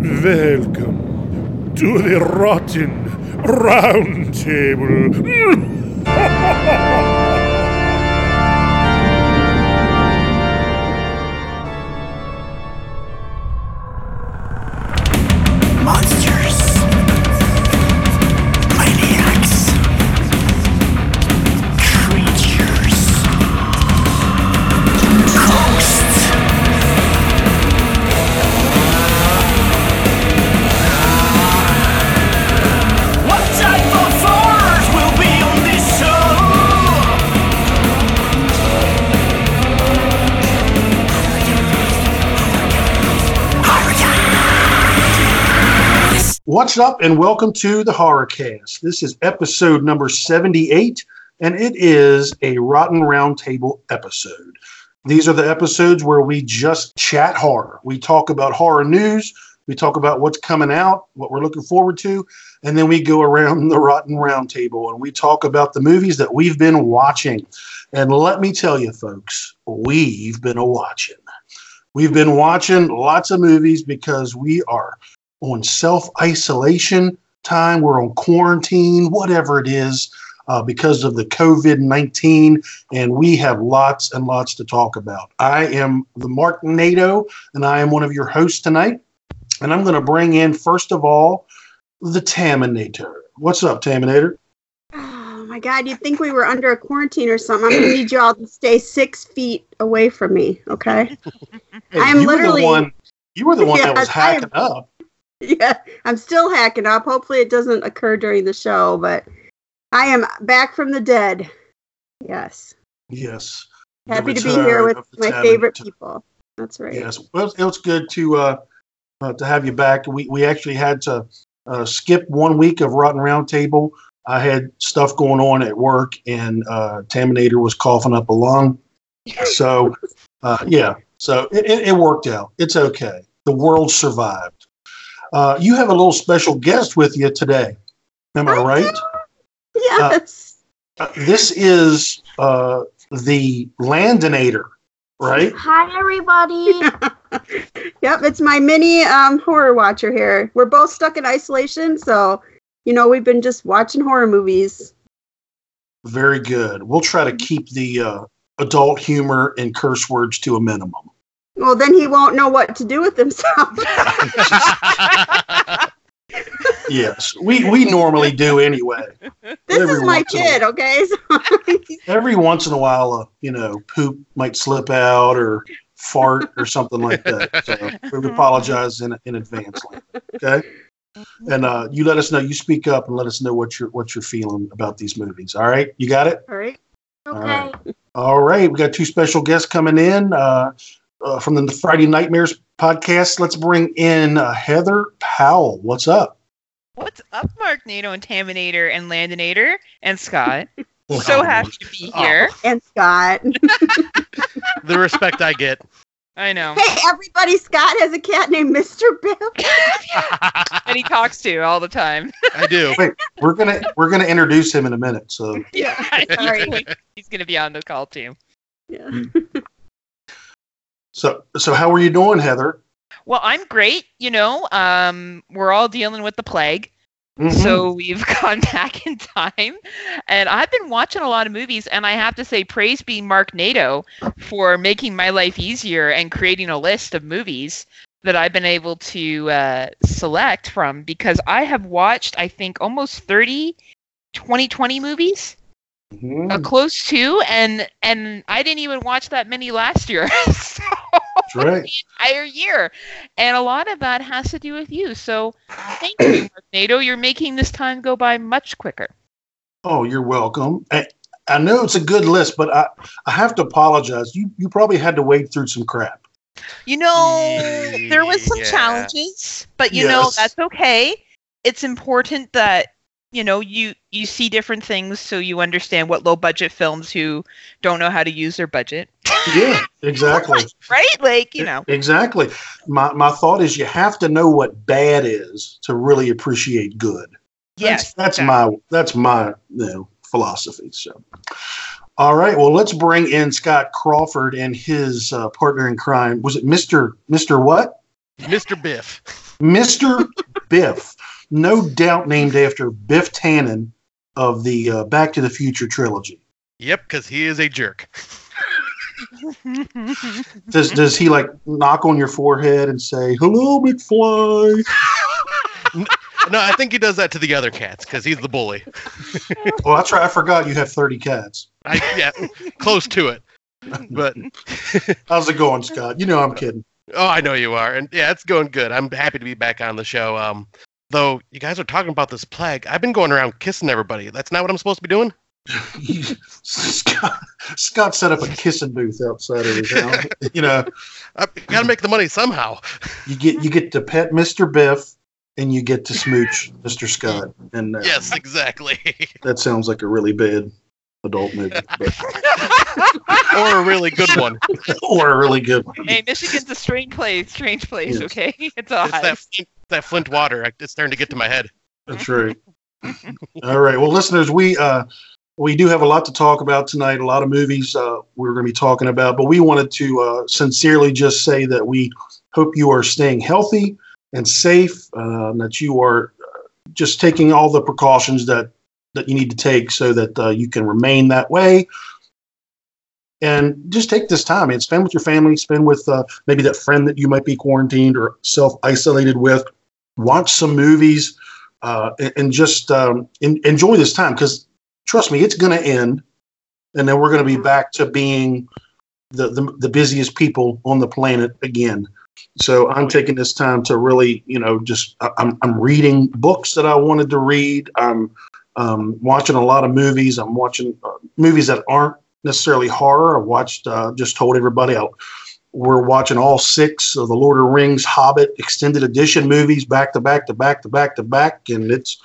Welcome to the Rotten Round Table. What's up, and welcome to the Horrorcast. This is episode number 78, and it is a Rotten Roundtable episode. These are the episodes where we just chat horror. We talk about horror news, we talk about what's coming out, what we're looking forward to, and then we go around the Rotten Roundtable and we talk about the movies that we've been watching. And let me tell you, folks, we've been a watching. We've been watching lots of movies because we are on self isolation time, we're on quarantine, whatever it is, uh, because of the COVID 19, and we have lots and lots to talk about. I am the Mark Nato, and I am one of your hosts tonight. And I'm going to bring in, first of all, the Taminator. What's up, Taminator? Oh my God, you'd think we were under a quarantine or something. I'm gonna need you all to stay six feet away from me, okay? Hey, I'm were literally- the one. You were the one that was Yes, I hacking up. Yeah, I'm still hacking up. Hopefully, it doesn't occur during the show, but I am back from the dead. Yes. Yes. Happy to be here with my favorite people. That's right. Yes, well, it was good to uh, uh, to have you back. We we actually had to uh, skip one week of Rotten Roundtable. I had stuff going on at work, and uh, Taminator was coughing up a lung. So, uh, yeah, so it, it, it worked out. It's okay. The world survived. Uh, you have a little special guest with you today. Am I I right? Yes. Uh, this is uh, the Landinator, right? Hi, everybody. yep, it's my mini um, horror watcher here. We're both stuck in isolation, so you know we've been just watching horror movies. Very good. We'll try to keep the uh, adult humor and curse words to a minimum. Well, then he won't know what to do with himself. Yes, we, we normally do anyway. this Every is my once in a kid, okay? So Every once in a while, you know, poop might slip out or fart or something like that. So we apologize in, in advance. Okay. And uh, you let us know. You speak up and let us know what you're what you're feeling about these movies. All right, you got it. all right. All Okay. right. All right, we got two special guests coming in uh, uh, from the Friday Nightmares podcast. Let's bring in uh, Heather Powell. What's up? What's up, Mark Nato and Taminator and Landinator and Scott? so happy to be here. And Scott. the respect I get. I know. Hey, everybody! Scott has a cat named Mr. Biff. and he talks to all the time. I do. Wait, we're gonna we're gonna introduce him in a minute. So Yeah. Sorry. He's going to be on the call too. Yeah. So so how are you doing, Heather? Well, I'm great. You know, um, we're all dealing with the plague. Mhm. So we've gone back in time. And I've been watching a lot of movies. And I have to say, praise be Mark Nato for making my life easier and creating a list of movies that I've been able to uh, select from because I have watched, I think, almost 30 2020 movies. Mhm. uh, close to and and i didn't even watch that many last year so That's right. the entire year and a lot of that has to do with you so thank you nato you're making this time go by much quicker Oh, you're welcome. I, I know it's a good list, but I I have to apologize. You you probably had to wade through some crap. you know there was some Yeah. challenges but you know that's okay it's important that you know you you see different things so you understand what low budget films who don't know how to use their budget Yeah, exactly. right like you know Exactly. My my thought is you have to know what bad is to really appreciate good. yes That's exactly. my that's my you know, philosophy. So, all right. Well, let's bring in Scott Crawford and his uh, partner in crime. Was it Mister Mister what? Mr. Biff. Mr. Biff, no doubt named after Biff Tannen of the uh, Back to the Future trilogy. Yep, because he is a jerk. Does does he like knock on your forehead and say "Hello, McFly"? No, I think he does that to the other cats because he's the bully. well, that's right. I forgot you have thirty cats. I, yeah, close to it. But How's it going, Scott? You know I'm kidding. oh, I know you are, and yeah, it's going good. I'm happy to be back on the show. Um, though you guys are talking about this plague, I've been going around kissing everybody. That's not what I'm supposed to be doing. Scott, Scott set up a kissing booth outside of his house. You know, I got to make the money somehow. you get you get to pet Mr. Biff and you get to smooch Mr. Scott, and uh, Yes, exactly. that sounds like a really bad adult movie, or a really good one. or a really good one. hey, Michigan's a strange place. Strange place. Yes. Okay, it's It's odd. that Flint, that Flint water. It's starting to get to my head. That's right. All right. Well, listeners, we uh, we do have a lot to talk about tonight. A lot of movies uh, we're going to be talking about, but we wanted to uh, sincerely just say that we hope you are staying healthy and safe. Uh, that you are uh, just taking all the precautions that that you need to take so that uh, you can remain that way. And just take this time and spend with your family, spend with uh, maybe that friend that you might be quarantined or self isolated with. Watch some movies and, and just um, en- enjoy this time because trust me, it's going to end, and then we're going to be back to being the, the the busiest people on the planet again. So I'm taking this time to really, you know, just I'm I'm reading books that I wanted to read. I'm um, watching a lot of movies. I'm watching uh, movies that aren't necessarily horror. I watched uh, just told everybody I, we're watching all six of the Lord of the Rings Hobbit extended edition movies back to back to back to back to back, and it's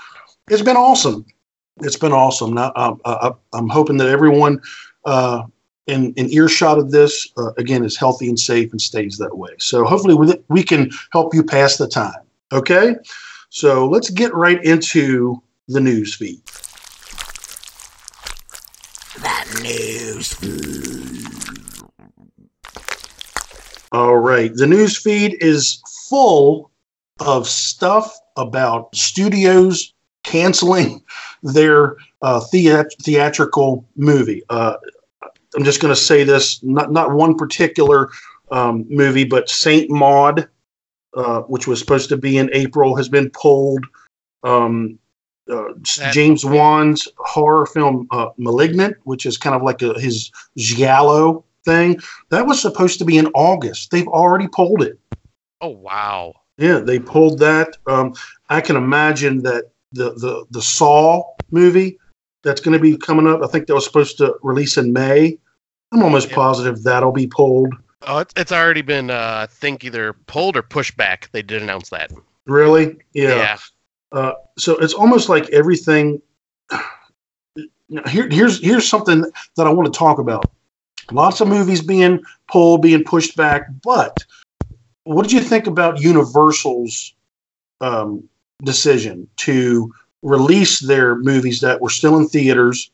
it's been awesome. It's been awesome. Now, um, uh, I'm hoping that everyone uh, in, in earshot of this uh, again is healthy and safe and stays that way. So hopefully we, we can help you pass the time. Okay, so let's get right into the news feed. All right. The news feed is full of stuff about studios canceling their uh, theat- theatrical movie. Uh, I'm just going to say this: not not one particular um, movie, but Saint Maud, uh, which was supposed to be in April, has been pulled. Um, uh, James Wan's horror film uh, *Malignant*, which is kind of like a, his giallo thing, that was supposed to be in August. They've already pulled it. Oh wow. Yeah, they pulled that. Um, I can imagine that the the the Saw movie that's going to be coming up. I think that was supposed to release in May. I'm almost Yep. positive that'll be pulled. Oh, it's, it's already been, uh, I think, either pulled or pushed back. They did announce that. Really? Yeah. Uh, so it's almost like everything. Here, here's here's something that I want to talk about. Lots of movies being pulled, being pushed back. But what did you think about Universal's um, decision to release their movies that were still in theaters,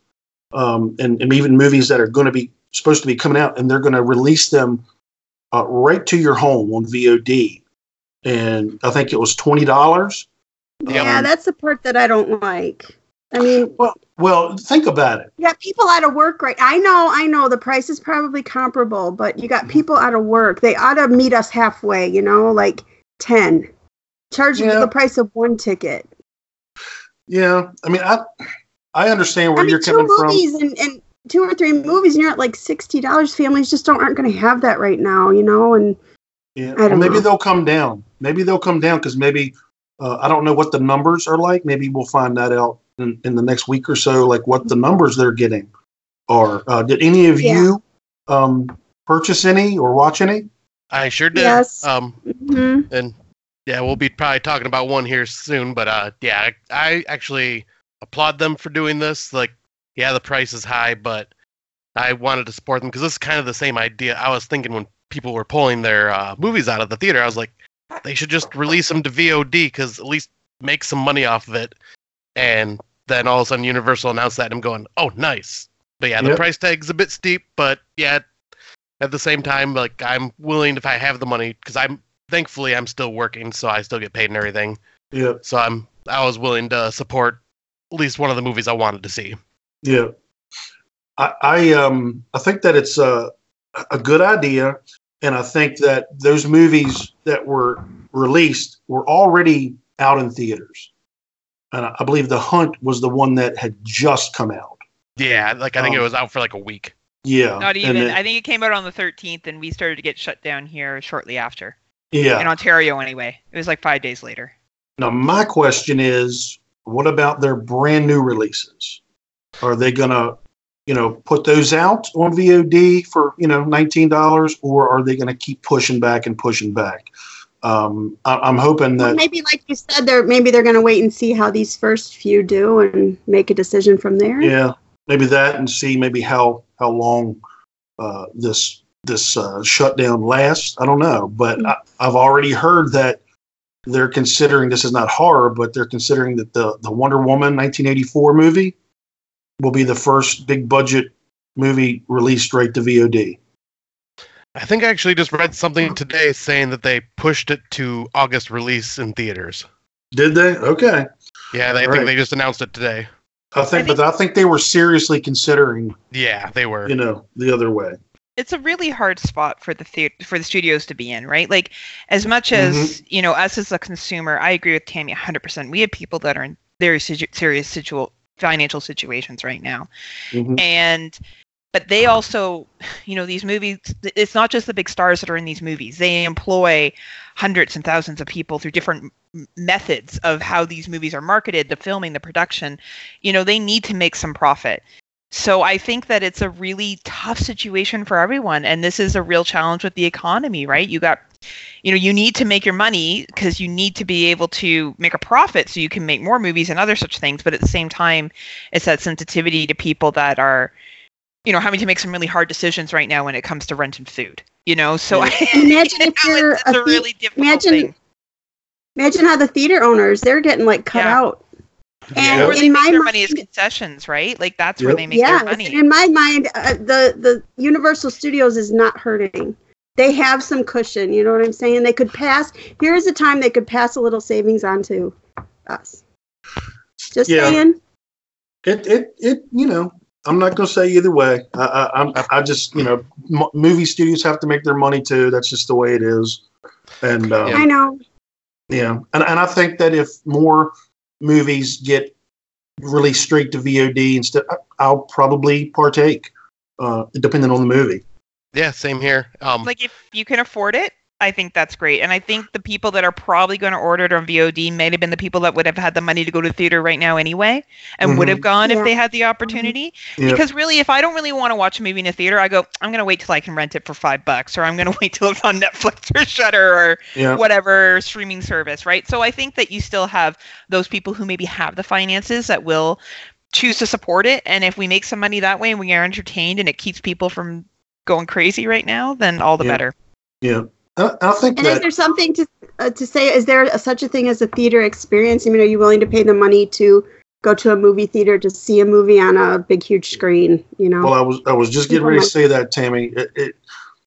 um, and, and even movies that are going to be supposed to be coming out, and they're going to release them uh, right to your home on VOD? And I think it was twenty dollars. Yeah, that's the part that I don't like. I mean, Well, well, think about it. you got people out of work right I know, I know the price is probably comparable, but you got people out of work. They ought to meet us halfway, you know, like 10. Charge Yeah. the price of one ticket. Yeah, I mean, I I understand where I mean, you're coming from. movies and, and two or three movies, and you're at like $60. Families just don't aren't going to have that right now, you know, and Yeah, I well, don't maybe know. they'll come down. Maybe they'll come down because maybe uh, I don't know what the numbers are like. Maybe we'll find that out in, in the next week or so, like what the numbers they're getting are. Uh, did any of Yeah. you um, purchase any or watch any? I sure did. Yes. Um, mhm. and yeah, we'll be probably talking about one here soon. But uh, yeah, I, I actually applaud them for doing this. Like, yeah, the price is high, but I wanted to support them because this is kind of the same idea. I was thinking when people were pulling their uh, movies out of the theater, I was like, they should just release them to VOD because at least make some money off of it. And then all of a sudden, Universal announced that, and I'm going, oh, nice. But yeah, the Yep. price tag's a bit steep, but yeah, at the same time, like I'm willing if I have the money because I'm thankfully I'm still working, so I still get paid and everything. Yeah, So I'm I was willing to support at least one of the movies I wanted to see. yeah. I, I um I think that it's a a good idea, and I think that those movies that were released were already out in theaters, and I, I believe The Hunt was the one that had just come out. Yeah, like I think it Um, was out for like a week. Yeah, Not even. it- I think it came out on the 13th, and we started to get shut down here shortly after. Yeah. In Ontario, anyway. It was like five days later. Now, my question is, what about their brand new releases? Are they gonna, you know, put those out on VOD for you know nineteen dollars, or are they gonna keep pushing back and pushing back? Um, I, I'm hoping Well, that maybe like you said, they're maybe they're going to wait and see how these first few do and make a decision from there. yeah, maybe that, and see maybe how how long uh, this this uh, shutdown lasts. I don't know, but I, I've already heard that they're considering this is not horror, but they're considering that the the Wonder Woman 1984 movie will be the first big budget movie released straight to VOD. I think I actually just read something today saying that they pushed it to August release in theaters. Did they? Okay, Yeah, they I Right. think they just announced it today. I think, think- but I think they were seriously considering, Yeah, they were. you know, the other way. It's a really hard spot for the for the studios to be in, right? Like, as much as you know, us as a consumer, I agree with Tammy 100. percent We have people that are in very situ- serious situ- financial situations right now, Mhm. and but they also, you know, these movies. It's not just the big stars that are in these movies. They employ hundreds and thousands of people through different methods of how these movies are marketed, the filming, the production. You know, they need to make some profit. So I think that it's a really tough situation for everyone and this is a real challenge with the economy, right? You got you know, you need to make your money because you need to be able to make a profit so you can make more movies and other such things, but at the same time it's that sensitivity to people that are you know, having to make some really hard decisions right now when it comes to rent and food. You know, so Yeah. I, And imagine if you're a a really difficult imagine thing. Imagine how the theater owners they're getting like cut Yeah. out. And Yeah. where they in make my their money is concessions, right? Like that's where they make yeah, their money. in my mind, uh, the the Universal Studios is not hurting. They have some cushion. You know what I'm saying? They could pass. Here's a time they could pass a little savings on to us. Just Yeah. saying. It, it, it, you know, I'm not going to say either way. I, I, I'm, I just, you know, m- movie studios have to make their money too. That's just the way it is. And, um, I know. Yeah, and and I think that if more movies get released straight to VOD instead, I- I'll probably partake, uh, depending on the movie. Yeah, same here. Um, like if you can afford it i think that's great and i think the people that are probably going to order it on vod may have been the people that would have had the money to go to the theater right now anyway and would Mhm. have gone Yeah. if they had the opportunity Yeah. because really if i don't really want to watch a movie in a theater i go i'm going to wait till i can rent it for five bucks or i'm going to wait till it's on netflix or Shudder or Yeah, whatever streaming service, right? So I think that you still have those people who maybe have the finances that will choose to support it. And if we make some money that way and we are entertained and it keeps people from going crazy right now, then all the Yeah. better. yeah. I, I think And is there something to uh, to say? Is there a, such a thing as a theater experience? I mean, are you willing to pay the money to go to a movie theater to see a movie on a big, huge screen? You know. well, I was I was just getting ready to say that, Tammy. It, it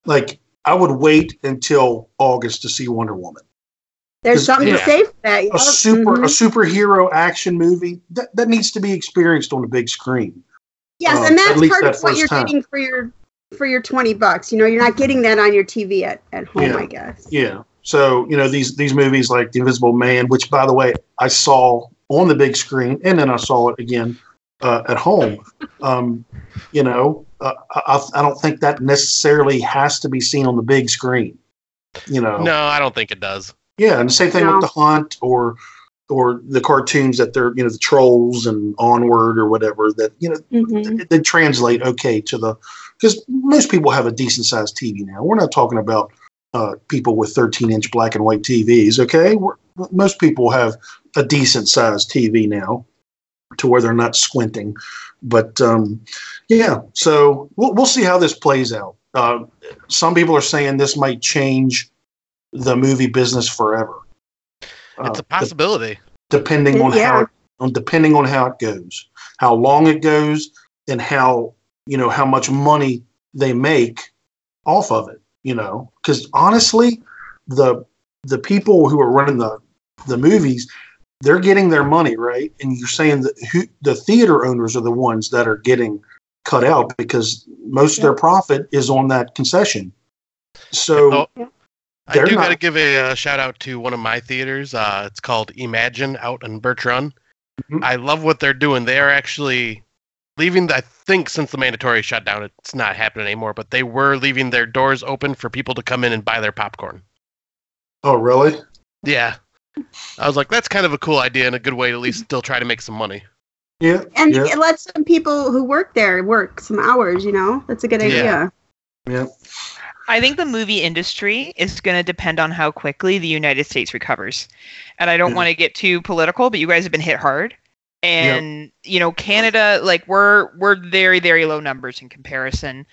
like I would wait until August to see Wonder Woman. There's something yeah. to say for that. A yeah. super Mhm. a superhero action movie that, that needs to be experienced on the big screen. Yes, um, and that's part that of what you're time. getting for your for your twenty bucks. You know, you're not getting that on your TV at, at home, Yeah. I guess. Yeah. So, you know, these these movies like The Invisible Man, which by the way, I saw on the big screen and then I saw it again uh, at home. Um, you know, uh, I, I don't think that necessarily has to be seen on the big screen. You know, no, I don't think it does. yeah, and the same thing No. with The Hunt or or the cartoons that they're you know the trolls and onward or whatever that you know Mhm. they, they translate okay to the because most people have a decent sized TV now. We're not talking about uh, people with 13 inch black and white TVs. Okay, We're, most people have a decent sized TV now to where they're not squinting. But um, yeah, so we'll, we'll see how this plays out. Uh, some people are saying this might change the movie business forever. It's Uh, a possibility. depending on Yeah. how it, depending on how it goes, how long it goes, and how you know how much money they make off of it. You know, because honestly, the the people who are running the the movies, they're getting their money right, and you're saying that who, the theater owners are the ones that are getting cut out because most of their profit is on that concession. So Oh, I do not- got to give a uh, shout out to one of my theaters. Uh, it's called Emagine out in Birch Run. Mhm. I love what they're doing. They are actually leaving. I think since the mandatory shutdown, it's not happening anymore. But they were leaving their doors open for people to come in and buy their popcorn. oh really? Yeah, I was like, that's kind of a cool idea and a good way to at least still try to make some money. Yeah, And yeah, it lets some people who work there work some hours, you know? That's a good idea. yeah. I think the movie industry is going to depend on how quickly the United States recovers. And I don't mm. Yeah. want to get too political, but you guys have been hit hard. And you know, Canada, like we're we're very very low numbers in comparison.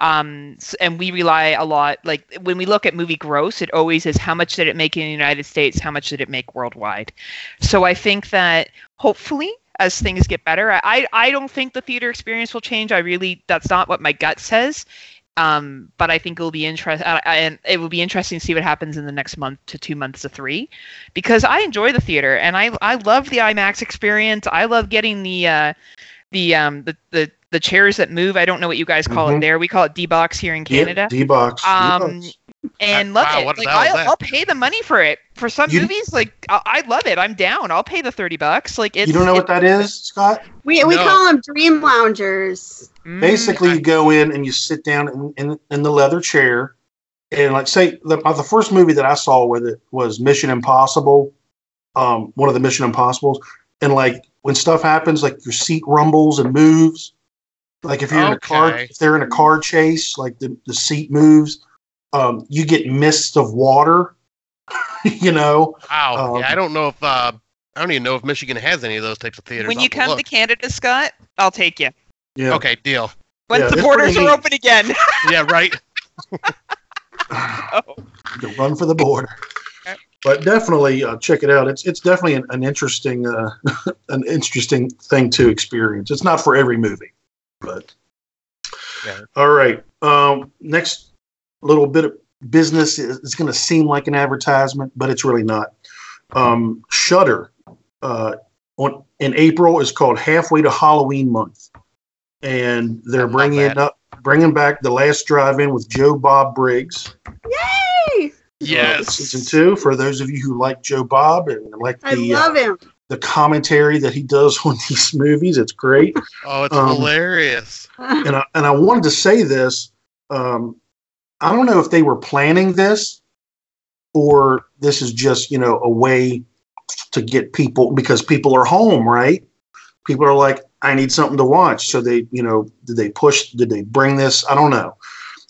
Um, and we rely a lot. Like when we look at movie gross, it always is how much did it make in the United States, how much did it make worldwide. So I think that hopefully as things get better, I I don't think the theater experience will change. I really that's not what my gut says um, but I think it will be interesting, uh, and it will be interesting to see what happens in the next month to two months to three, because I enjoy the theater and I I love the IMAX experience. I love getting the uh, the um the, the the chairs that move. I don't know what you guys call Mhm. it there. We call it D box here in Canada. D box. Um, and love Wow, it. Like I'll. I'll pay the money for it. For some You- movies, like I, I love it. I'm down. I'll pay the thirty bucks. Like it's you don't know it- what that is, Scott? We, we No. call them dream loungers. Mm, Basically, you go in and you sit down in, in, in the leather chair, and like say the, uh, the first movie that I saw with it was Mission Impossible, um, one of the Mission Impossibles, and like when stuff happens, like your seat rumbles and moves. Like if you're in a car, if they're in a car chase, like the, the seat moves, um, you get mists of water. you know, Wow. Um, yeah, I don't know if uh, I don't even know if Michigan has any of those types of theaters. when I'll you have to come to. Canada, Scott, I'll take you. Yeah. okay, deal. Once Yeah, the borders are open again. Yeah, right. to run for the border. But definitely uh, check it out. It's it's definitely an, an interesting uh, an interesting thing to experience. It's not for every movie, but Yeah. all right. Um, next little bit of business is it's going to seem like an advertisement, but it's really not. Um, Shudder uh, on in April is called Halfway to Halloween Month, and they're love bringing it up, bringing back the Last Drive-In with Joe Bob Briggs. Yay! Uh, season two for those of you who like Joe Bob and like the I the love uh, him. the commentary that he does on these movies. It's great. Oh, it's Um, hilarious. and I, and I wanted to say this. Um, I don't know if they were planning this or this is just you know a way to get people because people are home, right? People are like, I need something to watch, so they you know did they push? Did they bring this? I don't know.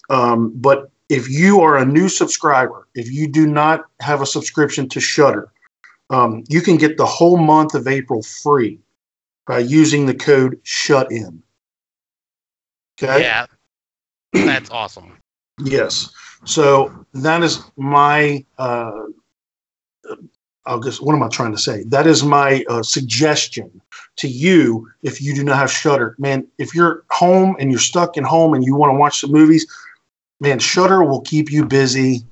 Um, but if you are a new subscriber, if you do not have a subscription to Shudder, um, you can get the whole month of April free by using the code Shut In. Okay. Yeah, that's awesome. Yes. So that is my. Uh, Just. What am I trying to say? That is my uh, suggestion to you. If you do not have Shudder, man, if you're home and you're stuck in home and you want to watch some movies, man, Shudder will keep you busy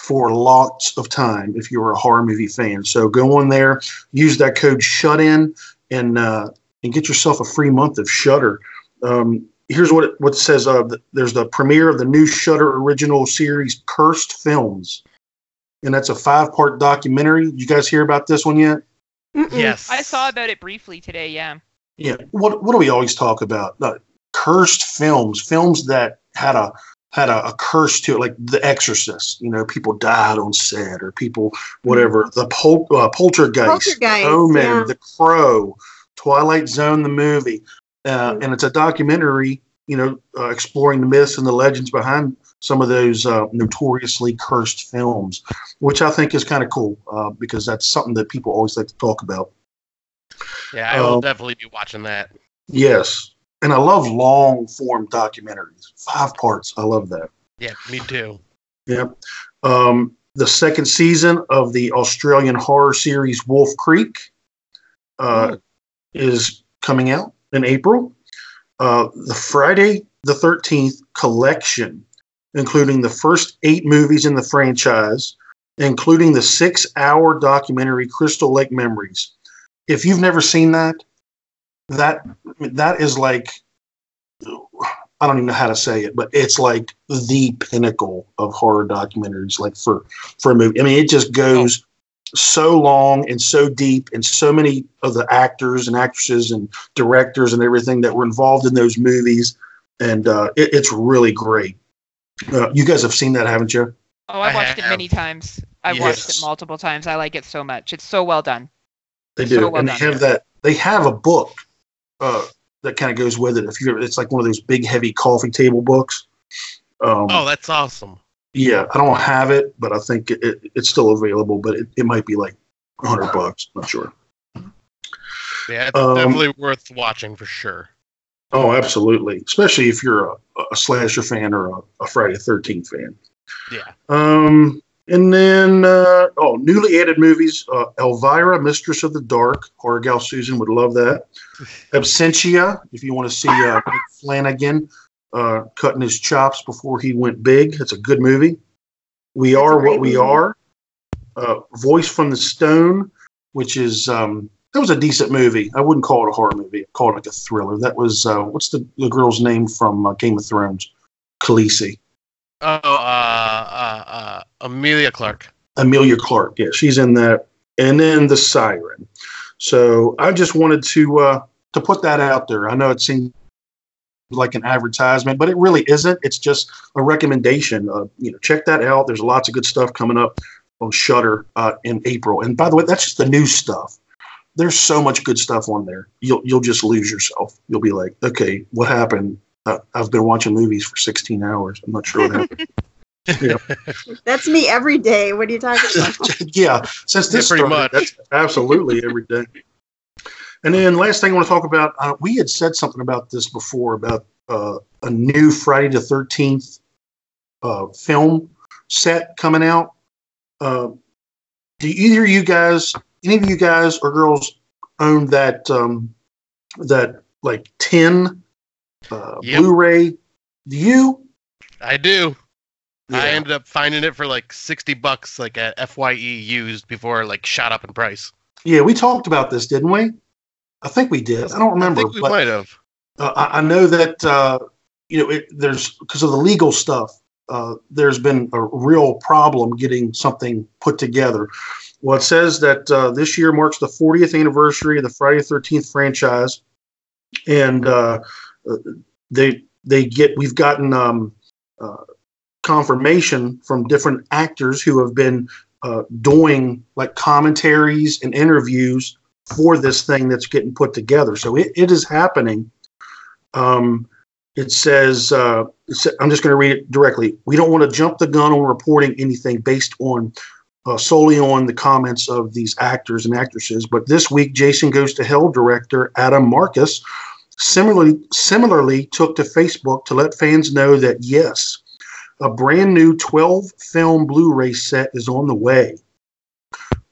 for lots of time if you're a horror movie fan. So go on there, use that code Shut In, and uh, and get yourself a free month of Shudder. Um, here's what it, what it says. Uh, there's the premiere of the new Shudder original series, Cursed Films, and that's a five part documentary. You guys hear about this one yet? Mm-mm. Yes, I saw about it briefly today. Yeah. Yeah. What What do we always talk about? Uh, cursed films, films that had a had a, a curse to it, like The Exorcist. You know, people died on set, or people whatever. The pol- uh, Poltergeist, Poltergeist, Omen, yeah. The Crow, Twilight Zone, the movie, uh, and it's a documentary. You know, uh, exploring the myths and the legends behind some of those uh, notoriously cursed films, which I think is kind of cool uh, because that's something that people always like to talk about. Yeah, I will Um, definitely be watching that. Yes. And I love long form documentaries. Five parts. I love that. Yeah, me too. Yep. Um, the second season of the Australian horror series Wolf Creek uh, is coming out in April. Uh, the Friday the 13th collection, including the first eight movies in the franchise, including the six-hour documentary Crystal Lake Memories. If you've never seen that, that that is like I don't even know how to say it, but it's like the pinnacle of horror documentaries. Like for for a movie, I mean, it just goes so long and so deep, and so many of the actors and actresses and directors and everything that were involved in those movies, and uh, it, it's really great. Uh, you guys have seen that, haven't you? Oh, I've I watched it many times. I've watched it multiple times. I like it so much. It's so well done. They So do, well and they done. have that. They have a book uh, that kind of goes with it. If you, it's like one of those big, heavy coffee table books. Um, Oh, that's awesome. Yeah, I don't have it, but I think it, it, it's still available. But it, it might be like a hundred bucks. Not sure. Yeah, it's Um, definitely worth watching for sure. Oh, absolutely. Especially if you're a, a slasher fan or a, a Friday the Thirteenth fan. Yeah. Um, and then uh, oh, newly added movies: uh, Elvira, Mistress of the Dark. Horror gal Susan would love that. Absentia, if you want to see uh, Mike Flanagan uh, cutting his chops before he went big. It's a good movie. We That's are what we are. Uh, Voice from the Stone, which is um, that was a decent movie. I wouldn't call it a horror movie. I'd call it like a thriller. That was uh, what's the, the girl's name from uh, Game of Thrones? Khaleesi. Oh, uh, uh, uh, Emilia Clarke. Emilia Clarke. Yeah, she's in that. And then the Siren. So I just wanted to uh, to put that out there. I know it seems like an advertisement, but it really isn't. It's just a recommendation. Uh, you know, check that out. There's lots of good stuff coming up on Shudder uh, in April. And by the way, that's just the new stuff. There's so much good stuff on there. You'll you'll just lose yourself. You'll be like, okay, what happened? Uh, I've been watching movies for 16 hours. I'm not sure what happened. That's me every day. What are you talking about? yeah, since this Yeah, pretty started, much. that's absolutely every day. And then last thing I want to talk about, uh, we had said something about this before about uh, a new Friday the Thirteenth uh, film set coming out. Uh, do either of you guys, any of you guys or girls, own that um, that like ten uh, Yep. Blu-ray? Do you? I do. I ended up finding it for like sixty bucks, like at Fye used before, it, like shot up in price. Yeah, we talked about this, didn't we? I think we did. I don't remember. I think we but- might have. uh, I, I know that uh, you know it, there's because of the legal stuff. Uh, there's been a real problem getting something put together. Well, it says that uh, this year marks the 40th anniversary of the Friday the 13th franchise, and uh, uh, they they get we've gotten um, uh, confirmation from different actors who have been uh, doing like commentaries and interviews for this thing that's getting put together. So it, it is happening. Um, it says, uh, I'm just going to read it directly. We don't want to jump the gun on reporting anything based on uh, solely on the comments of these actors and actresses. But this week, Jason Goes to Hell director Adam Marcus similarly similarly took to Facebook to let fans know that yes, a brand new 12 film Blu-ray set is on the way.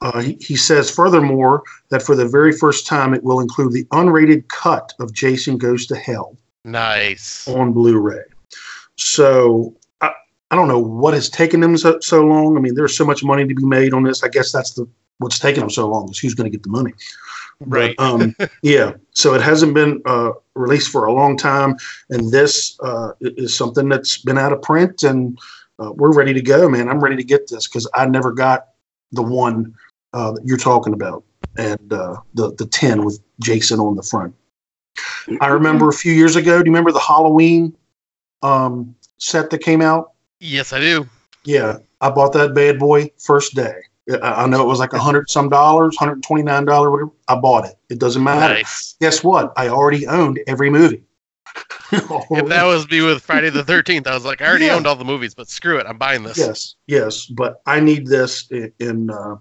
Uh, he, he says furthermore that for the very first time it will include the unrated cut of Jason Goes to Hell Nice. on Blu-ray. So I, don't know what has taken them so, so long. I mean, there's so much money to be made on this. I guess that's the what's taking them so long is who's going to get the money. Right. But, um, yeah. So it hasn't been uh, released for a long time, and this uh, is something that's been out of print, and uh, we're ready to go, man. I'm ready to get this because I never got the one uh, that you're talking about, and uh, the the ten with Jason on the front. I remember a few years ago. Do you remember the Halloween um, set that came out? Yes, I do. Yeah, I bought that bad boy first day. I I know it was like a hundred some dollars, hundred twenty nine dollar, whatever. I bought it. It doesn't matter. Nice. Guess what? I already owned every movie. If that was me with Friday the Thirteenth, I was like, I already Yeah. owned all the movies, but screw it, I'm buying this. yes, yes, but I need this in in, uh,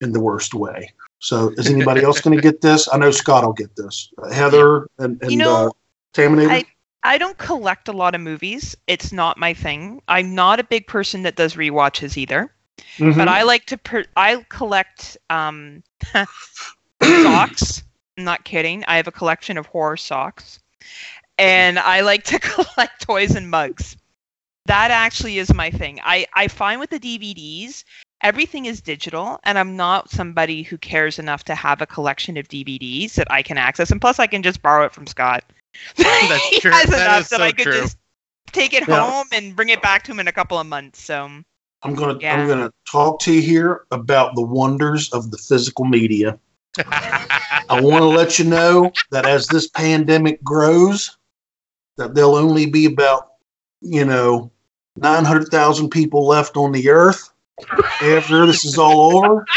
in the worst way. So, is anybody else going to get this? I know Scott will get this. Uh, Heather and, and You know, uh, Taminator. I- I don't collect a lot of movies. It's not my thing. I'm not a big person that does rewatches either. Mhm. But I like to. Per- I collect um, socks. I'm not kidding. I have a collection of horror socks, and I like to collect toys and mugs. That actually is my thing. I I find with the DVDs everything is digital, and I'm not somebody who cares enough to have a collection of DVDs that I can access. And plus, I can just borrow it from Scott. That's He true. has That enough that so I could true. just take it Yeah. home and bring it back to him in a couple of months. So I'm gonna Yeah. I'm gonna talk to you here about the wonders of the physical media. I want to let you know that as this pandemic grows, that there'll only be about you know nine hundred thousand people left on the earth after this is all over.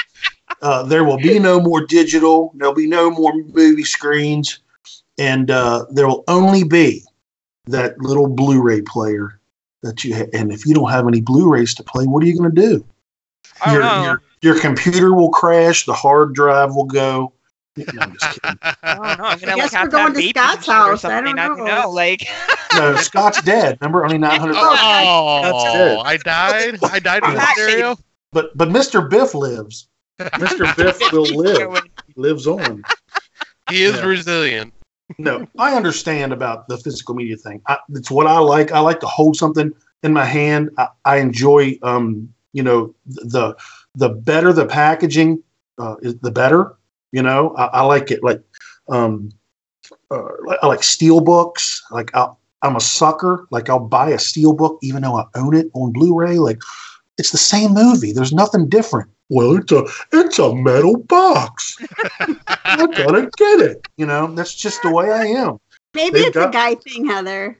Uh, there will be no more digital. There'll be no more movie screens, and uh, there will only be that little Blu-ray player that you. Ha- and if you don't have any Blu-rays to play, what are you going to do? I your, don't know. your your computer will crash. The hard drive will go. No, I'm just kidding. I don't know. I'm gonna I like guess have we're going to Scott's and shit or house. I something. don't know. Like No, Scott's dead. Remember, only nine hundred. oh, That's it. I died. I died in the That stereo. But but Mr. Biff lives. Mr. Biff will live. He lives on. He is Yeah. resilient. No, I understand about the physical media thing. I, it's what I like. I like to hold something in my hand. I, I enjoy, um, you know, the the better the packaging, uh, is the better. You know, I, I like it. Like, um, uh, I like steel books. Like, i I'm a sucker. Like, I'll buy a steel book even though I own it on Blu-ray. Like, it's the same movie. There's nothing different. Well, it's a it's a metal box. I gotta get it. You know, that's just the way I am. Maybe They've it's got- a guy thing, Heather.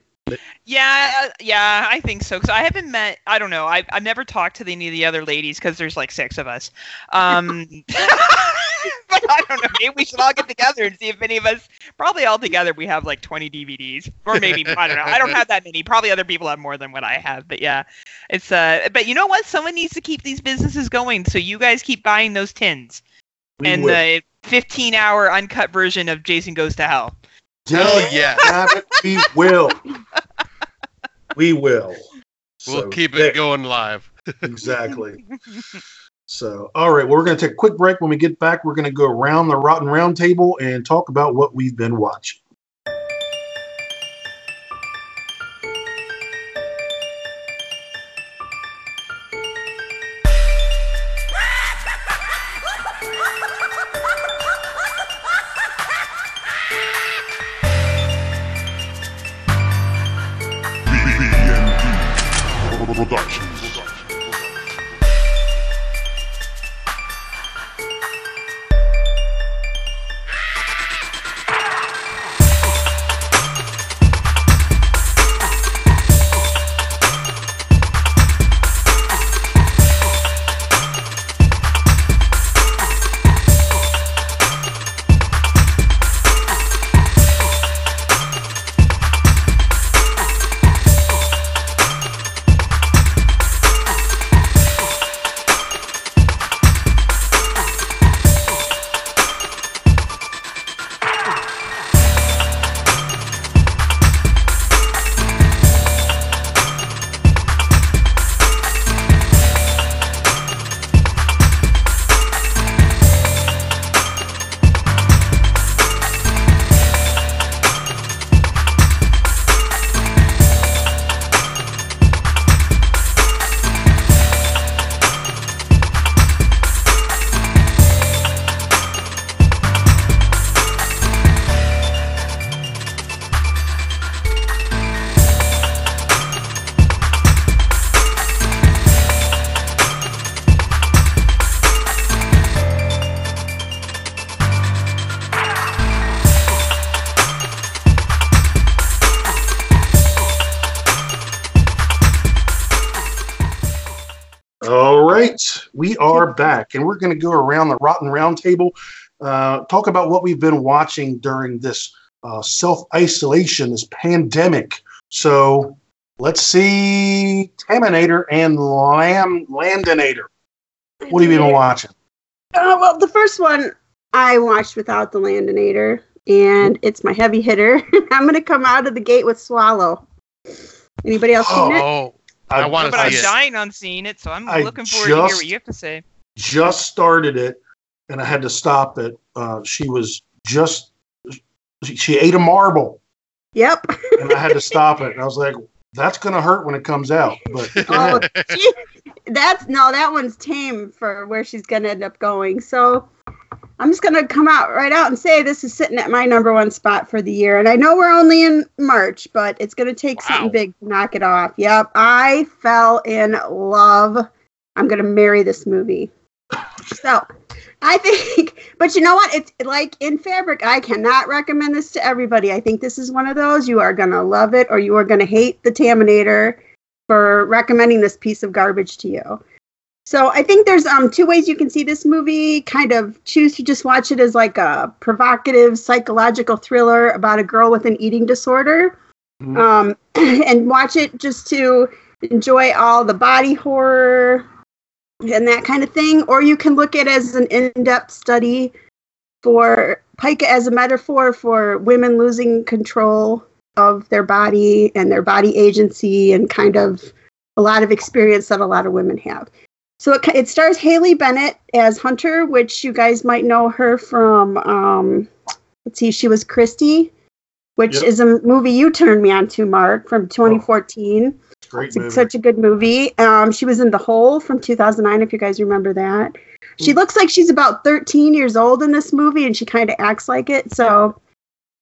Yeah, uh, yeah, I think so. Because I haven't met. I don't know. I've I've never talked to any of the other ladies because there's like six of us. Um, but I don't know. Maybe we should all get together and see if any of us. Probably all together we have like 20 DVDs, or maybe I don't know. I don't have that many. Probably other people have more than what I have. But yeah, it's uh. But you know what? Someone needs to keep these businesses going. So you guys keep buying those tins We and will. the 15 hour uncut version of Jason Goes to Hell. Hell yeah. It, we will. We will. We'll So, keep there- it going live. Exactly. So, all right. Well, we're going to take a quick break. When we get back, we're going to go around the Rotten Round Table and talk about what we've been watching. Back, and we're going to go around the Rotten Round Table, uh, talk about what we've been watching during this uh, self isolation, this pandemic. So let's see Taminator and Lam- Landinator. What have you been watching? Uh, well, the first one I watched without the Landinator, and it's my heavy hitter. I'm going to come out of the gate with Swallow. Anybody else seen it? Oh, I wanna but I'm it. dying on seeing it, so I'm I looking forward to hear what you have to say. Just started it and I had to stop it. Uh, she was just, she, ate a marble Yep. and I had to stop it. And I was like, that's going to hurt when it comes out. But Oh, she, that's no, that one's tame for where she's gonna end up going. So I'm just gonna come out right out and say this is sitting at my number one spot for the year. And I know we're only in March, but it's gonna take something big to knock it off. Yep, I fell in love. I'm gonna marry this movie. So I think, but you know what? It's like in fabric. I cannot recommend this to everybody. I think this is one of those you are gonna love it or you are gonna hate the Taminator for recommending this piece of garbage to you. So I think there's um two ways you can see this movie. Kind of choose to just watch it as like a provocative psychological thriller about a girl with an eating disorder, Mhm. um, and watch it just to enjoy all the body horror and that kind of thing. Or you can look at it as an in-depth study for pica as a metaphor for women losing control of their body and their body agency and kind of a lot of experience that a lot of women have. So it, it stars Haley Bennett as Hunter, which you guys might know her from. Um, let's see, she was Kristy, which Yep. is a movie you turned me on to, Mark, from 2014. Great It's a- such a good movie. Um, she was in The Hole from 2009, if you guys remember that. She Mm. looks like she's about 13 years old in this movie, and she kind of acts like it. So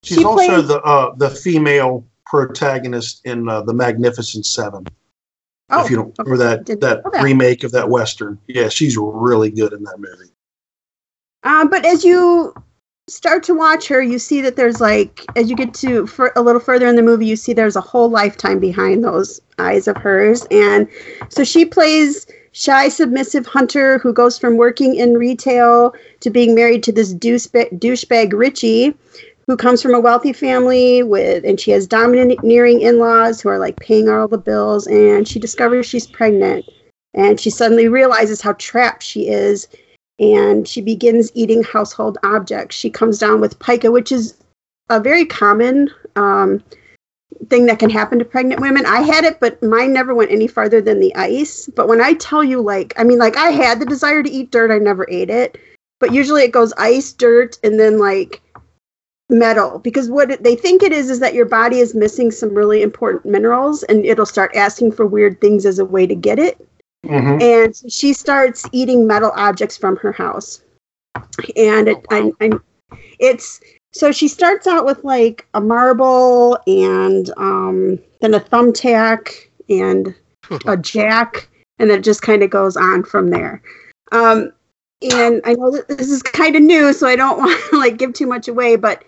She's she also the uh, the female protagonist in uh, the Magnificent Seven. oh, if you don't remember that that. remake of that western, yeah, she's really good in that movie. Uh, but as you start to watch her, you see that there's like, as you get to for a little further in the movie, you see there's a whole lifetime behind those eyes of hers. And so she plays shy, submissive hunter who goes from working in retail to being married to this douchebag, douchebag Richie, who comes from a wealthy family with, and she has domineering in-laws who are like paying all the bills. And she discovers she's pregnant, and she suddenly realizes how trapped she is and she begins eating household objects. She comes down with pica, which is a very common um, thing that can happen to pregnant women. I had it, but mine never went any farther than the ice. But when I tell you, like, I mean, like, I had the desire to eat dirt, I never ate it. But usually it goes ice, dirt, and then like metal because what they think it is is that your body is missing some really important minerals and it'll start asking for weird things as a way to get it Mm-hmm. and she starts eating metal objects from her house and it, Oh, wow. I, I, it's so she starts out with like a marble and um, then a thumbtack and a jack and then it just kind of goes on from there um, and i know that this is kind of new so i don't want to like give too much away but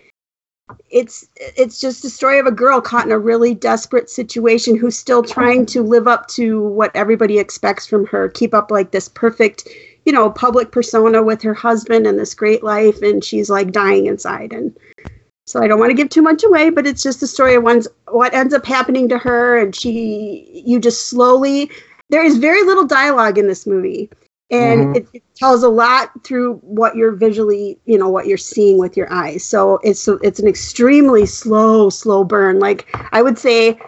it's it's just a story of a girl caught in a really desperate situation who's still trying to live up to what everybody expects from her keep up like this perfect you know public persona with her husband and this great life and she's like dying inside. And so i don't want to give too much away but it's just a story of one's what ends up happening to her and she you just slowly there is very little dialogue in this movie and Mhm. it, it tells a lot through what you're visually you know what you're seeing with your eyes. So it's it's an extremely slow slow burn. Like i would say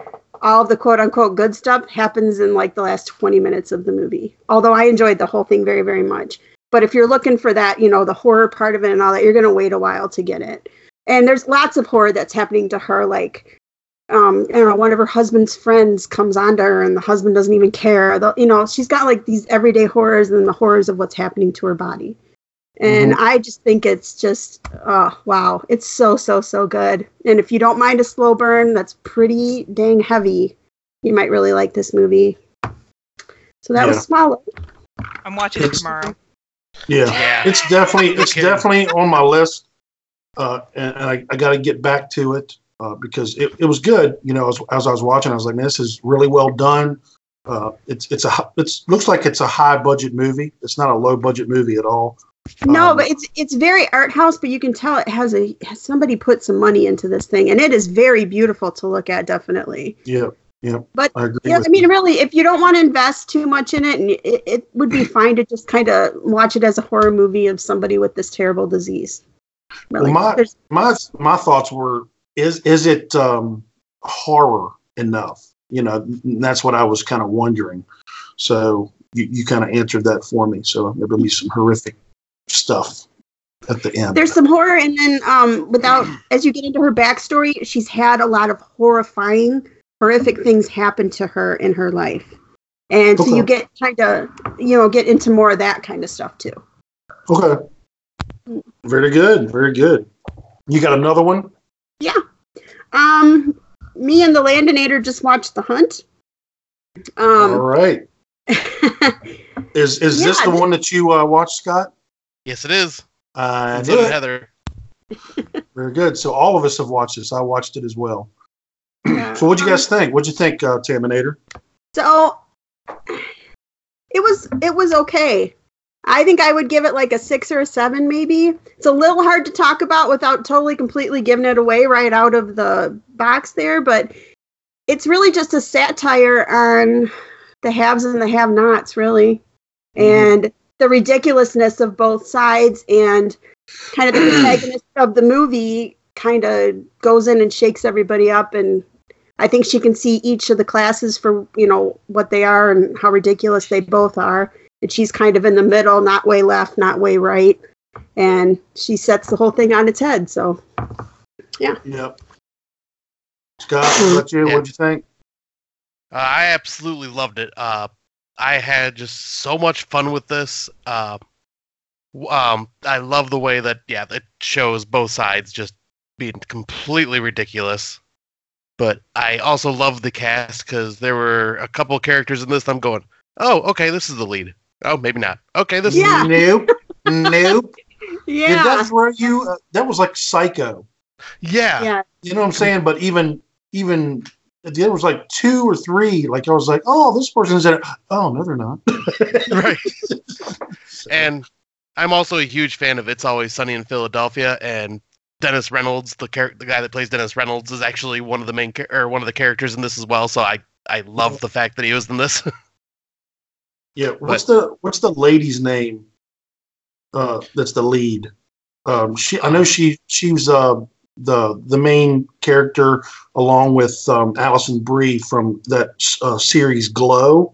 all of the quote unquote good stuff happens in like the last 20 minutes of the movie although i enjoyed the whole thing very very much. But if you're looking for that you know the horror part of it and all that you're going to wait a while to get it. And there's lots of horror that's happening to her like um, I don't know, one of her husband's friends comes onto her and the husband doesn't even care. The, you know, she's got like these everyday horrors and the horrors of what's happening to her body. And I just think it's just, oh, wow. It's so, so, so good. And if you don't mind a slow burn that's pretty dang heavy, you might really like this movie. So that Yeah. was Swallow. I'm watching it tomorrow. Yeah, Yeah. it's definitely it's definitely on my list, uh, and, and I, I got to get back to it uh, because it, it was good. You know, as, as I was watching, I was like, man, this is really well done. Uh, it's it's a it's looks like it's a high budget movie. It's not a low budget movie at all. No, Um, but it's it's very art house, but you can tell it has a has somebody put some money into this thing, and it is very beautiful to look at, definitely. Yeah, yeah, But, I agree. Yeah, I mean, you. really, if you don't want to invest too much in it, and it, it would be fine to just kind of watch it as a horror movie of somebody with this terrible disease. Really, Well, my- my my thoughts were is is it um, horror enough? You know, that's what I was kind of wondering. So you, you kind of answered that for me. So there will be some horrific stuff at the end. there's some horror, and then um, without as you get into her backstory, she's had a lot of horrifying, horrific things happen to her in her life, and so Okay. you get kind of you know get into more of that kind of stuff too. Okay. Very good. Very good. You got another one? Yeah. Um, me and the Landinator just watched The Hunt. All Um, right. Is is this the one that you uh, watched, Scott? Yes, it is. I And knew so did it. Heather. Very good. So all of us have watched this. I watched it as well. yeah. So what'd you Um, guys think? What'd you think, uh, Taminator? So it was it was okay. I think I would give it like a six or a seven, maybe. It's a little hard to talk about without totally completely giving it away right out of the box there, but it's really just a satire on the haves and the have-nots, really, mm-hmm. and the ridiculousness of both sides, and kind of the protagonist of the movie kind of goes in and shakes everybody up and I think she can see each of the classes for you know what they are and how ridiculous they both are. And she's kind of in the middle, not way left, not way right, and she sets the whole thing on its head. So yeah. Yep. Scott, what about you? Yeah. What'd you think? Uh, I absolutely loved it. Uh, I had just so much fun with this. Uh, um, I love the way that yeah, it shows both sides just being completely ridiculous. But I also love the cast because there were a couple characters in this. I'm going, oh, okay, this is the lead. Oh, maybe not. Okay, this Yeah. Nope. nope. Did yeah, that throw you? Uh, that was like Psycho. yeah, yeah, You know what I'm saying? But even even there was like two or three. Like I was like, oh, this person's in it. Oh no, they're not. right. and I'm also a huge fan of It's Always Sunny in Philadelphia, and Dennis Reynolds, the char- the guy that plays Dennis Reynolds, is actually one of the main char- or one of the characters in this as well. So I I love the fact that he was in this. Yeah. What's the what's the lady's name? Uh, that's the lead. Um, she I know she she was uh the the main character along with um, Alison Brie from that uh, series Glow.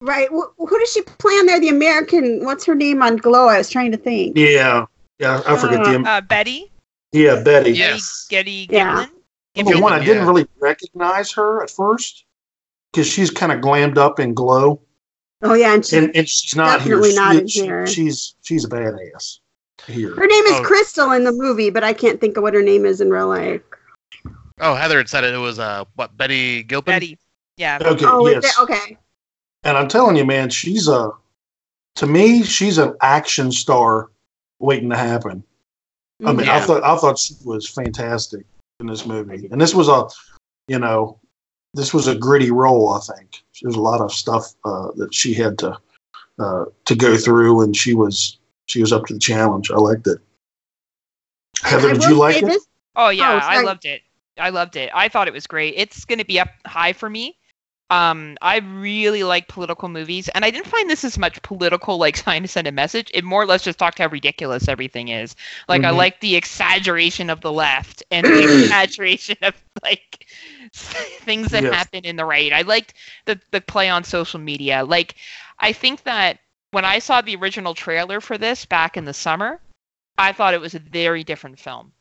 right. Wh- who does she play on there? The American. What's her name on Glow? I was trying to think. Yeah. Yeah, I forget the Uh, Betty. yeah Betty. Yes. Getty Yeah. Gilpin. Number one, I didn't really recognize her at first because she's kind of glammed up in Glow, Oh yeah, and she, and, and she's not Definitely here. not She- in she- here. She's she's a badass here. her name is Oh. Crystal in the movie, but I can't think of what her name is in real life. oh, Heather had said it. It was uh what Betty Gilpin. Betty. Yeah. Okay, oh, yes, okay. and I'm telling you, man, she's a to me, she's an action star waiting to happen. I mean, I thought I thought she was fantastic in this movie, and this was a, you know, this was a gritty role. I think there's a lot of stuff uh, that she had to uh, to go through, and she was she was up to the challenge. I liked it. Heather, did you like it? this- Oh yeah, I loved it. I loved it. I thought it was great. It's going to be up high for me. Um, I really like political movies, and I didn't find this as much political, like trying to send a message. It more or less just talked how ridiculous everything is. Like I Mhm. like the exaggeration of the left and the exaggeration of like things that Yes. happen in the right. I liked the the play on social media. Like I think that when I saw the original trailer for this back in the summer, I thought it was a very different film.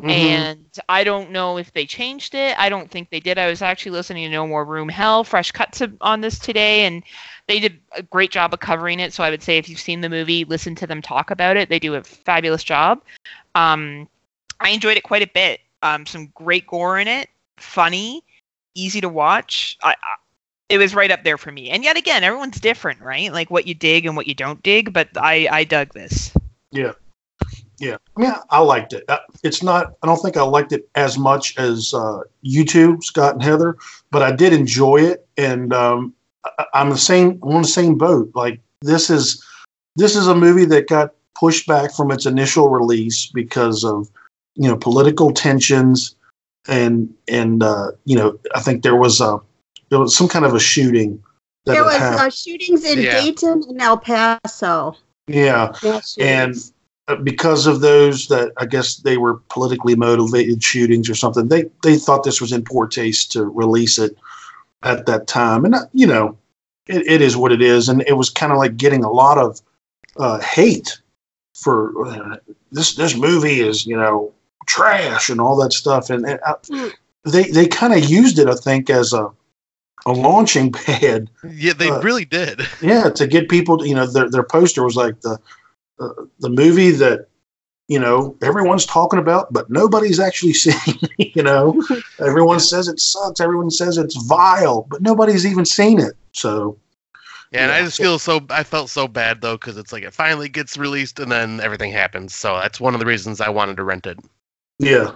Mhm. And I don't know if they changed it. I don't think they did. I was actually listening to No More Room Hell, Fresh Cuts on this today, and they did a great job of covering it. So I would say if you've seen the movie, listen to them talk about it. They do a fabulous job. Um, I enjoyed it quite a bit. Um, some great gore in it, funny, easy to watch. I, I, it was right up there for me. And yet again, everyone's different, right? Like what you dig and what you don't dig. But I, I dug this. Yeah, I mean, I liked it. Uh, It's not. I don't think I liked it as much as uh, you two, Scott and Heather, but I did enjoy it, and um, I, I'm the same. I'm on the same boat. Like this is this is a movie that got pushed back from its initial release because of you know political tensions, and and uh, you know I think there was a there was some kind of a shooting that There was uh, shootings in Yeah. Dayton and El Paso. yeah, Mass And- shootings. Because of those that I guess they were politically motivated shootings or something. They they thought this was in poor taste to release it at that time, and uh, you know, it, it is what it is. And it was kind of like getting a lot of uh, hate for uh, this. This movie is you know trash and all that stuff. And, and uh, Mm. they they kind of used it, I think, as a a launching pad. Yeah, they Uh, really did. Yeah, to get people. To, you know, their their poster was like the uh, the movie that you know everyone's talking about, but nobody's actually seeing. you know, everyone says it sucks. Everyone says it's vile, but nobody's even seen it. So Yeah, and I just feel so. I felt so bad though because it's like it finally gets released and then everything happens. So that's one of the reasons I wanted to rent it. yeah,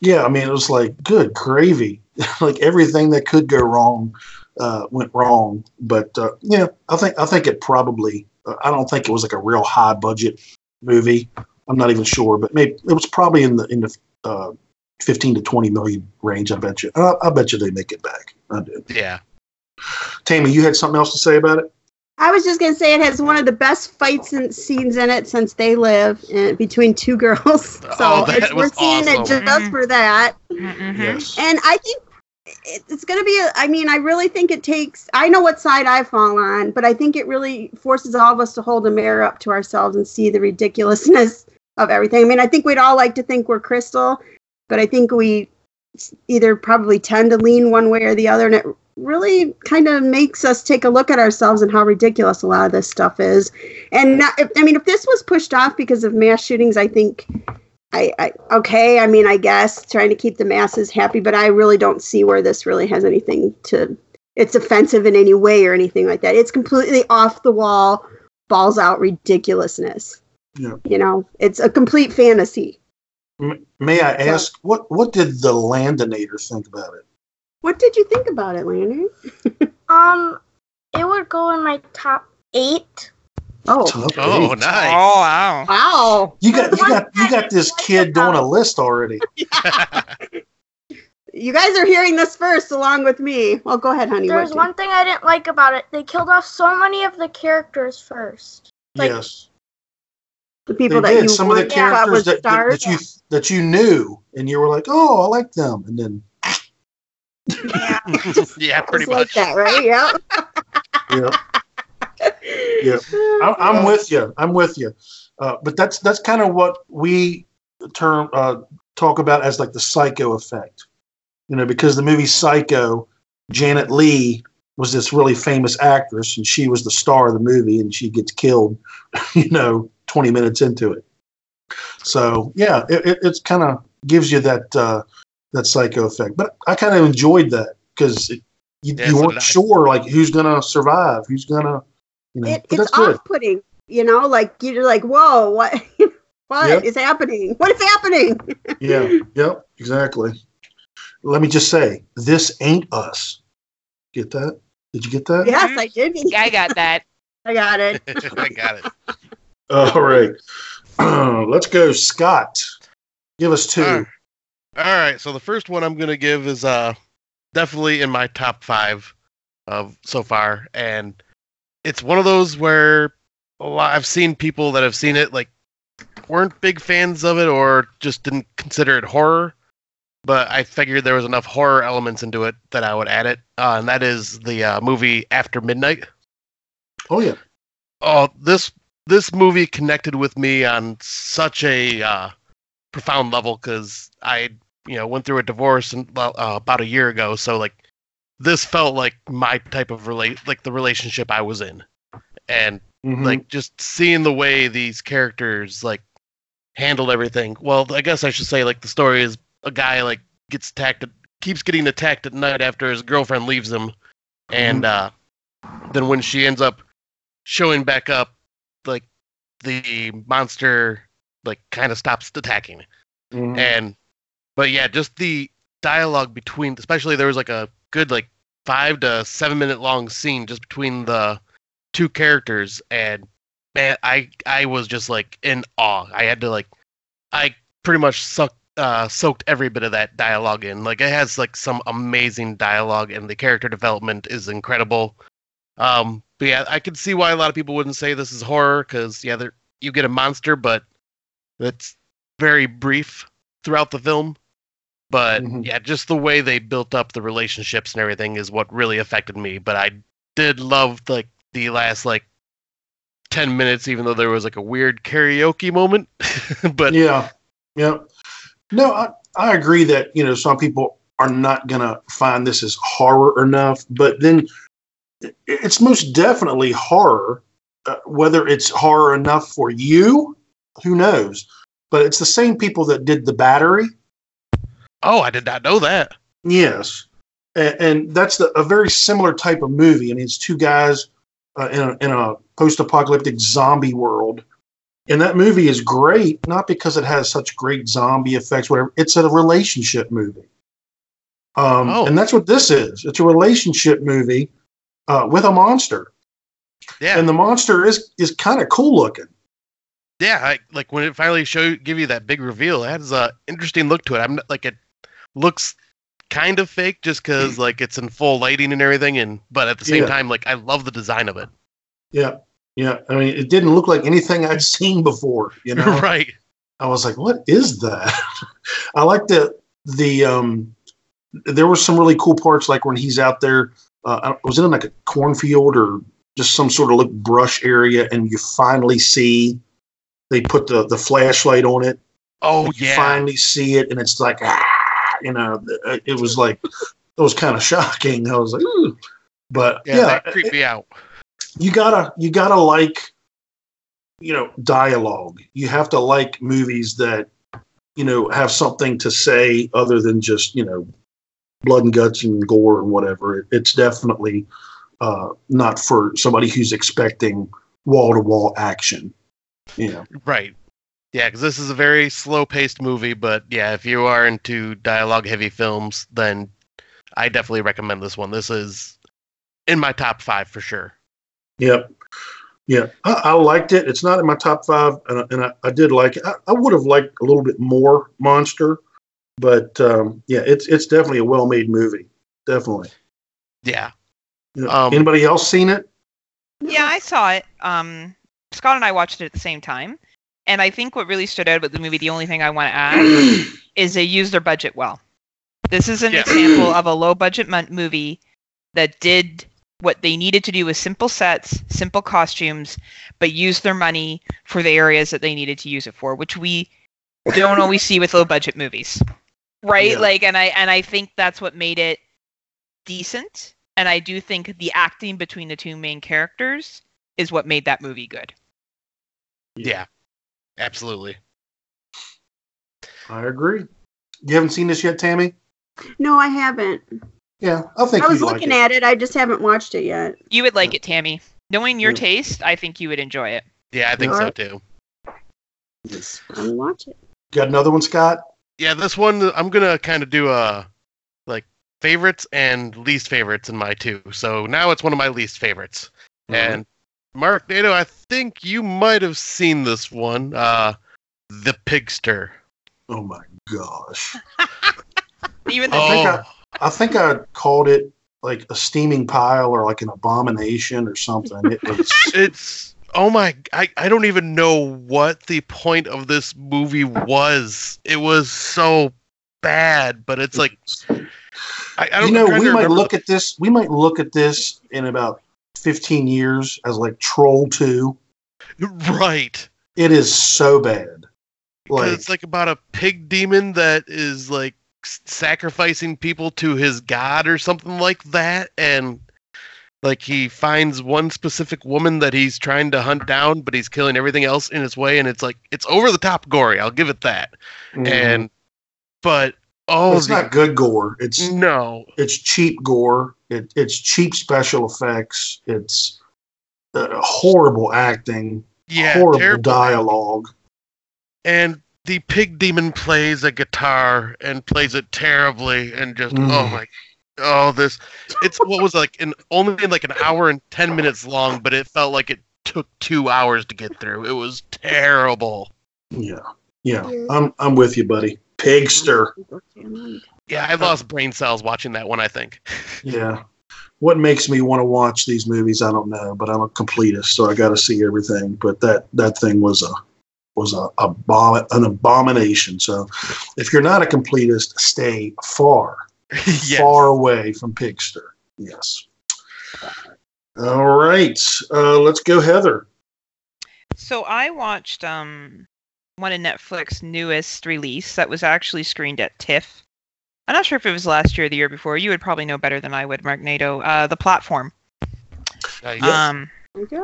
yeah. I mean, it was like good gravy. like everything that could go wrong uh, went wrong. But uh, yeah, I think I think it probably. I don't think it was like a real high budget movie. I'm not even sure, but maybe it was probably in the in the uh, 15 to 20 million range. I bet you. I, I bet you they make it back. I do. Yeah. Tammy, you had something else to say about it? I was just gonna say it has one of the best fights and scenes in it since They Live uh, between two girls. So Oh, that it's- we're was seeing it awesome. just Mhm. for that. Mhm. Yes. And I think it- it's going to be, a, I mean, I really think it takes, I know what side I fall on, but I think it really forces all of us to hold a mirror up to ourselves and see the ridiculousness of everything. I mean, I think we'd all like to think we're crystal, but I think we either probably tend to lean one way or the other. And it really kind of makes us take a look at ourselves and how ridiculous a lot of this stuff is. And not, I mean, if this was pushed off because of mass shootings, I think I, I okay. I mean, I guess trying to keep the masses happy, but I really don't see where this really has anything to. It's offensive in any way or anything like that. It's completely off the wall, balls out ridiculousness. Yeah. You know, it's a complete fantasy. May I ask what what did the Landinator think about it? What did you think about it, Landon? Um, it would go in my top eight. Oh, Top Oh, eight. nice. Oh wow. wow! You got you got you got this kid doing a list already. You guys are hearing this first, along with me. Well, go ahead, honey. There's one thing I didn't like about it. They killed off so many of the characters first. like- yes, the people they that did. you Some of the characters was that, that, stars. that you that you knew, and you were like, "Oh, I like them," and then yeah, yeah, pretty Just like much. that, right? Yeah. yeah, yeah. I'm, I'm with you. I'm with you. Uh, but that's that's kind of what we term uh, talk about as like the psycho effect. You know, because the movie Psycho, Janet Leigh was this really famous actress, and she was the star of the movie, and she gets killed. You know, 20 minutes into it. So yeah, it, it it's kind of gives you that uh, that psycho effect. But I kind of enjoyed that because you, Yeah, you weren't sure like who's gonna survive, who's gonna you know. it, it's off-putting you know like you're like whoa what what is Yep. happening what is happening Yeah, yep, exactly. Let me just say, this ain't us. Get that? Did you get that? yes i did I got that. i got it I got it. All right. Let's go, Scott. Give us two. All right. All right. So the first one I'm gonna give is uh definitely in my top five of so far, and it's one of those where a lot, I've seen people that have seen it like weren't big fans of it or just didn't consider it horror. But I figured there was enough horror elements into it that I would add it, uh, and that is the uh, movie After Midnight. Oh yeah. oh this this movie connected with me on such a uh, profound level because I you know went through a divorce and, uh, about a year ago, so like this felt like my type of relate like the relationship I was in, and Mhm. like just seeing the way these characters like handled everything. Well, I guess I should say like the story is a guy like gets attacked, at, keeps getting attacked at night after his girlfriend leaves him, and uh, then when she ends up showing back up, like the monster like kind of stops attacking, Mhm. and but yeah, just the dialogue between, especially there was like a good like five to seven minute long scene just between the two characters, and man, I I was just like in awe. I had to like, I pretty much sucked. Uh, soaked every bit of that dialogue in. Like it has like some amazing dialogue, and the character development is incredible. Um, but yeah, I could see why a lot of people wouldn't say this is horror because yeah, there you get a monster, but it's very brief throughout the film. But Mhm. yeah, just the way they built up the relationships and everything is what really affected me. But I did love like the last like ten minutes, even though there was like a weird karaoke moment. but yeah, yeah. No, I, I agree that you know some people are not going to find this as horror enough. But then it's most definitely horror. Uh, whether it's horror enough for you, who knows? But it's the same people that did the battery. Oh, I did not know that. Yes, and, and that's the, a very similar type of movie. I mean, it's two guys uh, in a, in a post-apocalyptic zombie world, and that movie is great not because it has such great zombie effects. Whatever, it's a relationship movie, um, Oh. and that's what this is. It's a relationship movie uh, with a monster, Yeah, and the monster is is kind of cool looking. yeah. I, like when it finally show give you that big reveal, it has a interesting look to it. I'm not, like it looks kind of fake just because like it's in full lighting and everything, and but at the same Yeah. time, like I love the design of it. Yeah, yeah. I mean, it didn't look like anything I'd seen before. You know, right. I was like, "What is that?" I like the the um. There were some really cool parts, like when he's out there. Uh, I was it in like a cornfield or just some sort of like brush area, and you finally see they put the the flashlight on it. Oh yeah. finally see it, and it's like, ah, you know, it was like it was kind of shocking. I was like, Ooh. but yeah, yeah, that creeped me out. you gotta you gotta like you know dialogue you have to like movies that you know have something to say other than just you know blood and guts and gore and whatever it, it's definitely uh, not for somebody who's expecting wall-to-wall action you know Right. Yeah, because this is a very slow-paced movie, but yeah, if you are into dialogue-heavy films, then I definitely recommend this one. This is in my top five for sure. Yep. Yeah, I, I liked it. It's not in my top five, and, I- and I, I did like it. I, I would have liked a little bit more Monster, but um, yeah, it's it's definitely a well-made movie. Definitely. Yeah. Yeah. Um, Anybody else seen it? Yeah, I saw it. Um, Scott and I watched it at the same time, and I think what really stood out about the movie, the only thing I want to add, is they used their budget well. This is an Yeah. example of a low budget mon- movie that did what they needed to do with simple sets, simple costumes, but used their money for the areas that they needed to use it for, which we don't always see with low budget movies. Right? Yeah. Like and I and I think that's what made it decent. And I do think the acting between the two main characters is what made that movie good. Yeah. Absolutely. I agree. You haven't seen this yet, Tammy? No, I haven't. Yeah, I think I was you'd like looking it. at it. I just haven't watched it yet. You would like it, Tammy. Knowing your Yeah. taste, I think you would enjoy it. Yeah, I think so Alright. too. Yes, I'll watch it. Got another one, Scott? Yeah, this one I'm gonna kind of do a like favorites and least favorites in my two. So now it's one of my least favorites. And Mark Nato, I think you might have seen this one, uh, The Pigster. oh my gosh, Even the I think Oh, I think I called it like a steaming pile or like an abomination or something. It was it's oh my I, I don't even know what the point of this movie was. It was so bad, but it's like I, I don't you know, we might remember look at this. We might look at this in about fifteen years as like Troll Two. right. It is so bad. Like it's like about a pig demon that is like sacrificing people to his god or something like that and like he finds one specific woman that he's trying to hunt down but he's killing everything else in his way and it's like it's over the top gory i'll give it that mhm. and but oh it's the- not good gore. It's no it's cheap gore. It, it's cheap special effects. It's uh, horrible acting. yeah horrible terrible dialogue. and the pig demon plays a guitar and plays it terribly and just oh Mm. my oh this it's what was like an only like an hour and 10 minutes long but it felt like it took two hours to get through it was terrible Yeah, yeah. I'm I'm with you, buddy. Pigster. yeah i lost brain cells watching that one i think Yeah. What makes me want to watch these movies? I don't know, but I'm a completist, so I got to see everything. But that that thing was a was a, a bom- an abomination. So if you're not a completist, stay far yes. far away from Pigster. Yes. All right. Uh, let's go, Heather. So I watched um one of Netflix newest release that was actually screened at TIFF I'm not sure if it was last year or the year before. You would probably know better than I would, Mark Nato. Uh, the platform. Nice. Um,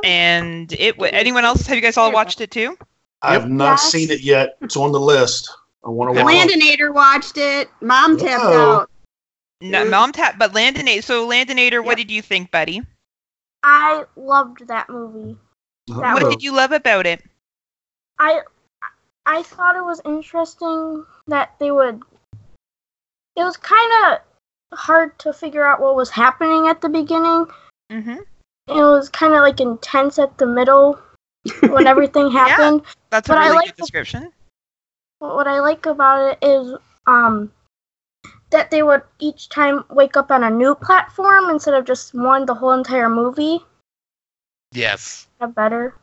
and it. w- Anyone else? Have you guys all watched it too? I've not Yes. seen it yet. It's on the list. I want to watch it. Landinator watched it. Mom tapped Oh. out. No. Mom tapped. but Landinator. So Landinator, what did you think, buddy? I loved that movie. That What did you love about it? I I thought it was interesting that they would. It was kind of hard to figure out what was happening at the beginning. Mm-hmm. It was kind of like intense at the middle when everything happened. Yeah, That's what But I like good the- description. But what I like about it is um that they would each time wake up on a new platform instead of just one the whole entire movie. yes. That better.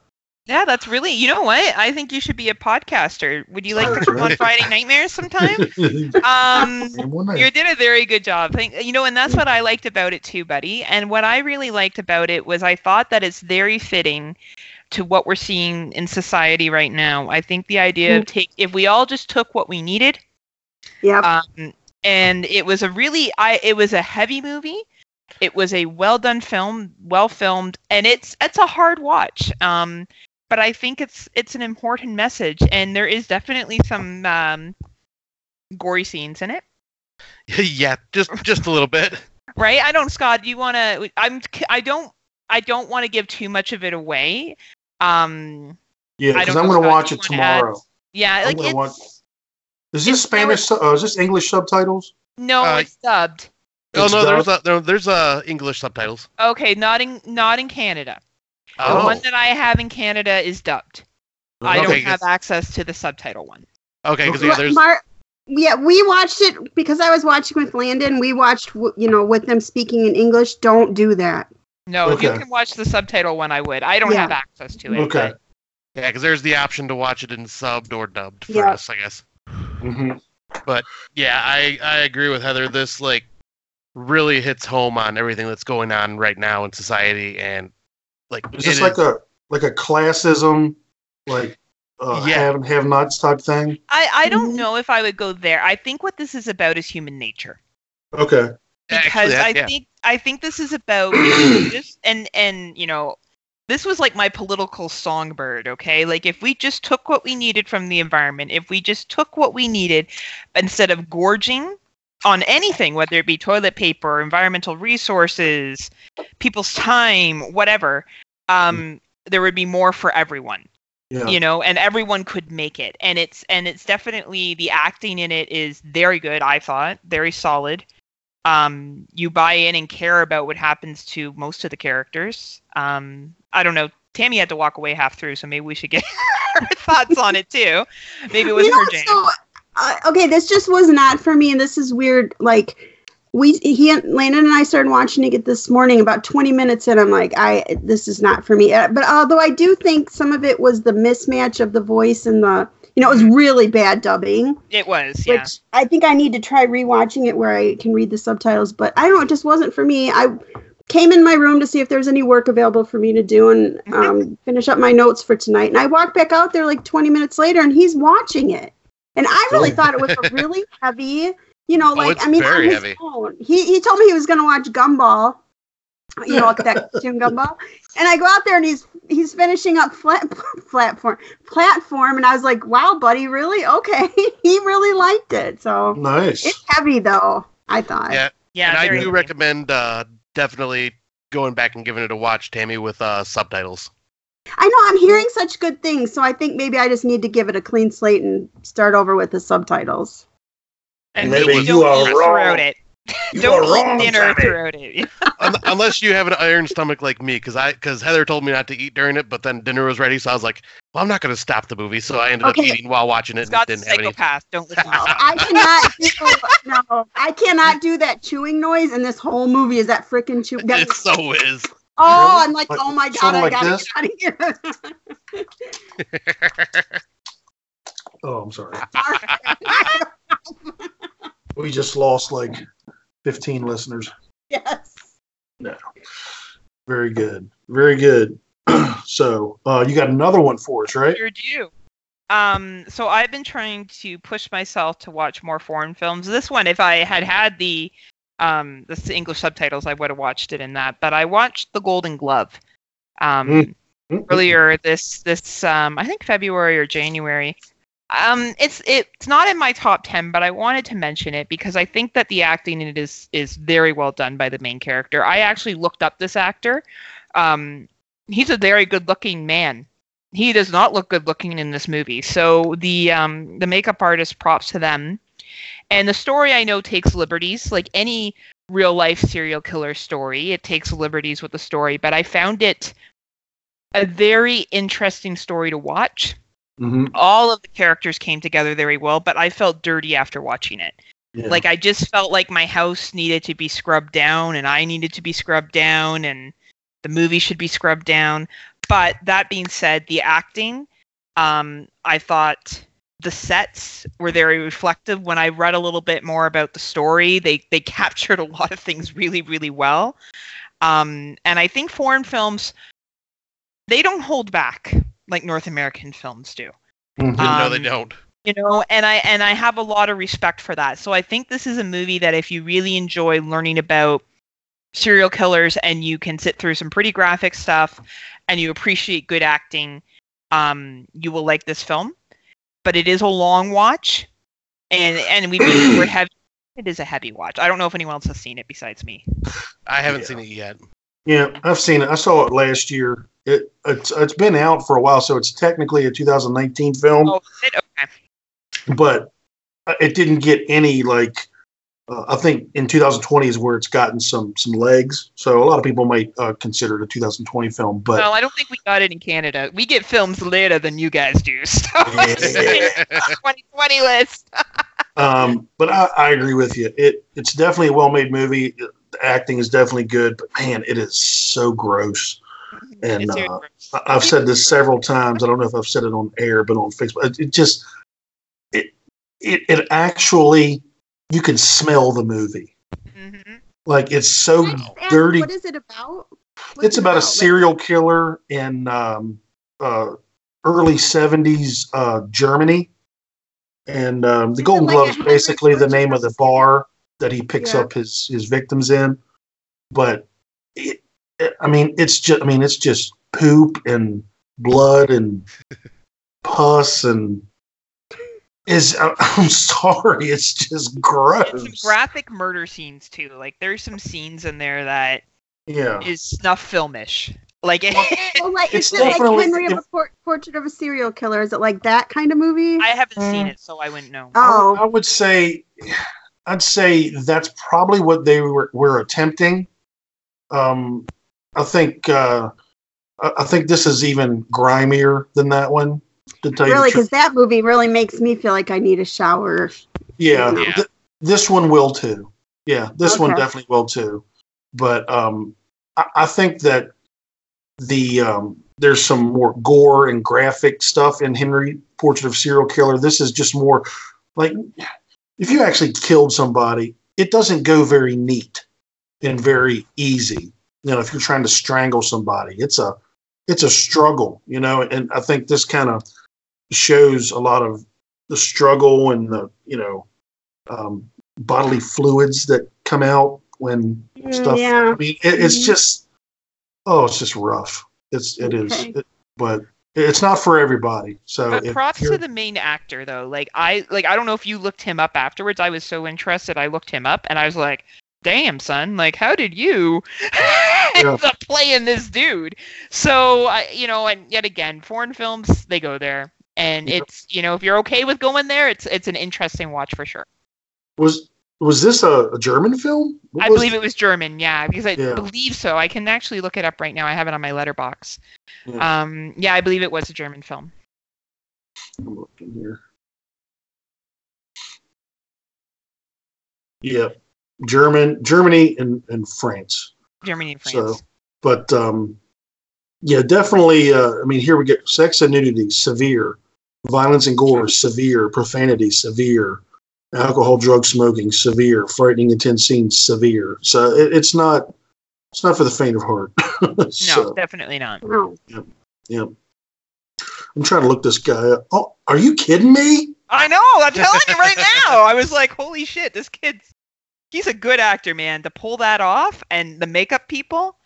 Yeah, that's really. You know what? I think you should be a podcaster. Would you like to come on. Friday Nightmares sometime? Um, You did a very good job. Thank you know, and that's what I liked about it too, buddy. And what I really liked about it was I thought that it's very fitting to what we're seeing in society right now. I think the idea of take if we all just took what we needed, Yeah. um, and it was a really I it was a heavy movie. It was a well done film, well filmed, and it's it's a hard watch. Um, but I think it's it's an important message, and there is definitely some um, gory scenes in it. yeah, just just a little bit. right i don't scott do you want to i'm i don't i don't want to give too much of it away um yeah, because I'm going to watch it wanna add- tomorrow. yeah I'm like it's watch- Is this it's- Spanish? su- Uh, is this English subtitles? no Uh, it's dubbed Oh It's no, there's dubbed? a, there, there's uh English subtitles. okay not in not in canada the one that i have in canada is dubbed i Okay, don't have access to the subtitle one okay, because yeah, there's Mar- yeah, we watched it because I was watching with Landon. We watched, you know, with them speaking in English. Don't do that. no if you can watch the subtitle one i would i don't Yeah. have access to it Okay. but- yeah, because there's the option to watch it in subbed or dubbed for Yeah. us, I guess. hmm But Yeah, I I agree with Heather. This like really hits home on everything that's going on right now in society, and like Is it this like a like a classism, like uh, Yeah. have and have nots type thing? I, I don't Mhm. know if I would go there. I think what this is about is human nature. Okay. because Actually, that- I yeah. think I think this is about this and and you know this was like my political songbird. Okay, like if we just took what we needed from the environment, if we just took what we needed instead of gorging on anything, whether it be toilet paper, environmental resources, people's time, whatever, um, there would be more for everyone Yeah. you know and everyone could make it. And it's and it's definitely the acting in it is very good i thought very solid. Um you buy in and care about what happens to most of the characters. Um i don't know tammy had to walk away half through so maybe we should get her thoughts on it too. Maybe it was You know her what, so, uh, okay, this just was not for me, and this is weird. Like, we he and Landon and I started watching it this morning. About twenty minutes in, I'm like, I this is not for me. Uh, But although I do think some of it was the mismatch of the voice and the, you know, it was really bad dubbing. it was yeah Which I think I need to try rewatching it where I can read the subtitles. But I don't know, it just wasn't for me. I came in my room to see if there's any work available for me to do and um, finish up my notes for tonight. And I walked back out there like 20 minutes later, and he's watching it. And I really thought it was a really heavy, you know, Oh, like it's I mean, very on his heavy. own. He he told me he was going to watch Gumball, you know, like that cartoon Gumball. And I go out there and he's he's finishing up flat platform platform, and I was like, wow, buddy, really? Okay, he really liked it. So Nice. it's heavy though. I thought. Yeah, yeah and I do good. recommend uh, definitely going back and giving it a watch, Tammy, with uh, subtitles. I know I'm hearing such good things, so I think maybe I just need to give it a clean slate and start over with the subtitles. And Maybe maybe you don't are eat wrong. throughout it You don't are eat wrong, dinner Sammy. throughout it Un- unless you have an iron stomach like me, because I because Heather told me not to eat during it, but then dinner was ready, so I was like, well, I'm not going to stop the movie, so I ended Okay. up eating while watching it scott's and didn't have any. psychopath don't listen No, I cannot do no, I cannot do that chewing noise, and this whole movie is that freaking chew. That, It so is. oh, Really? I'm like, Like- oh my god, I like gotta this? get out of here. Oh, I'm sorry. Sorry. We just lost like 15 listeners. yes. No. Very good. Very good. so uh, you got another one for us, right? Sure do. Um, so I've been trying to push myself to watch more foreign films. This one, if I had had the um the English subtitles, I would have watched it in that. But I watched The Golden Glove um Mm. Mm, earlier this this um I think February or January. Um, it's it's not in my top ten, but I wanted to mention it because I think that the acting in it is is very well done by the main character. I actually looked up this actor. Um, he's a very good looking man. He does not look good looking in this movie. So the um the makeup artist props to them. And the story I know takes liberties, like any real life serial killer story, it takes liberties with the story, but I found it a very interesting story to watch. Mhm, All of the characters came together very well, but I felt dirty after watching it. yeah. Like I just felt like my house needed to be scrubbed down and I needed to be scrubbed down and the movie should be scrubbed down. But that being said, the acting, um, I thought the sets were very reflective. When I read a little bit more about the story, they they captured a lot of things really, really well. Um, and I think foreign films they don't hold back like North American films do Mhm. no, they Um, don't. you know and i and i have a lot of respect for that so i think this is a movie that if you really enjoy learning about serial killers and you can sit through some pretty graphic stuff and you appreciate good acting um you will like this film but it is a long watch and and we've heavy it is a heavy watch i don't know if anyone else has seen it besides me I haven't Yeah. seen it yet. Yeah, I've seen it. I saw it last year. It it's it's been out for a while, so it's technically a 2019 film, oh okay but it didn't get any like. Uh, I think in 2020 is where it's gotten some some legs. So a lot of people might uh, consider it a 2020 film, but well i don't think we got it in canada we get films later than you guys do so Yeah. 2020 list um, but I, I agree with you. It it's definitely a well made movie. The acting is definitely good, but man, it is so gross. And uh. I've said this several times. I don't know if I've said it on air, but on Facebook, it, just it, it it actually you can smell the movie. Mhm. Like it's so dirty. What is it about? What's It's it about a serial killer in um, uh, early '70s uh, Germany, and um, the Golden like a Glove is basically the name of the bar that he picks Yeah. up his his victims in. But it, it- I mean, it's just I mean, it's just poop and blood and pus and is I- I'm sorry, it's just gross. And some graphic murder scenes too. Like there's some scenes in there that yeah. is snuff filmish. Like Well, like, It's is it like Henry of a Por- Portrait of a Serial Killer? Is it like that kind of movie? I haven't seen Mm. it, so I wouldn't know. oh, I would say, I'd say that's probably what they were, were attempting. Um, I think, uh, I I think this is even grimier than that one. To tell really? Because that movie really makes me feel like I need a shower. yeah, Yeah. th- this one will too. Yeah, this one definitely will too. But um, I, I think that the um, there's some more gore and graphic stuff in Henry Portrait of Serial Killer. This is just more like if you actually killed somebody, it doesn't go very neat and very easy. You know, if you're trying to strangle somebody, it's a it's a struggle. You know, and I think this kind of shows a lot of the struggle and the you know um, bodily fluids that come out when Mm, stuff. yeah. I mean, it, it's Mhm. just oh, it's just rough. It's it is, Okay. It- but it's not for everybody. So But props to the main actor though. Like I like I don't know if you looked him up afterwards. I was so interested. I looked him up and I was like, "Damn, son! Like, how did you end up playing this dude?" So I, you know, and yet again, foreign films they go there, and Yep. it's you know if you're okay with going there, it's it's an interesting watch for sure. was was this a, a German film? What I believe it was German, yeah, because I Yeah. believe so. I can actually look it up right now. I have it on my Letterboxd. Yeah. Um, yeah, I believe it was a German film. I'm looking here. Yeah, German, Germany, and, and France. Germany and So- France. But um, yeah, definitely. Uh, I mean, here we get sex and nudity, severe. Violence and gore, severe. Profanity, severe. Alcohol, drug smoking, severe. Frightening, intense scenes, severe. So it, it's not. It's not for the faint of heart. no, definitely not. No. yeah. I'm trying to look this guy up. Oh, are you kidding me? I know. I'm telling you right now. I was like, holy shit, this kid's he's a good actor, man. To pull that off and the makeup people,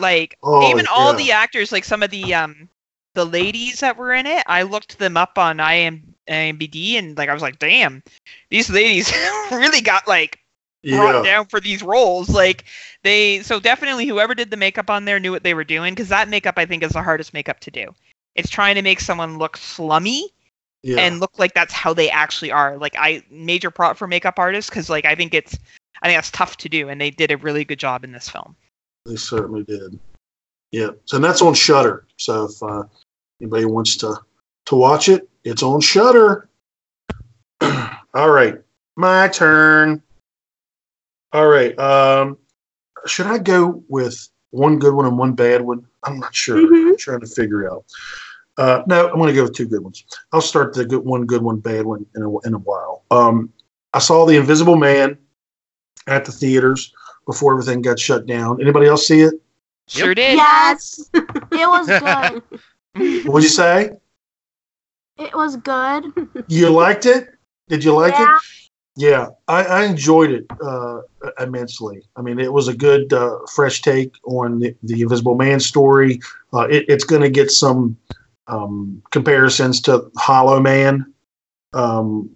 like Oh, even all the actors, like some of the um the ladies that were in it, I looked them up on IM, IMDb and like I was like, damn, these ladies really got like brought Yeah. down for these roles. Like they, so definitely whoever did the makeup on there knew what they were doing because that makeup I think is the hardest makeup to do. It's trying to make someone look slummy Yeah. and look like that's how they actually are. Like I major prop for makeup artists because like I think it's I think that's tough to do and they did a really good job in this film. They certainly did. Yeah. So and that's on Shudder. So if uh, anybody wants to to watch it, it's on Shudder. All right. My turn. All right. Um should I go with one good one and one bad one? I'm not sure. Mhm. I'm trying to figure out. Uh, no, I'm going to go with two good ones. I'll start the good one, good one, bad one in a, in a while. Um, I saw The Invisible Man at the theaters before everything got shut down. Anybody else see it? Sure did. Yes, it was good. What'd you say? It was good. You liked it? Did you like yeah, it? Yeah, I, I enjoyed it uh, immensely. I mean, it was a good, uh, fresh take on the, the Invisible Man story. Uh, it, it's going to get some um, comparisons to Hollow Man um,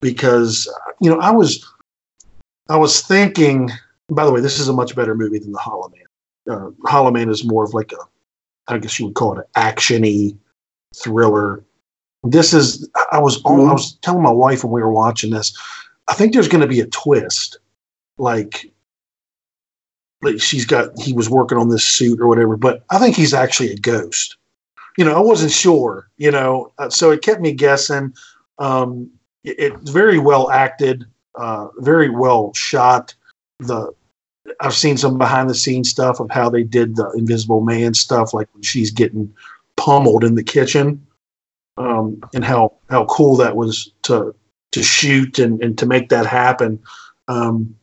because you know I was I was thinking. By the way, this is a much better movie than the Hollow Man. Uh, Hollow Man is more of like a, I guess you would call it an actiony thriller. This is. I was. I was telling my wife when we were watching this. I think there's going to be a twist, like, like she's got. He was working on this suit or whatever, but I think he's actually a ghost. You know, I wasn't sure. You know, uh, so it kept me guessing. Um, it, it's very well acted, uh, very well shot. The I've seen some behind the scenes stuff of how they did the Invisible Man stuff, like when she's getting pummeled in the kitchen, um, and how how cool that was to to shoot and, and to make that happen. Um,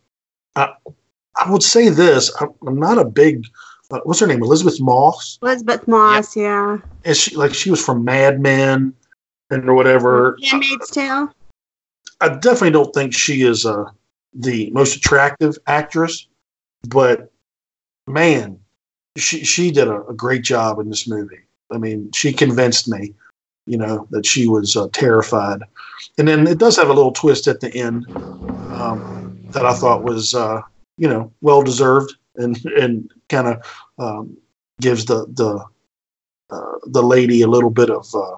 I, I would say this: I'm, I'm not a big uh, what's her name, Elisabeth Moss. Elisabeth Moss, yeah. Is she like she was from Mad Men and or whatever? Handmaid's Tale. I definitely don't think she is uh, the most attractive actress, but man, she she did a, a great job in this movie. I mean, she convinced me, you know, that she was uh, terrified. And then it does have a little twist at the end um, that I thought was, uh, you know, well deserved and and kind of um, gives the the uh, the lady a little bit of uh,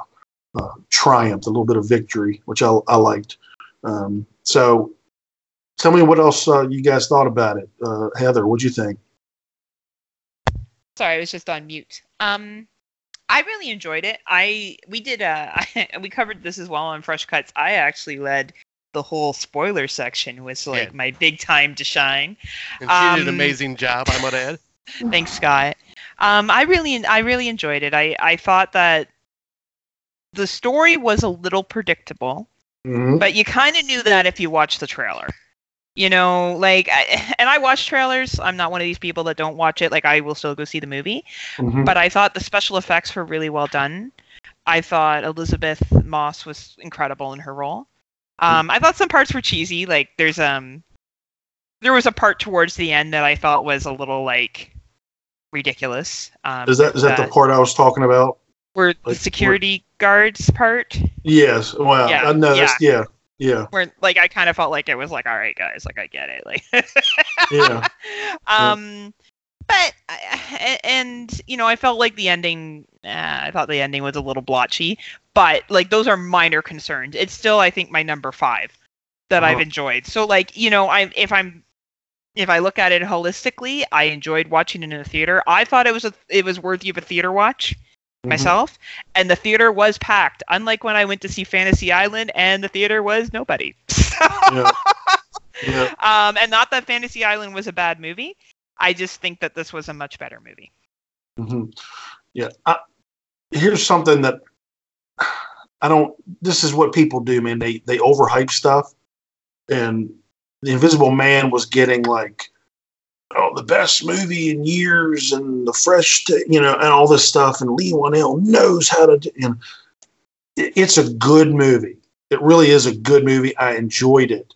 uh, triumph, a little bit of victory, which I, I liked. Um, so, tell me what else uh, you guys thought about it, Heather. What'd you think? Sorry, I was just on mute. Um, I really enjoyed it. I we did uh we covered this as well on Fresh Cuts. I actually led the whole spoiler section was like Yeah. my big time to shine. And she did an Um, amazing job, I might add. Thanks, Scott. Um, I really, I really enjoyed it. I, I thought that the story was a little predictable, Mm-hmm. but you kind of knew that if you watched the trailer. You know, like, I, and I watch trailers. I'm not one of these people that don't watch it. Like, I will still go see the movie. Mm-hmm. But I thought the special effects were really well done. I thought Elisabeth Moss was incredible in her role. Um, I thought some parts were cheesy. Like, there's um, there was a part towards the end that I thought was a little like ridiculous. Um, Is that is that the uh, part I was talking about? where the like, security guards part Yes. Well, Yeah, I know that's yeah, yeah, where like I kind of felt like it was like all right guys like I get it like yeah. um but and you know I felt like the ending uh, I thought the ending was a little blotchy but like those are minor concerns it's still I think my number 5 that I've Uh-huh. enjoyed so like you know I if I'm if I look at it holistically I enjoyed watching it in the theater I thought it was a it was worthy of a theater watch. Myself and the theater was packed unlike when i went to see fantasy island and the theater was nobody Yeah. Yeah. um and not that fantasy island was a bad movie i just think that this was a much better movie hmm Yeah. I, here's something that I don't. This is what people do, man. They they overhype stuff, and the Invisible Man was getting like, oh, the best movie in years, and the fresh, t- you know, and all this stuff. And Leigh Whannell knows how to do. And it- it's a good movie. It really is a good movie. I enjoyed it,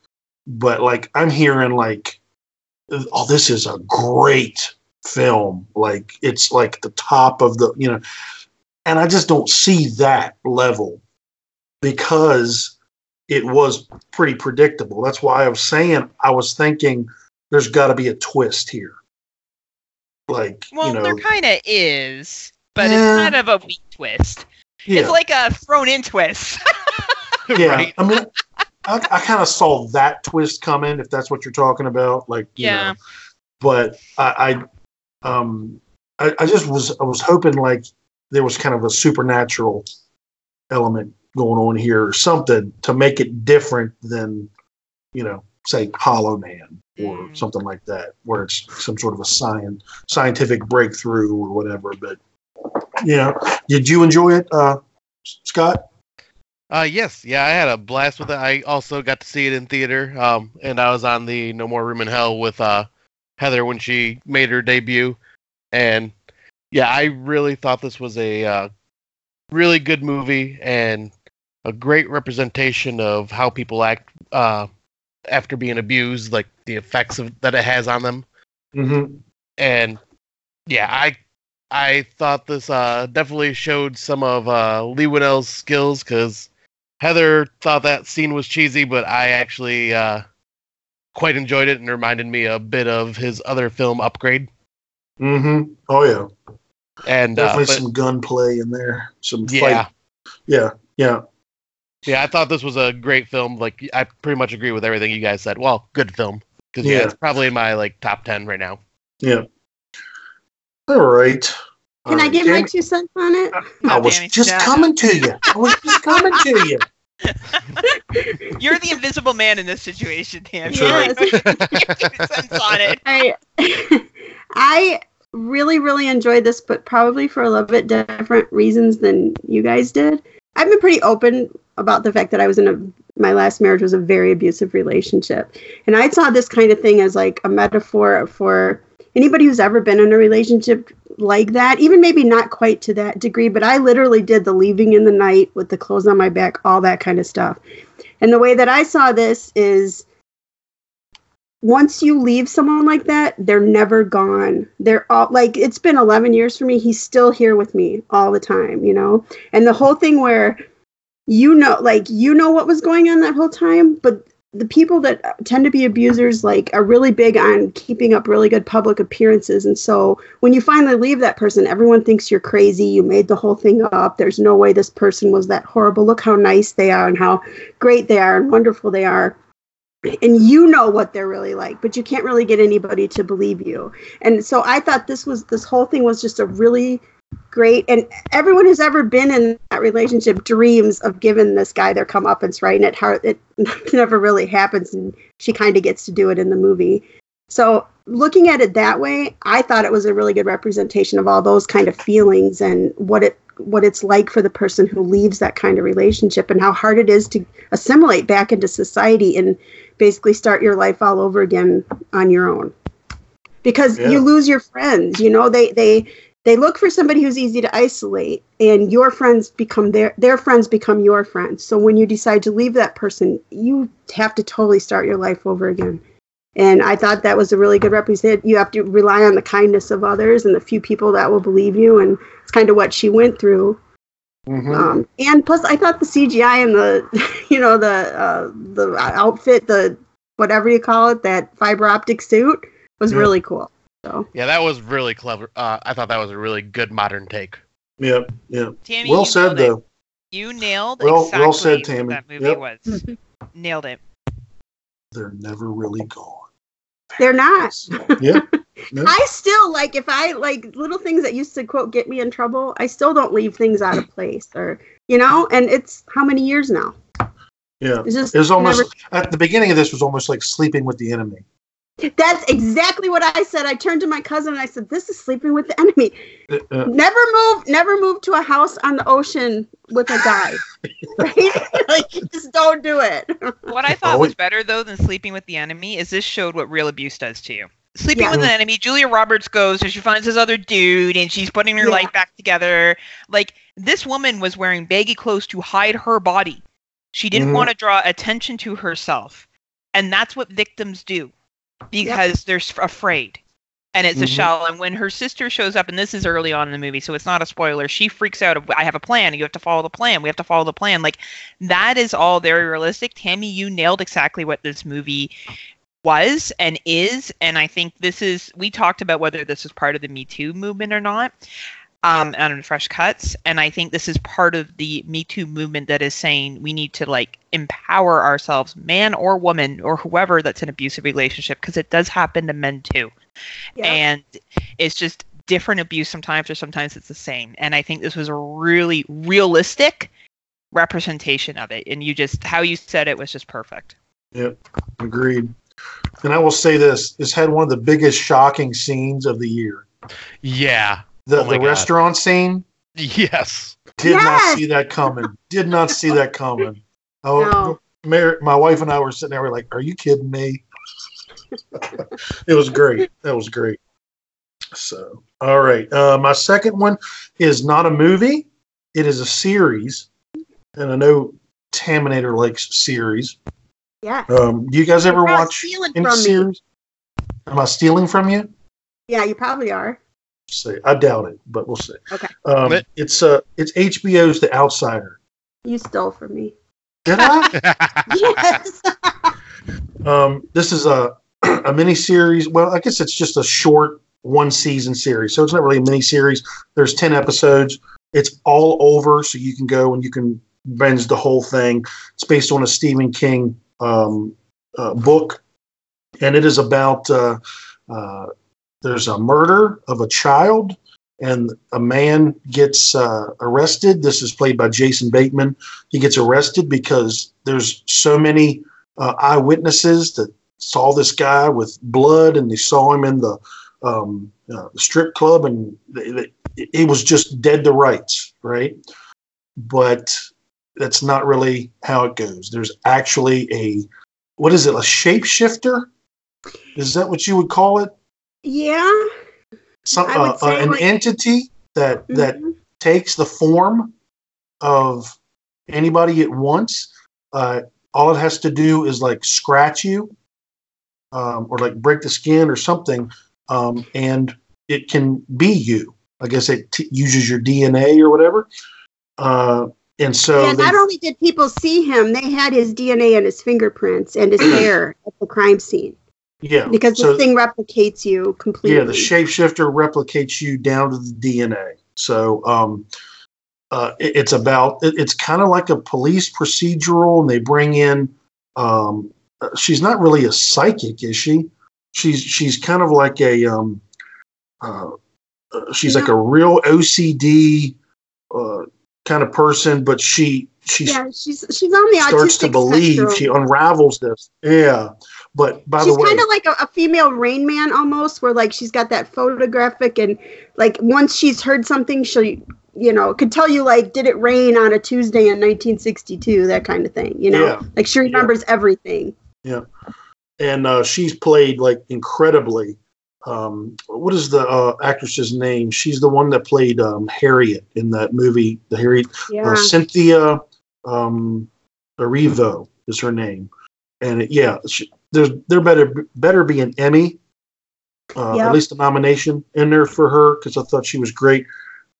but like I'm hearing like, oh, this is a great film. Like it's like the top of the you know, and I just don't see that level because it was pretty predictable. That's why I was saying I was thinking there's got to be a twist here. Like Well, you know, there kind of is, but Yeah. it's kind of a weak twist. yeah. It's like a thrown-in twist. yeah, Right. I mean, I, I kind of saw that twist coming, if that's what you're talking about. Like, you Yeah. know, but I, I, um, I, I just was, I was hoping like there was kind of a supernatural element going on here or something to make it different than, you know, say Hollow Man or Mm. something like that, where it's some sort of a science scientific breakthrough or whatever. But yeah, did you enjoy it, uh, Scott? Uh, yes, yeah, I had a blast with it. I also got to see it in theater, um, and I was on the No More Room in Hell with uh, Heather when she made her debut, and yeah, I really thought this was a uh, really good movie and a great representation of how people act uh, after being abused, like the effects of, that it has on them Mm-hmm. and yeah, I I thought this uh, definitely showed some of uh, Leigh Whannell's skills because Heather thought that scene was cheesy, but I actually uh, quite enjoyed it and reminded me a bit of his other film Upgrade. Mm-hmm. Oh yeah. And uh, Definitely but, some gunplay in there. Some yeah, fight. Yeah. Yeah. Yeah, I thought this was a great film. Like I pretty much agree with everything you guys said. Well, good film because yeah. Yeah. it's probably in my like top ten right now. Yeah. All right. Can All I uh, right, give my two cents on it? Uh, I was Tammy. just Yeah. coming to you. I was just coming to you. You're the invisible man in this situation, Dan. That's right. Yes. Two cents on it. I I really really enjoyed this, but probably for a little bit different reasons than you guys did. I've been pretty open about the fact that I was in a my last marriage was a very abusive relationship, and I saw this kind of thing as like a metaphor for anybody who's ever been in a relationship like that, even maybe not quite to that degree, but I literally did the leaving in the night with the clothes on my back, all that kind of stuff. And the way that I saw this is once you leave someone like that, they're never gone. They're all like it's been 11 years for me. He's still here with me all the time, you know? And the whole thing where you know like you know what was going on that whole time, but the people that tend to be abusers like are really big on keeping up really good public appearances. And so when you finally leave that person everyone thinks you're crazy. You made the whole thing up. There's no way this person was that horrible. Look how nice they are and how great they are and wonderful they are. And you know what they're really like but you can't really get anybody to believe you. And so i thought this was this whole thing was just a really great and everyone who's ever been in that relationship dreams of giving this guy their comeuppance right? And it how it never really happens and she kind of gets to do it in the movie. So looking at it that way i thought it was a really good representation of all those kind of feelings and what it what it's like for the person who leaves that kind of relationship and how hard it is to assimilate back into society and basically start your life all over again on your own. Because Yeah. you lose your friends you know they they they look for somebody who's easy to isolate and your friends become their their friends become your friends so when you decide to leave that person you have to totally start your life over again and i thought that was a really good represent you have to rely on the kindness of others and the few people that will believe you and it's kind of what she went through Mhm. um, and plus i thought the cgi and the you know the uh, the outfit the whatever you call it that fiber optic suit was Yeah. really cool so Yeah, that was really clever. Uh, I thought that was a really good modern take. Yeah. Yeah. Tammy, Well said, nailed it. though. You nailed Well- exactly well said, what Tammy. that movie Yep. was. nailed it. They're never really gone. they're not Yeah. Yeah. I still like if I like little things that used to quote get me in trouble. I still don't leave things out of place or you know. And it's how many years now? Yeah. It's just It was almost never- at the beginning of this was almost like sleeping with the enemy. That's exactly what I said. I turned to my cousin and I said, "This is sleeping with the enemy. Uh, uh, Never move, never move to a house on the ocean with a guy. right? like just don't do it. What I thought was better though than sleeping with the enemy is this showed what real abuse does to you. Sleeping Yeah. with an Enemy, Julia Roberts goes and she finds this other dude and she's putting her Yeah. life back together. Like this woman was wearing baggy clothes to hide her body. She didn't Mhm. want to draw attention to herself. And that's what victims do because they're afraid. And it's a Mhm. shell. And when her sister shows up, and this is early on in the movie, so it's not a spoiler, she freaks out. Of, I have a plan. You have to follow the plan. We have to follow the plan. Like that is all very realistic. Tammy, you nailed exactly what this movie was and is and i think this is we talked about whether this is part of the me too movement or not um on fresh cuts and i think this is part of the me too movement that is saying we need to like empower ourselves man or woman or whoever that's in an abusive relationship because it does happen to men too Yeah. and it's just different abuse sometimes or sometimes it's the same and i think this was a really realistic representation of it and you just how you said it was just perfect Yep, agreed. And I will say this: this had one of the biggest shocking scenes of the year. Yeah. The, Oh the God. restaurant scene. Yes. Did not see that coming. Did not see that coming. Oh, No. Mar- my wife and I were sitting there. We're like, "Are you kidding me?" it was great. That was great. So, all right. Uh, my second one is not a movie. It is a series, and I know Taminator likes series. yeah. Um, do you guys ever watch stealing any from me. series? Am I stealing from you? Yeah, you probably are. See, I doubt it, but we'll see. Okay. Um, But- it's uh, it's HBO's The Outsider. You stole from me. Did I? Yes. um, this is a a mini series. Well, I guess it's just a short one season series, so it's not really a mini series. There's ten episodes. It's all over, so you can go and you can binge the whole thing. It's based on a Stephen King um, uh, book, and it is about uh, uh, there's a murder of a child, and a man gets uh, arrested. This is played by Jason Bateman. He gets arrested because there's so many uh, eyewitnesses that saw this guy with blood, and they saw him in the um, uh, strip club, and it was just dead to rights, right? But that's not really how it goes. There's actually a what is it? A shapeshifter? Is that what you would call it? Yeah. Some uh, uh, an like- entity that that Mhm. takes the form of anybody it wants. Uh, all it has to do is like scratch you, um, or like break the skin or something, um, and it can be you. I guess it t- uses your DNA or whatever. Uh, and so yeah, not only did people see him, they had his DNA and his fingerprints and his hair at the crime scene yeah, because so, the thing replicates you completely. Yeah, the shapeshifter replicates you down to the DNA. So um, uh, it- it's about it, it's kind of like a police procedural, and they bring in. Um, uh, she's not really a psychic, is she? She's she's kind of like a um, uh, uh, she's like a real OCD uh, kind of person, but she she's yeah, she's she's on the starts to believe spectrum. she unravels this. Yeah, but by she's the way, she's kind of like a, a female Rain Man almost, where like she's got that photographic and like once she's heard something, she'll you know could tell you like did it rain on a Tuesday in 1962, that kind of thing. You know, Yeah. like she remembers everything. Yeah, and uh, she's played like incredibly. Um, what is the uh, actress's name? She's the one that played um, Harriet in that movie. The Harriet Yeah, uh, Cynthia um, Erivo is her name, and it, yeah, she, there's there better better be an Emmy, uh, Yep. at least a nomination in there for her because I thought she was great.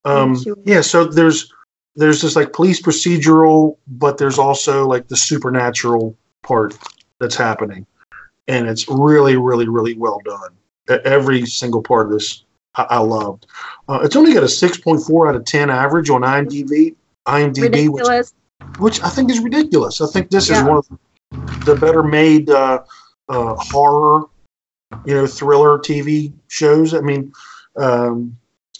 Um, yeah, so there's there's this like police procedural, but there's also like the supernatural part that's happening, and it's really, really, really well done. Every single part of this, I, I loved. Uh, it's only got a six point four out of ten average on IMDb. IMDb, which, ridiculous. which I think is ridiculous. I think this Yeah. is one of the better made uh, uh, horror, you know, thriller TV shows. I mean, um,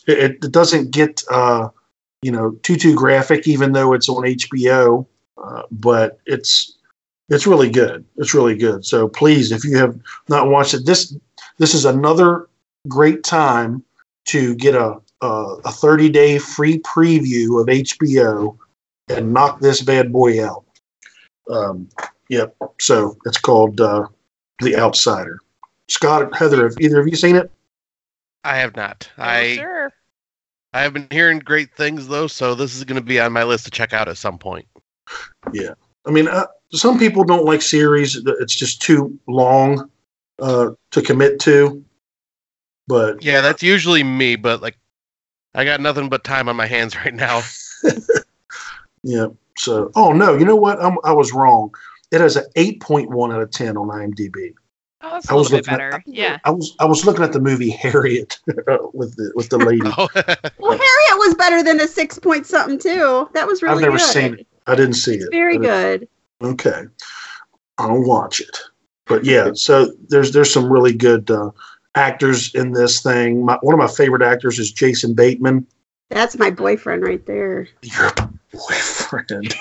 it, it doesn't get uh, you know too too graphic, even though it's on HBO. Uh, but it's it's really good. It's really good. So please, if you have not watched it, this this is another great time to get a a, a 30 day free preview of HBO and knock this bad boy out. Um, yep. So it's called uh, The Outsider. Scott, Heather, have either of you seen it? I have not. Oh, I sure. I have been hearing great things though, so this is going to be on my list to check out at some point. Yeah, I mean, uh, some people don't like series; it's just too long uh, to commit to. But Yeah, that's usually me, but like I got nothing but time on my hands right now. yeah, so oh no, you know what? I'm, I was wrong. It has an 8.1 out of 10 on IMDb. Oh, that's I a was little bit looking at- better. Yeah. I was I was looking at the movie Harriet with the with the lady. Oh, Well, Harriet was better than a six point something too. That was really I've never good. seen it. I didn't see it. Very good. Okay, I'll watch it. But yeah, so there's there's some really good uh, actors in this thing. My, one of my favorite actors is Jason Bateman. That's my boyfriend right there. Your boyfriend.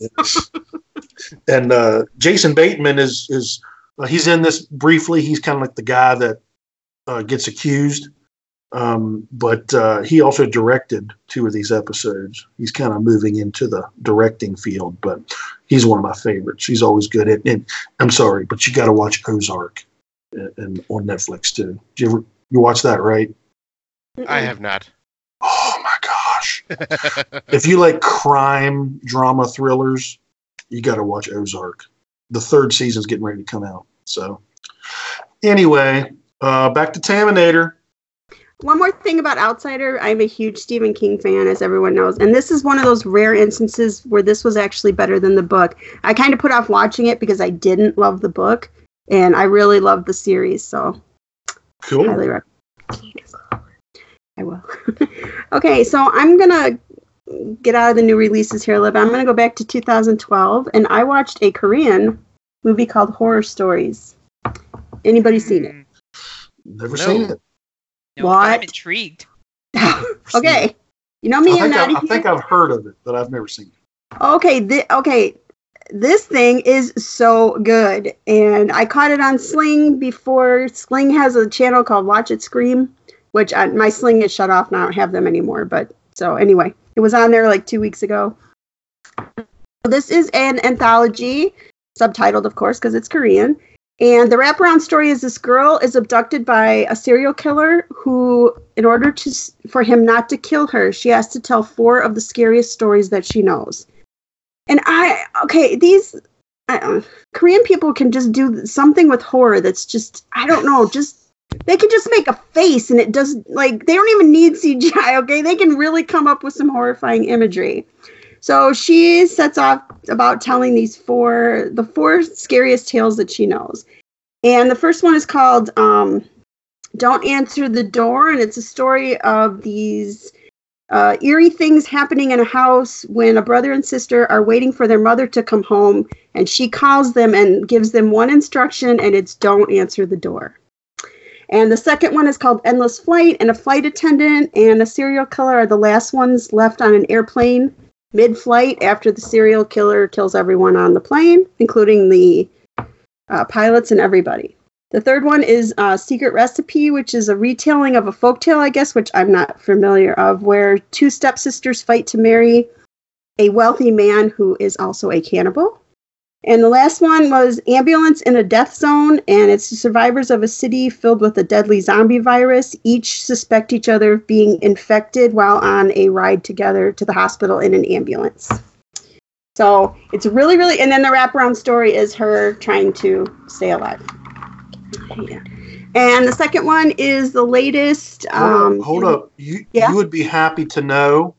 Yes. and uh, Jason Bateman is is uh, he's in this briefly. He's kind of like the guy that uh, gets accused, um, but uh, he also directed two of these episodes. He's kind of moving into the directing field, but he's one of my favorites. He's always good at. And I'm sorry, but you got to watch Ozark, and, and on Netflix too. Did you ever you watch that right? I have not. Oh my gosh! if you like crime drama thrillers, you got to watch Ozark. The third season's getting ready to come out. So, anyway, uh, back to Taminator. One more thing about Outsider, I'm a huge Stephen King fan, as everyone knows, and this is one of those rare instances where this was actually better than the book. I kind of put off watching it because I didn't love the book, and I really loved the series, so Cool. Highly. I will. okay, so I'm gonna get out of the new releases here a little bit. I'm gonna go back to 2012, and I watched a Korean movie called Horror Stories. Anybody hmm. seen it? Never No. seen it. no, but I'm What? intrigued. okay, you know I me. I'm think, not. I, a I think I've heard of it, but I've never seen it. Okay, thi- okay. This thing is so good. And I caught it on Sling before Sling has a channel called Watch It Scream, which I, my Sling is shut off and I don't have them anymore. But so anyway, it was on there like two weeks ago. This is an anthology, subtitled, of course, because it's Korean. And the wraparound story is this girl is abducted by a serial killer who, in order to for him not to kill her, she has to tell four of the scariest stories that she knows. And I okay, these uh, Korean people can just do something with horror that's just I don't know, just they can just make a face and it does like they don't even need CGI. Okay, they can really come up with some horrifying imagery. So she sets off about telling these four the four scariest tales that she knows. And the first one is called um, Don't Answer the Door, and it's a story of these uh, eerie things happening in a house when a brother and sister are waiting for their mother to come home, and she calls them and gives them one instruction, and it's don't answer the door. And the second one is called Endless Flight, and a flight attendant and a serial killer are the last ones left on an airplane mid flight after the serial killer kills everyone on the plane, including the uh, pilots and everybody. The third one is uh, Secret Recipe, which is a retelling of a folktale, I guess, which I'm not familiar of, where two stepsisters fight to marry a wealthy man who is also a cannibal. And the last one was Ambulance in a Death Zone, and it's the survivors of a city filled with a deadly zombie virus. Each suspect each other of being infected while on a ride together to the hospital in an ambulance. So it's really, really, and then the wraparound story is her trying to stay alive. Yeah. And the second one is the latest. Hold Um, up, hold up. You Yeah? you would be happy to know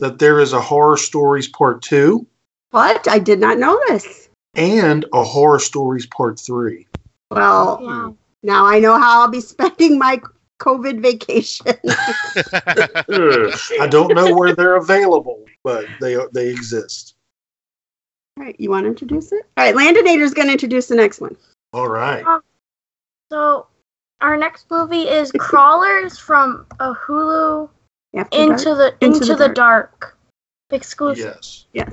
that there is a horror stories part two What? I did not know this. And a horror stories part three. Well, Wow. now I know how I'll be spending my COVID vacation. I don't know where they're available, but they they exist. All right, you want to introduce it? All right, Landinator's going to introduce the next one. All right. Um, so, our next movie is Crawlers from a Hulu After Into Dark? the Into Into, the the, dark. exclusive. Yes. Yeah.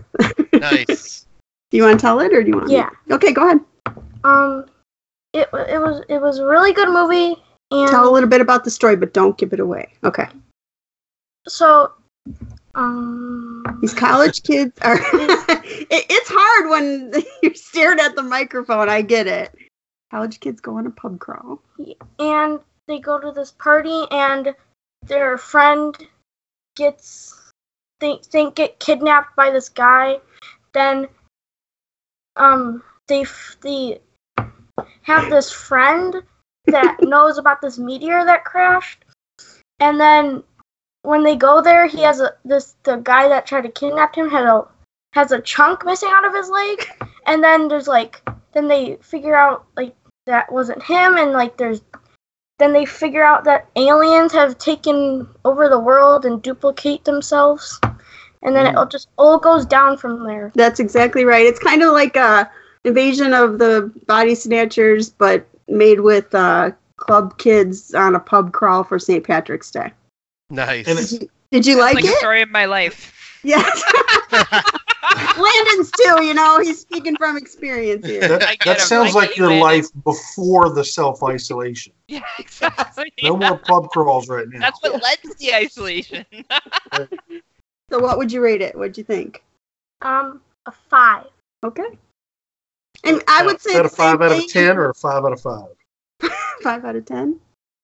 nice. Do you want to tell it, or do you want? me- Yeah. Okay, go ahead. Um, it it was it was a really good movie, and Tell a little bit about the story, but don't give it away. Okay. so, um, These college kids are. it, it's hard when you're staring at the microphone. I get it. College kids go on a pub crawl. and they go to this party and their friend gets they think get kidnapped by this guy then um they f- they have this friend that knows about this meteor that crashed. And then when they go there he has a this the guy that tried to kidnap him had a has a chunk missing out of his leg. And then there's like then they figure out like that wasn't him. And like there's then they figure out that aliens have taken over the world and duplicate themselves and then it just all goes down from there That's exactly right. It's kind of like a invasion of the body snatchers, but made with uh, club kids on a pub crawl for St. Patrick's Day. Nice. Did you, did you like, like a it? story of my life. Yes. Landon's too. You know, he's speaking from experience here. that, that sounds I like your Landon. life before the self isolation. Yeah, exactly. No more pub crawls right now. That's what led to the isolation. So, what would you rate it? What'd you think? um a five Okay. And I would say Is that a five out of thing. ten or a five out of five? Five out of ten.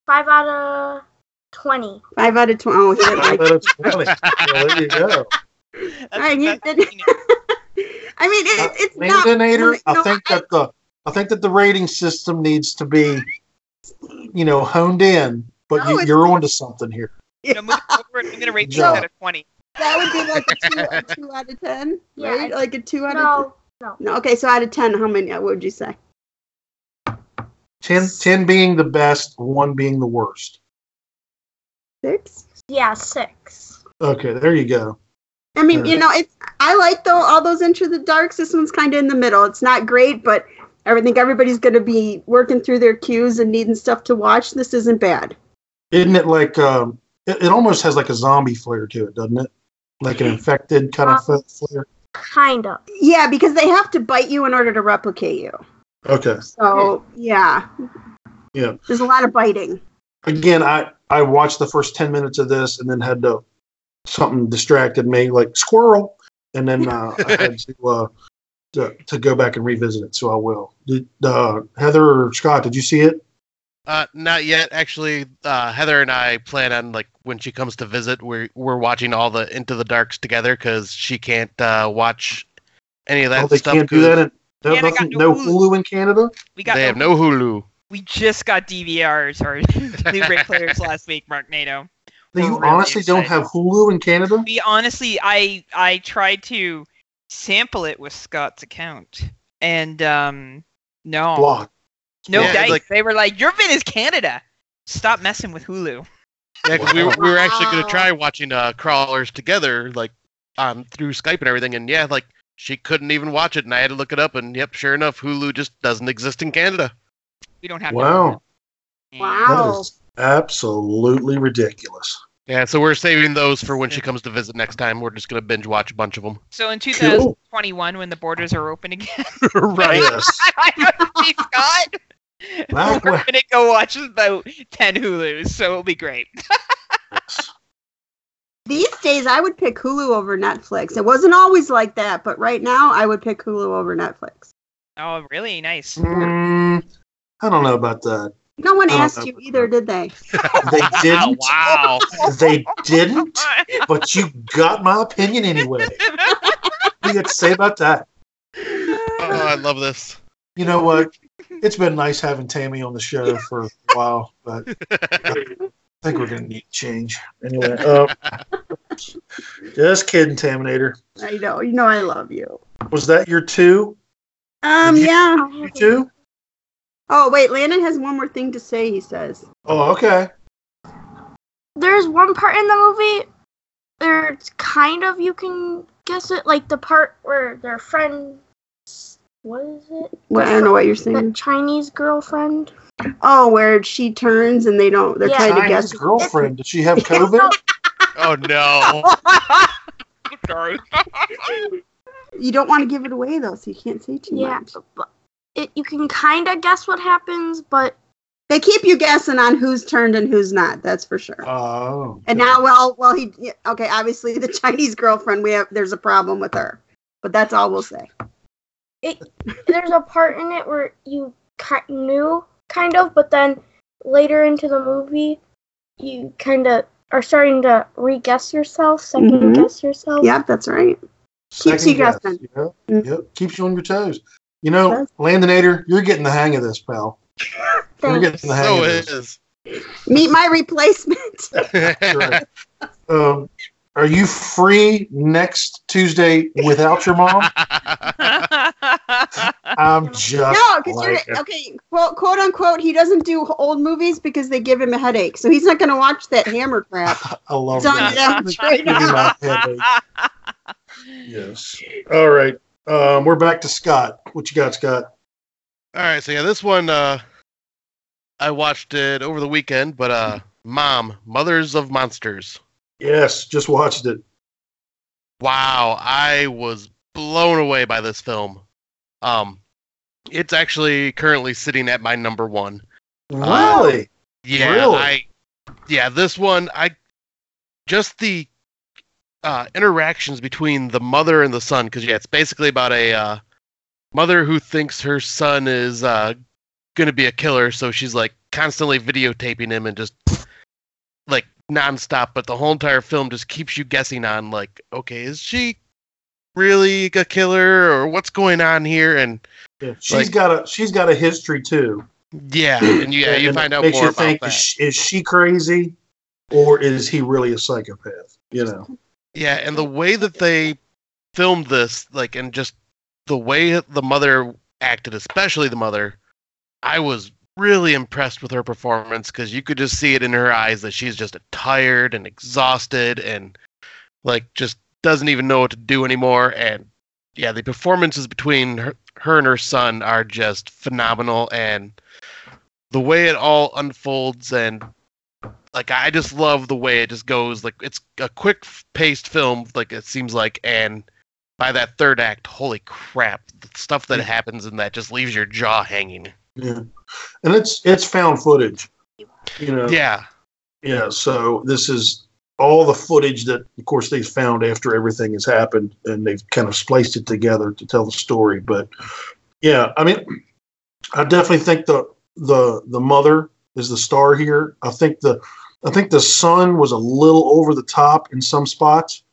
five out of 20 Five out of twenty. Oh, he didn't Five like out of twenty. well, there you go. That's All right, the you best did- thing. I mean, it, it's not. Landinator, I no, think that the I think that the rating system needs to be, you know, honed in. But No, you, it's- you're onto something here. You know, moving forward, I'm gonna rate this job. out of twenty. That would be like a two, a two out of ten, Yeah, right? I- Like a two out of no ten. No, okay. So out of ten, how many? What would you say? 10, 10 being the best, one being the worst. Six. yeah six Okay, there you go. I mean, Alright. you know, it's I like though all those Into the Darks. This one's kind of in the middle. It's not great, but I think everybody's going to be working through their cues and needing stuff to watch. This isn't bad. Isn't it like um? It, it almost has like a zombie flair to it, doesn't it? Like an infected kind of Um, flair. kind of Yeah, because they have to bite you in order to replicate you. Okay. So yeah, Yeah. there's a lot of biting. Again, I I watched the first ten minutes of this and then had to something distracted me like squirrel, and then uh, I had to, uh, to to go back and revisit it. So I will. Did, uh, Heather or Scott, did you see it? Uh, not yet. Actually, uh, Heather and I plan on like when she comes to visit, we're we're watching all the Into the Darks together because she can't uh, watch any of that oh, they stuff. can't do 'cause that. In, no, Yeah, they got no no Hulu. Hulu in Canada. We got They no, have no Hulu. We just got DVRs or Blu-ray players last week, Mark NATO. Now, you We're really honestly don't have Hulu in Canada. We honestly, I I tried to sample it with Scott's account, and um, no, Block. No Yeah, dice. like- they were like, "Your vid is Canada. Stop messing with Hulu." Yeah, 'cause we, were, we were actually gonna try watching uh, crawlers together, like on through Skype and everything. And yeah, like she couldn't even watch it, and I had to look it up. And yep, sure enough, Hulu just doesn't exist in Canada. We don't have. Wow. To Wow. is absolutely ridiculous. Yeah, so we're saving those for when she comes to visit next time. We're just gonna binge watch a bunch of them. So in 2021, when the borders are open again, right. Yes. I know, see, Scott. Back We're when- gonna go watch about 10 Hulus, so it'll be great. These days, I would pick Hulu over Netflix. It wasn't always like that, but right now, I would pick Hulu over Netflix. Oh, really nice. Mm, I don't know about that. No one asked you either, did they? They didn't. wow. They didn't. But you got my opinion anyway. What do you got to say about that? Oh, I love this. You know what? It's been nice having Tammy on the show for a while, but I think we're going to need change. Anyway, uh, just kidding, Taminator. I know. You know, I love you. Was that your two? Um, you- yeah. You two? Oh, wait. Landon has one more thing to say, he says. Oh, okay. there's one part in the movie there's kind of you can guess it like the part where their friend what is it Well, I don't know what you're the saying. chinese girlfriend Oh, where she turns and they don't, they're Yeah. trying to Chinese guess. girlfriend. Did she have COVID? Oh no. Sorry. You don't want to give it away, though, so you can't say too yeah much. but it you can kind of guess what happens but They keep you guessing on who's turned and who's not, that's for sure. Oh. And now, well, well, he yeah, okay. Obviously, the Chinese girlfriend, we have there's a problem with her, but that's all we'll say. There's a part in it where you ki- knew kind of, but then later into the movie, you kind of are starting to re-guess yourself, 2nd Mhm. guess yourself. Yep, that's right. Keeps Second you guess. guessing. Yep, Mm. yep. Keeps you on your toes. You know, Does. Landinator, you're getting the hang of this, pal. You're getting the hang So of it this. is. Meet my replacement. Right. Um, are you free next Tuesday without your mom? I'm just no, because like you're okay. Quote, quote unquote, he doesn't do old movies because they give him a headache, so he's not going to watch that Hammer crap. I love It's on that. them straight Give me up. my headache. Yes. All right. Um, we're back to Scott. What you got, Scott? All right, so yeah, this one uh I watched it over the weekend, but uh Mom, Mothers of Monsters. Yes, just watched it. Wow, I was blown away by this film. Um it's actually currently sitting at my number 1. Really? Yeah, Really? I Yeah, this one I just the uh interactions between the mother and the son cuz yeah, it's basically about a uh mother who thinks her son is uh going to be a killer, so she's like constantly videotaping him and just like nonstop. But the whole entire film just keeps you guessing on like, okay, is she really a killer or what's going on here? And Yeah. She's Like- got a she's got a history too. yeah, and yeah, you And find out more about think that. is she, is she crazy or is he really a psychopath? You know. Yeah, and the way that they filmed this, like, and just the way the mother acted, especially the mother, I was really impressed with her performance because you could just see it in her eyes that she's just tired and exhausted and, like, just doesn't even know what to do anymore. And yeah, the performances between her, her and her son are just phenomenal, and the way it all unfolds and like I just love the way it just goes. Like it's a quick paced film, like it seems like, and by that third act, holy crap, the stuff that happens in that just leaves your jaw hanging. Yeah. And it's it's found footage. You know. Yeah, Yeah, so this is all the footage that, of course, they've found after everything has happened, and they've kind of spliced it together to tell the story. But yeah, I mean, I definitely think the the the mother is the star here. I think the I think the son was a little over the top in some spots.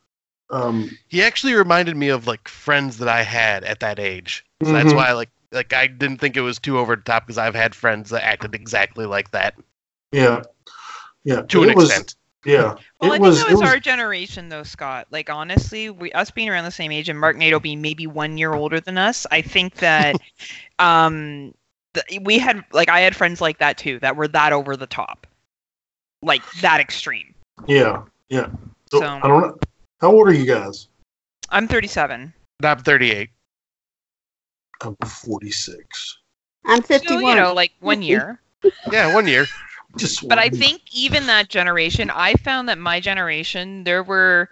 Um, he actually reminded me of like friends that I had at that age. So that's Mhm. why like like I didn't think it was too over the top because I've had friends that acted exactly like that yeah, yeah, to an was, extent. Yeah, Well, I it think that it was, was our generation, though, Scott. Like, honestly, we us being around the same age and Mark Nato being maybe one year older than us, I think that um, th- we had like I had friends like that too that were that over the top, like that extreme. yeah, yeah. So, So- I don't know. How old are you guys? I'm 37. I'm 38. I'm 46. I'm So 51. you know, like one year. Yeah, one year. Just But I think even that generation, I found that my generation, there were,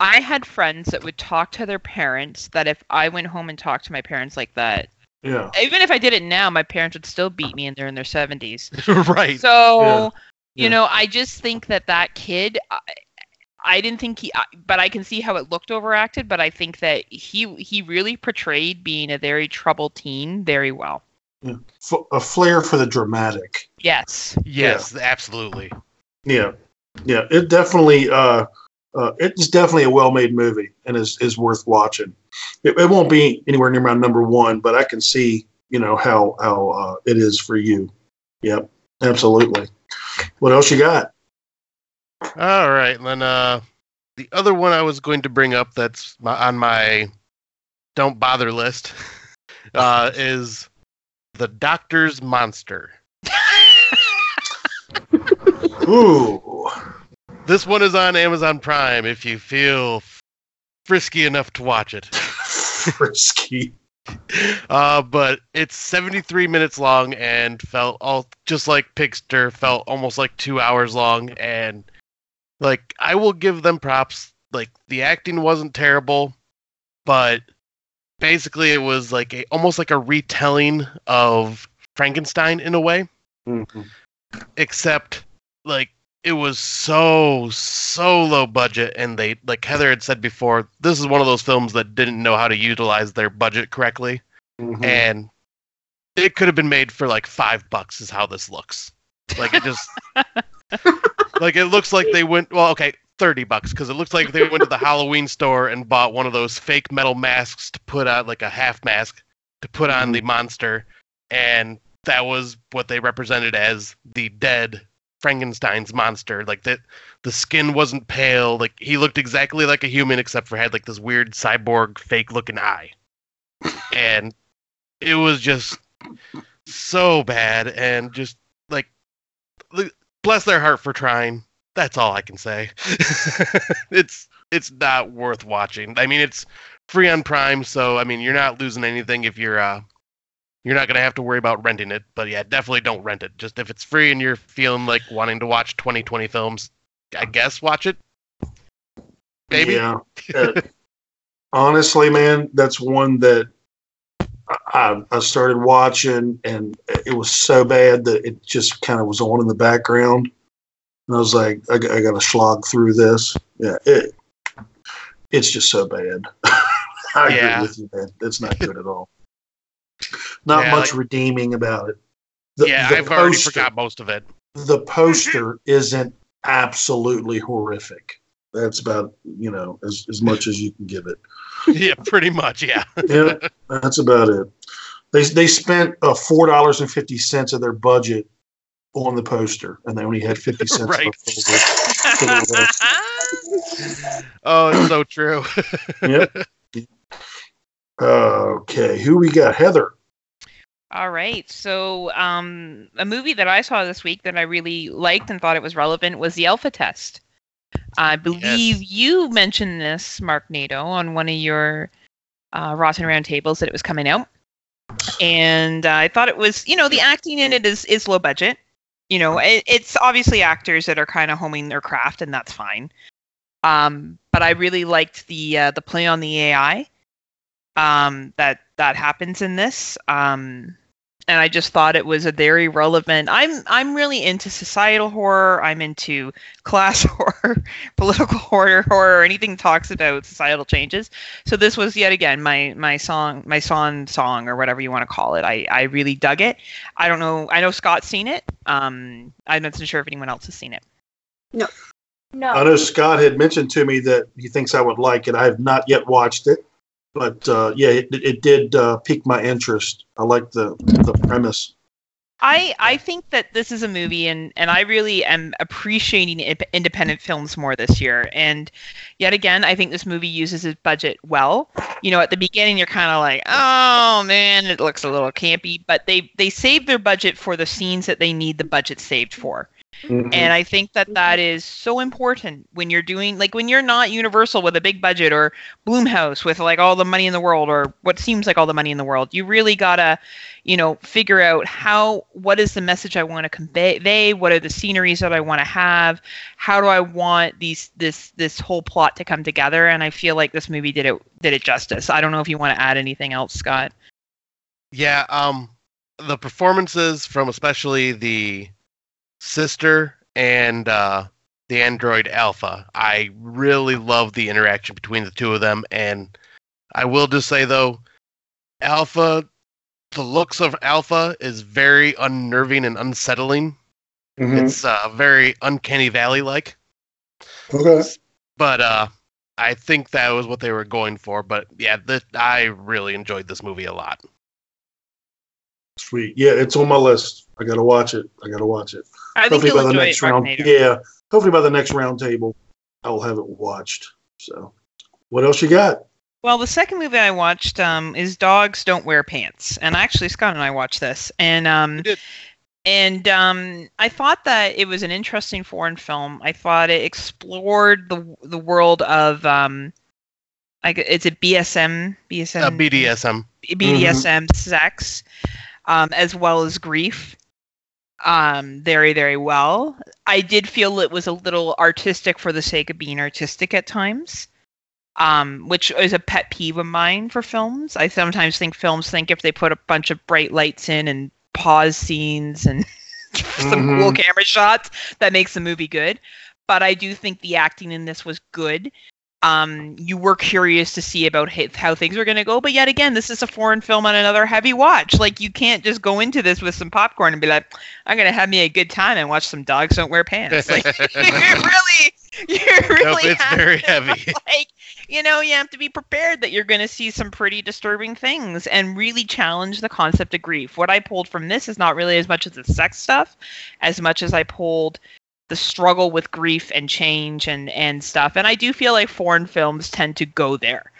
I had friends that would talk to their parents. That if I went home and talked to my parents like that, Yeah. even if I did it now, my parents would still beat me, and they're in their seventies. right. So, Yeah. you Yeah. know, I just think that that kid. I, I didn't think he, but I can see how it looked overacted. But I think that he he really portrayed being a very troubled teen very well. F- a flair for the dramatic. Yes. yes, absolutely. Yeah, yeah. It definitely, uh, uh, it's definitely a well-made movie and is is worth watching. It, it won't be anywhere near my number one, but I can see, you know, how how uh, it is for you. Yep, absolutely. What else you got? All right, then uh, the other one I was going to bring up that's my, on my don't bother list uh, is the Doctor's Monster. Ooh, This one is on Amazon Prime if you feel frisky enough to watch it. frisky. Uh, but it's 73 minutes long and felt all just like Pigster, felt almost like two hours long. And like, I will give them props. Like, the acting wasn't terrible, but basically, it was like a almost like a retelling of Frankenstein in a way, Mhm. except like it was so so low budget and they like heather had said before this is one of those films that didn't know how to utilize their budget correctly Mhm. and it could have been made for like five bucks. Is how this looks. Like it just like it looks like they went. Well, okay, thirty bucks because it looks like they went to the Halloween store and bought one of those fake metal masks to put on, like a half mask to put on the mm-hmm. monster, and that was what they represented as the dead Frankenstein's monster. Like that, the skin wasn't pale. Like he looked exactly like a human, except for had like this weird cyborg fake looking eye, and it was just so bad. And just like, bless their heart for trying. That's all I can say. it's it's not worth watching. I mean, it's free on Prime, so I mean, you're not losing anything if you're uh you're not gonna have to worry about renting it. But yeah, definitely don't rent it. Just if it's free and you're feeling like wanting to watch 2020 films, I guess watch it. Maybe. Yeah. Uh, honestly, man, that's one that I, I started watching, and it was so bad that it just kind of was on in the background. And I was like, I, got- I got to slog through this. Yeah, it, it's just so bad. I Yeah. agree with you, man. It's not good at all. Not Yeah, much like- redeeming about it. The, yeah, the I've already poster- forgot most of it. the poster isn't absolutely horrific. That's about you know as as much as you can give it. yeah, pretty much. Yeah. Yeah, that's about it. They they spent uh, four dollars and fifty cents of their budget on the poster, and they only had fifty cents Right. left over. for the oh, it's so true. Yep. Okay, who we got? Heather. All right. So, um, a movie that I saw this week that I really liked and thought it was relevant was The Alpha Test. I believe you mentioned this, Mark Nato, on one of your uh, Rotten Roundtables that it was coming out, and uh, I thought it was, you know, the acting in it is is low budget. You know, it, it's obviously actors that are kind of homing their craft, and that's fine. Um, but I really liked the uh, the play on the AI um, that that happens in this. Um, and I just thought it was a very relevant. I'm I'm really into societal horror. I'm into class horror, political horror, horror, anything that talks about societal changes. So this was yet again my my song, my song song or whatever you want to call it. I I really dug it. I don't know. I know Scott's seen it. Um, I'm not so sure if anyone else has seen it. No. I know Scott had mentioned to me that he thinks I would like it. I have not yet watched it, but uh, yeah, it, it did uh, pique my interest. I like the the premise. I I think that this is a movie, and and I really am appreciating independent films more this year. And yet again, I think this movie uses its budget well. You know, at the beginning, you're kind of like, oh man, it looks a little campy, but they they save their budget for the scenes that they need the budget saved for. And I think that that is so important when you're doing like when you're not Universal with a big budget or Blumhouse with like all the money in the world or what seems like all the money in the world. You really gotta, you know, figure out how what is the message I want to convey. What are the sceneries that I want to have? How do I want these this this whole plot to come together? And I feel like this movie did it did it justice. I don't know if you want to add anything else, Scott. Yeah, um the performances from especially the sister and uh the android alpha. I really love the interaction between the two of them and I will just say though Alpha the looks of Alpha is very unnerving and unsettling. Mhm. It's uh very uncanny valley like. Okay. But uh I think that was what they were going for, but yeah, th- I really enjoyed this movie a lot. Sweet. Yeah, it's on my list. I gotta watch it. I gotta watch it. I hopefully you'll by the next round. Mark Yeah. Hopefully by the next round table, I will have it watched. So, what else you got? Well, the second movie I watched um, is Dogs Don't Wear Pants, and actually Scott and I watched this, and um, and um, I thought that it was an interesting foreign film. I thought it explored the the world of um, like it's a BSM BSM Uh, BDSM. BDSM sex, um, as well as grief, um, very very well. I did feel it was a little artistic for the sake of being artistic at times, um, which is a pet peeve of mine for films. I sometimes think films think if they put a bunch of bright lights in and pause scenes and some cool camera shots, that makes the movie good. But I do think the acting in this was good. Um, you were curious to see about how things are going to go. But yet again, this is a foreign film on another heavy watch. Like you can't just go into this with some popcorn and be like, "I'm going to have me a good time and watch some dogs don't wear pants." Like you really, you really Nope, it's very to, heavy. like you know you have to be prepared that you're going to see some pretty disturbing things and really challenge the concept of grief what i pulled from this is not really as much as the sex stuff as much as i pulled the struggle with grief and change and and stuff. And i do feel like foreign films tend to go there.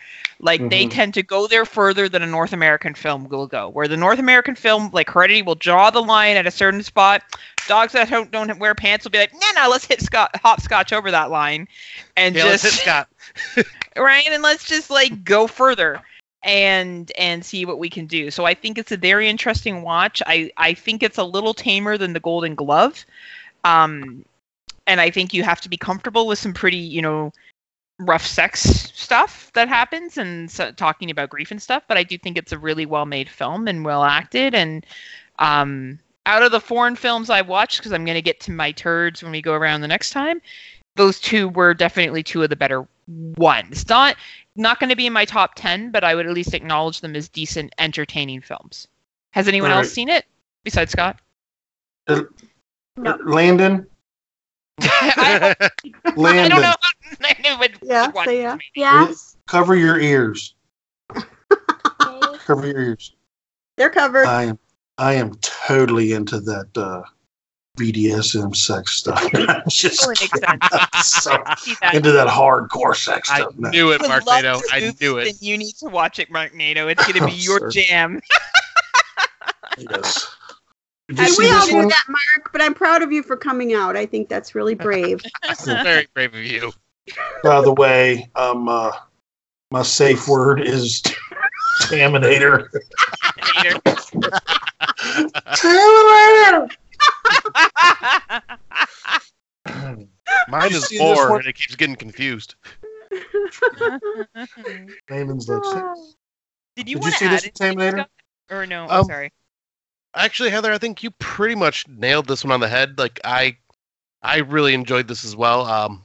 Like they Mhm. tend to go there further than a north american film will go where the north american film like Hereditary will draw the line at a certain spot. Dogs that don't, don't wear pants will be like no no let's hit scot- hopscotch over that line and Yeah, let's just hit right? And let's just like go further and and see what we can do. So i think it's a very interesting watch. I i think it's a little tamer than the golden glove. Um and i think you have to be comfortable with some pretty you know rough sex stuff that happens and so, talking about grief and stuff but i do think it's a really well made film and well acted and um out of the foreign films i watched because i'm going to get to my turds when we go around the next time those two were definitely two of the better ones. Not not going to be in my top 10 but i would at least acknowledge them as decent entertaining films. Has anyone All else seen it besides scott? No. Landon, I, I don't know Yeah, would watch say it yeah. Yes. cover your ears. Cover your ears. They're covered. I am, I am totally into that uh, BDSM sex stuff. Just Totally makes sense. So into that hardcore sex I stuff. now. knew it, would Mark Nato. I movie, knew it. You need to watch it, Mark Nato. It's going to be Oh, your sir. jam. Yes. Did you And see we all this knew that, Mark, but I'm proud of you for coming out. I think that's really brave. Very brave of you. By the way, um, uh, my safe word is Taminator. Later. Taminator. Mine is see four, and it keeps getting confused. Raymond's like six. Did you you want see to this add with Taminator? Or no? Um, sorry. Actually, Heather, I think you pretty much nailed this one on the head. Like I, I really enjoyed this as well. Um,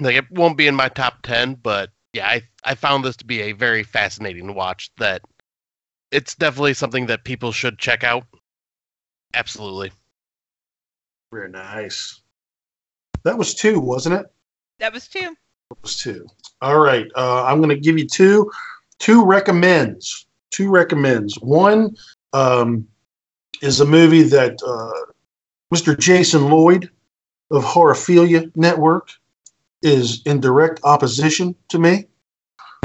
like it won't be in my top ten, but yeah, I I found this to be a very fascinating watch. That it's definitely something that people should check out. Absolutely. Very nice. That was two, wasn't it? That was two. That was two. All right. Uh, I'm going to give you two, two recommends. Two recommends. One um, is a movie that uh, Mr. Jason Lloyd of Horophilia Network is in direct opposition to me.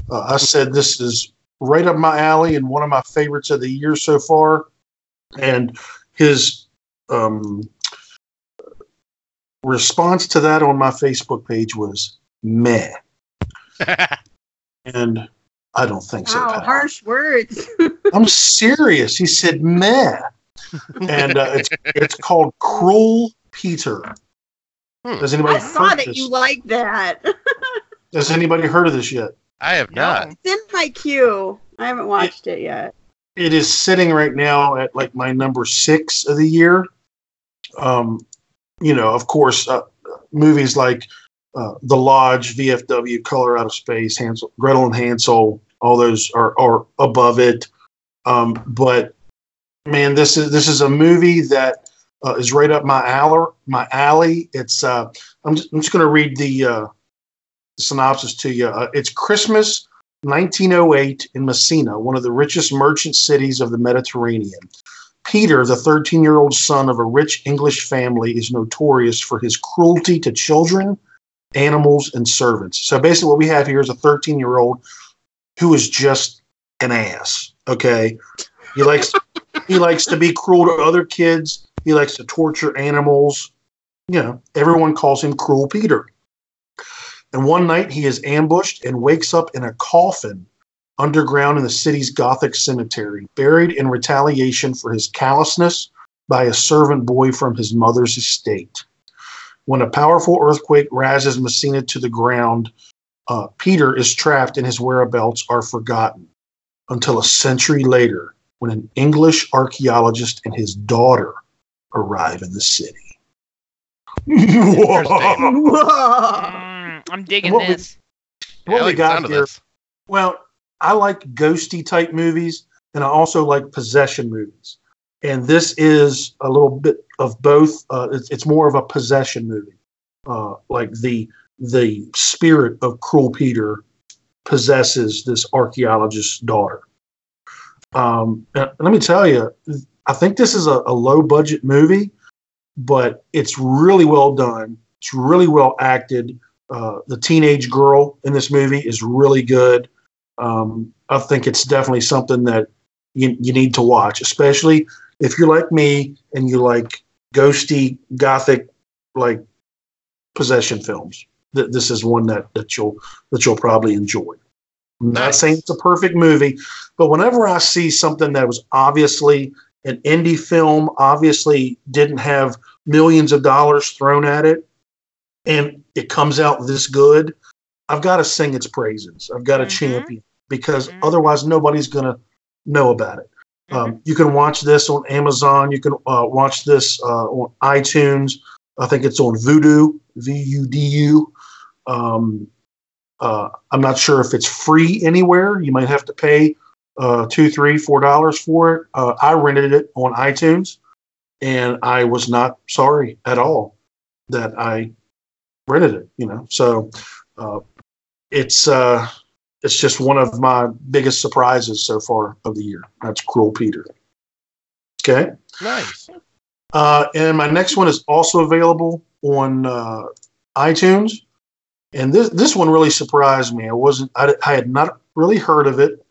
Uh, I said this is right up my alley and one of my favorites of the year so far. And his um, response to that on my Facebook page was meh. And I don't think so. Wow, harsh words. I'm serious. He said meh. And uh, it's it's called Cruel Peter. Hmm. Has anybody I saw heard that this? you like that. Has anybody heard of this yet? I have not. It's in my queue. I haven't watched it yet. It is sitting right now at like my number six of the year. Um, you know, of course, uh, movies like uh, The Lodge, VFW, Color Out of Space, Hansel, Gretel and Hansel, all those are, are above it. Um, but man, this is this is a movie that uh, is right up my alley. My alley. It's uh, I'm just, just going to read the uh, synopsis to you. Uh, it's Christmas 1908 in Messina, one of the richest merchant cities of the Mediterranean. Peter, the 13 year old son of a rich English family, is notorious for his cruelty to children, animals, and servants. So basically, what we have here is a 13 year old who is just an ass. Okay. He likes he likes to be cruel to other kids. He likes to torture animals. You know, everyone calls him Cruel Peter. And one night he is ambushed and wakes up in a coffin underground in the city's Gothic cemetery, buried in retaliation for his callousness by a servant boy from his mother's estate. When a powerful earthquake razes Messina to the ground, uh, Peter is trapped and his whereabouts are forgotten until a century later when an English archaeologist and his daughter arrive in the city. Mm, I'm digging What this. Yeah, what I we like the got here. this. Well, I like ghosty type movies, and I also like possession movies. And this is a little bit of both. Uh, it's, it's more of a possession movie, uh, like the the spirit of Cruel Peter possesses this archaeologist's daughter. Um, let me tell you, I think this is a, a low budget movie, but it's really well done. It's really well acted. Uh, the teenage girl in this movie is really good. Um, I think it's definitely something that you, you need to watch, especially if you're like me and you like ghosty, gothic, like possession films. Th- this is one that, that you'll that you'll probably enjoy. I'm not Nice. saying it's a perfect movie, but whenever I see something that was obviously an indie film, obviously didn't have millions of dollars thrown at it, and it comes out this good, I've got to sing its praises. I've got to Mhm. champion because Mhm. otherwise nobody's going to know about it. Mm-hmm. Um, you can watch this on Amazon. You can uh, watch this uh, on iTunes. I think it's on Vudu, V U D U. Uh, I'm not sure if it's free anywhere. You might have to pay uh, two, three, four dollars for it. Uh, I rented it on iTunes, and I was not sorry at all that I rented it. You know, so uh, it's uh, it's just one of my biggest surprises so far of the year. That's Cruel Peter. Okay. Nice. Uh, and my next one is also available on uh, iTunes. And this this one really surprised me. I wasn't I, I had not really heard of it,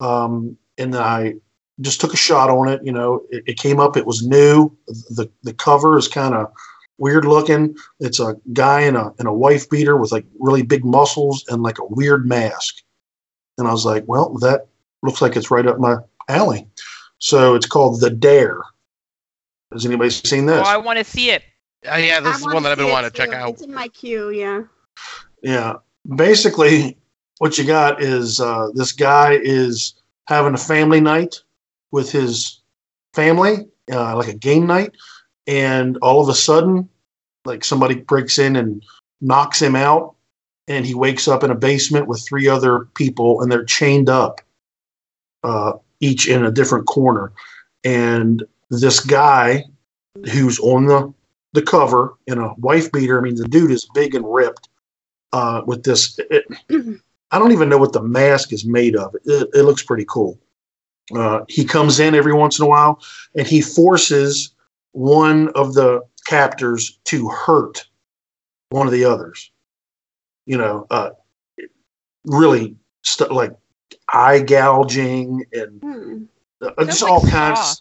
um, and I just took a shot on it. You know, it, it came up. It was new. the The cover is kind of weird looking. It's a guy in a in a wife beater with like really big muscles and like a weird mask. And I was like, well, that looks like it's right up my alley. So it's called The Dare. Has anybody seen this? Oh, I want to see it. Uh, yeah, this I is one that I've been wanting to check too. out. It's in my queue, yeah. Yeah. Basically, what you got is uh, this guy is having a family night with his family, uh, like a game night, and all of a sudden, like somebody breaks in and knocks him out, and he wakes up in a basement with three other people, and they're chained up, uh, each in a different corner, and this guy who's on the the cover in a wife beater. I mean, the dude is big and ripped uh, with this. It, I don't even know what the mask is made of. It, it looks pretty cool. Uh, he comes in every once in a while and he forces one of the captors to hurt one of the others. You know, uh, really st- like eye gouging and Hmm. uh, just like all Saw. kinds.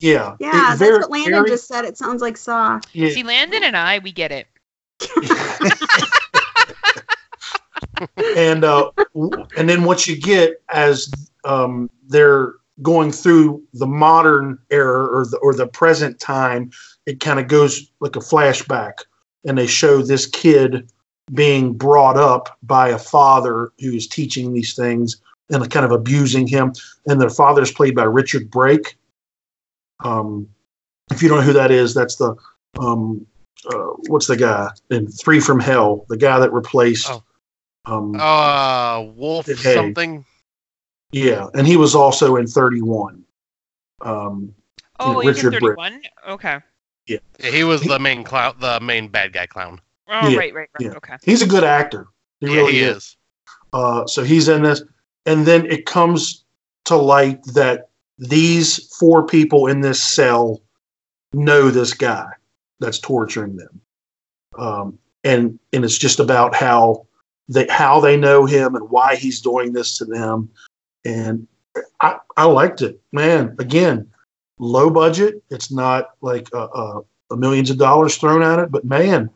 Yeah, Yeah, It- that's very- what Landon very- just said. It sounds like Saw. yeah, See, Landon and I, we get it. and uh, and then what you get as um, they're going through the modern era or the or the present time, it kind of goes like a flashback, and they show this kid being brought up by a father who's teaching these things and kind of abusing him, and their father is played by Richard Brake. Um, if you don't know who that is, that's the um, uh, what's the guy in Three from Hell, the guy that replaced. Oh. Um, Uh, Wolf Hey. something. Yeah, and he was also in 31. Um, Oh, Yeah, he's in Richard Brick. 31? Okay. Yeah, he was the main clown, the main bad guy clown. Oh, Yeah, right, right, right. yeah. Okay. he's a good actor. He yeah, really he is. is. Uh, so he's in this, and then it comes to light that these four people in this cell know this guy that's torturing them, um, and and it's just about how they how they know him and why he's doing this to them, and I I liked it, man. Again, low budget. It's not like a, a, a millions of dollars thrown at it, but man,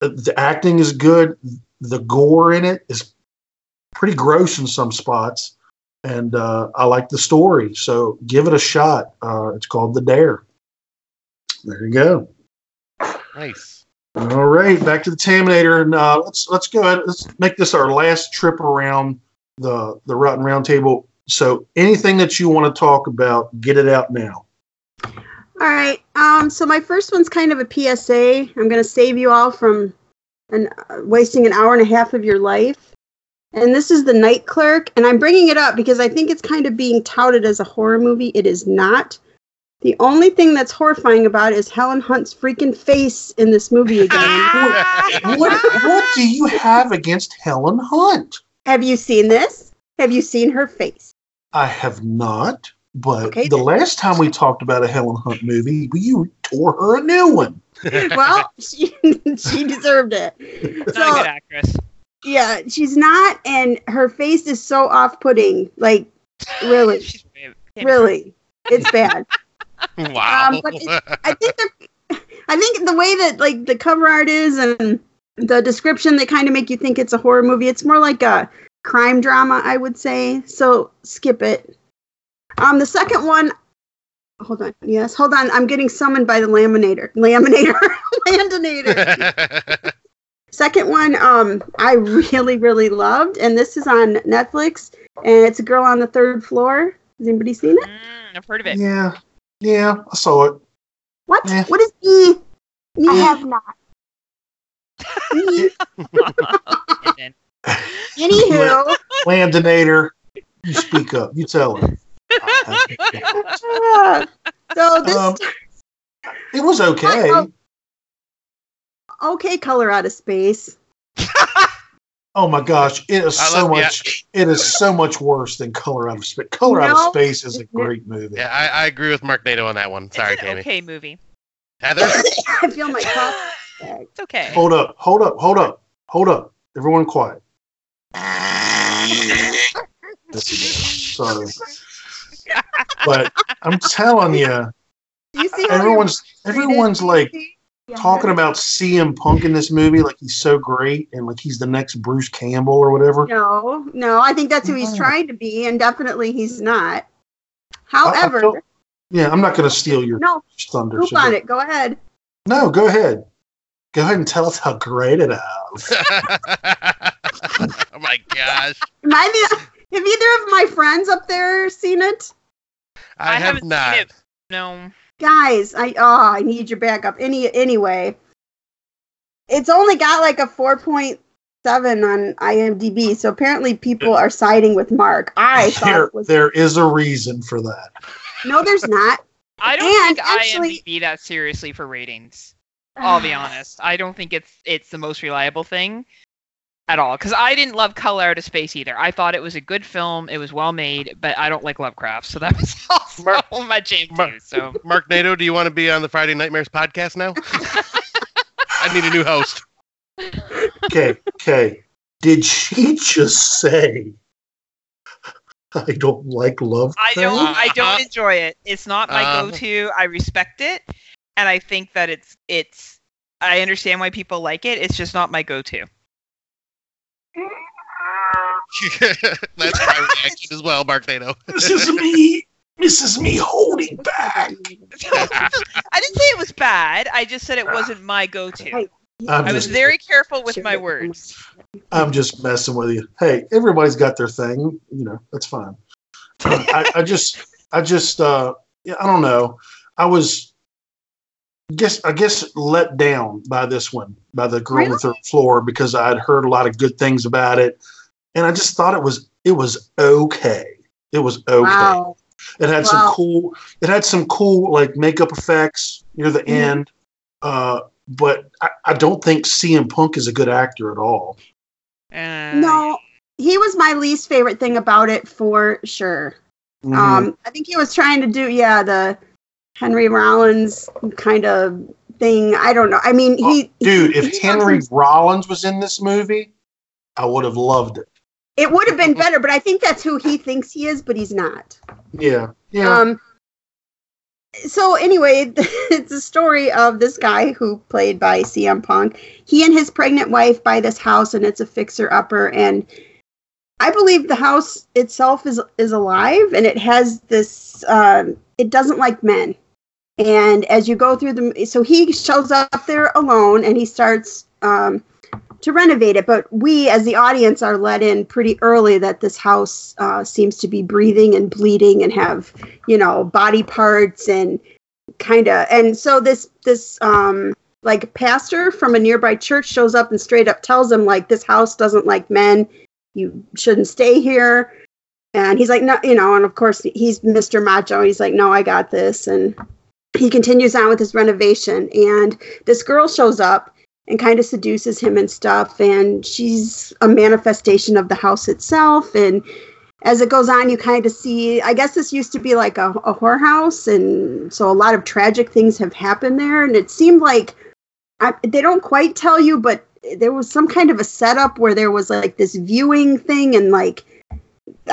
the, the acting is good. The gore in it is pretty gross in some spots, and uh, I like the story. So give it a shot. Uh, it's called The Dare. There you go. Nice. All right, back to the Taminator, and uh, let's let's go ahead. Let's make this our last trip around the the Rotten Round Table. So anything that you want to talk about, get it out now. All right. Um, so my first one's kind of a PSA. I'm going to save you all from an, uh, wasting an hour and a half of your life. and this is the Night Clerk. And I'm bringing it up because I think it's kind of being touted as a horror movie. It is not. The only thing that's horrifying about it is Helen Hunt's freaking face in this movie again. what, what do you have against Helen Hunt? Have you seen this? Have you seen her face? I have not, but Okay, the then. last time we talked about a Helen Hunt movie, you tore her a new one. well, she, she deserved it. Not a good actress. yeah, she's not, and her face is so off-putting. Like, really, really, it's bad. wow. Um, but I think they're, I think the way that like the cover art is and the description, they kind of make you think it's a horror movie. It's more like a crime drama, I would say. So skip it. Um, the second one. Hold on. Yes, hold on. I'm getting summoned by the laminator. Laminator. Landinator. Second one, um, I really, really loved, and this is on Netflix, and it's a girl on the third floor. Has anybody seen it? Mm, I've heard of it. Yeah, yeah, I saw it. What? Eh. What is E? E? I have not. E? And Anywho, Landinator, you speak up. You tell her. so this Um, It was okay. Okay color out of space. Oh my gosh, it is I so love- yeah. much. It is so much worse than Color Out of Space. Color Out of Space is a great movie. yeah, I, I agree with Mark Nato on that one. Sorry, it's an Tammy. okay movie. Heather? I feel my cough. bag. It's okay. Hold up, hold up, hold up, hold up. Everyone quiet. Sorry. But I'm telling you, You see everyone's everyone's treated? like talking about CM Punk in this movie like he's so great and like he's the next Bruce Campbell or whatever. No, no, I think that's who he's trying to be, and definitely he's not. I- I However, feel- Yeah, I'm not going to steal your no, thunder. poop so on go- it. Go ahead. No, go ahead. Go ahead and tell us how great it is. oh my gosh. Am I the? Have either of my friends up there seen it? I, I have haven't seen not. it. No. Guys, I oh, I need your backup. Any anyway, it's only got like a four point seven on IMDb, so apparently people are siding with Mark. I thought There, it was there is a reason for that. no, there's not. I don't And think actually- IMDb that seriously for ratings. I'll be honest. I don't think it's it's the most reliable thing at all. Because I didn't love Color Out of Space either. I thought it was a good film. It was well made, but I don't like Lovecraft, so that was also Mark- my jam Mark- too. So Mark Nato, do you want to be on the Friday Nightmares podcast now? I need a new host. Okay, okay. Did she just say I don't like love? I don't I Uh-huh. don't enjoy it. It's not my Uh. go-to. I respect it, and I think that it's it's. I understand why people like it. It's just not my go-to. That's my reaction as well, Mark Nato. This is me. This is me holding back. I didn't say it was bad. I just said it wasn't my go-to. I'm I was just, very careful with my words. I'm just messing with you. Hey, everybody's got their thing. You know, that's fine. I, I just, I just, uh, yeah, I don't know. I was, guess, I guess, let down by this one, by the girl on the third floor, because I'd heard a lot of good things about it, and I just thought it was, it was okay. It was okay. Wow. It had Wow. some cool. It had some cool like makeup effects near the Mhm. end. Uh, but I, I don't think CM Punk is a good actor at all. Uh, No, he was my least favorite thing about it for sure. Mhm. Um, I think he was trying to do, yeah, the Henry Rollins kind of thing. I don't know. I mean, he, Dude, if he Henry wasn't- Rollins was in this movie, I would have loved it. It would have been better, but I think that's who he thinks he is, but he's not. Yeah, yeah. Um. So anyway, it's a story of this guy who played by CM Punk. He and his pregnant wife buy this house, and it's a fixer upper. And I believe the house itself is is alive, and it has this. Um, it doesn't like men. And as you go through the, so he shows up there alone, and he starts um, to renovate it. But we, as the audience, are let in pretty early that this house uh, seems to be breathing and bleeding and have, you know, body parts and kind of. And so this this um, like pastor from a nearby church shows up and straight up tells him like this house doesn't like men. you shouldn't stay here. And he's like, no, you know, and of course he's Mr. Macho. He's like, no, I got this. And he continues on with his renovation. And this girl shows up and kind of seduces him and stuff. And she's a manifestation of the house itself. And as it goes on, you kind of see, I guess this used to be like a, a whorehouse. And so a lot of tragic things have happened there. And it seemed like I, they don't quite tell you, but there was some kind of a setup where there was like this viewing thing and like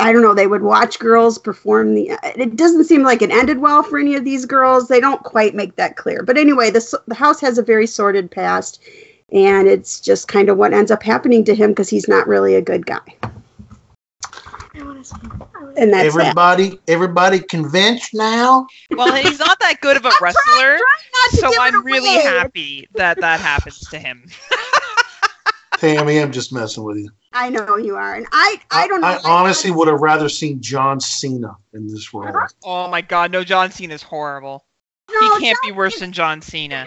I don't know, they would watch girls perform the it doesn't seem like it ended well for any of these girls. They don't quite make that clear. But anyway, this the house has a very sordid past and it's just kind of what ends up happening to him because he's not really a good guy. I want to see. And that's that. everybody, everybody convinced now. Well, he's not that good of a I'm trying- wrestler, trying not so I'm really away. happy that that happens to him. Tammy, I'm just messing with you. I know you are. And I I don't know. I, honestly would have rather seen John Cena in this role. Uh-huh. Oh my God, no, John Cena is horrible. no, he can't be John- worse than John Cena.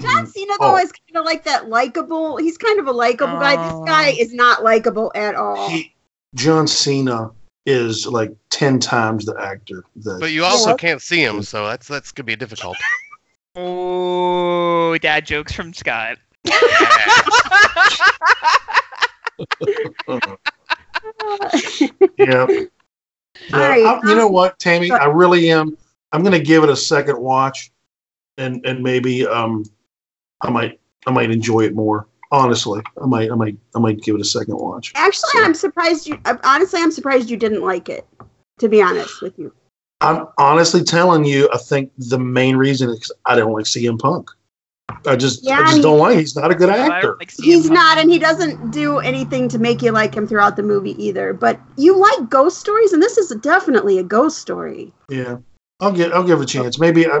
John Cena though Oh. is kind of like that likable. He's kind of a likable guy. Oh. This guy oh. is not likable at all. He, John Cena is like ten times the actor that. But you also Yeah. can't see him, so that's that's gonna be difficult. Oh, dad jokes from Scott. yeah. All right, I- you know um, what, Tammy? I really am. I'm going to give it a second watch, and and maybe um, I might I might enjoy it more. Honestly, I might I might I might give it a second watch. Actually, So- I'm surprised you. Honestly, I'm surprised you didn't like it. To be honest with you, I'm honestly telling you, I think the main reason is I don't like CM Punk. I just Yeah, I just don't like. He's not a good actor. like he's not, and he doesn't do anything to make you like him throughout the movie either. But you like ghost stories, and this is definitely a ghost story. Yeah, I'll give I'll give it a chance. Maybe I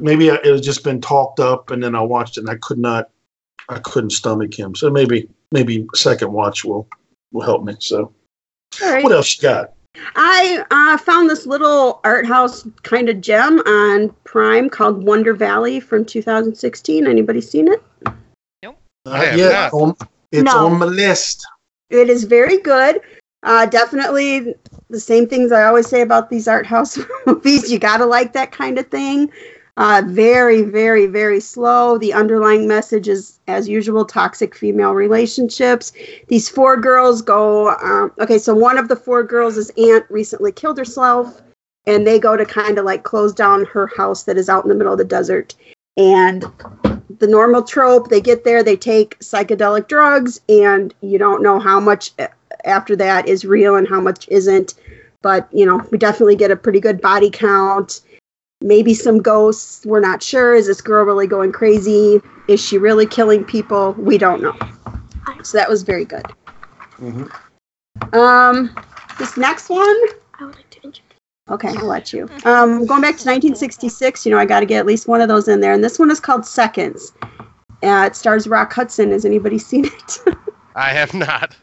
maybe I, it has just been talked up, and then I watched it, and I could not I couldn't stomach him. So maybe maybe second watch will will help me. So All right. what else you got? I uh, found this little art house kind of gem on Prime called Wonder Valley from 2016. Anybody seen it? Nope. have yeah, on, it's No. on my list. It is very good. Uh, definitely the same things I always say about these art house movies. You gotta like that kind of thing. Uh, very, very, very slow. The underlying message is, as usual, toxic female relationships. These four girls go. Um, okay, so one of the four girls' is aunt recently killed herself, and they go to kind of like close down her house that is out in the middle of the desert. And the normal trope they get there, they take psychedelic drugs, and you don't know how much after that is real and how much isn't. But, you know, we definitely get a pretty good body count. Maybe some ghosts. We're not sure. Is this girl really going crazy? Is she really killing people? We don't know. So that was very good. Mhm. Um, this next one, I would like to introduce. Okay, I'll let you. Um, going back to 1966, you know, I got to get at least one of those in there. And this one is called Seconds. Uh, it stars Rock Hudson. Has anybody seen it? I have not.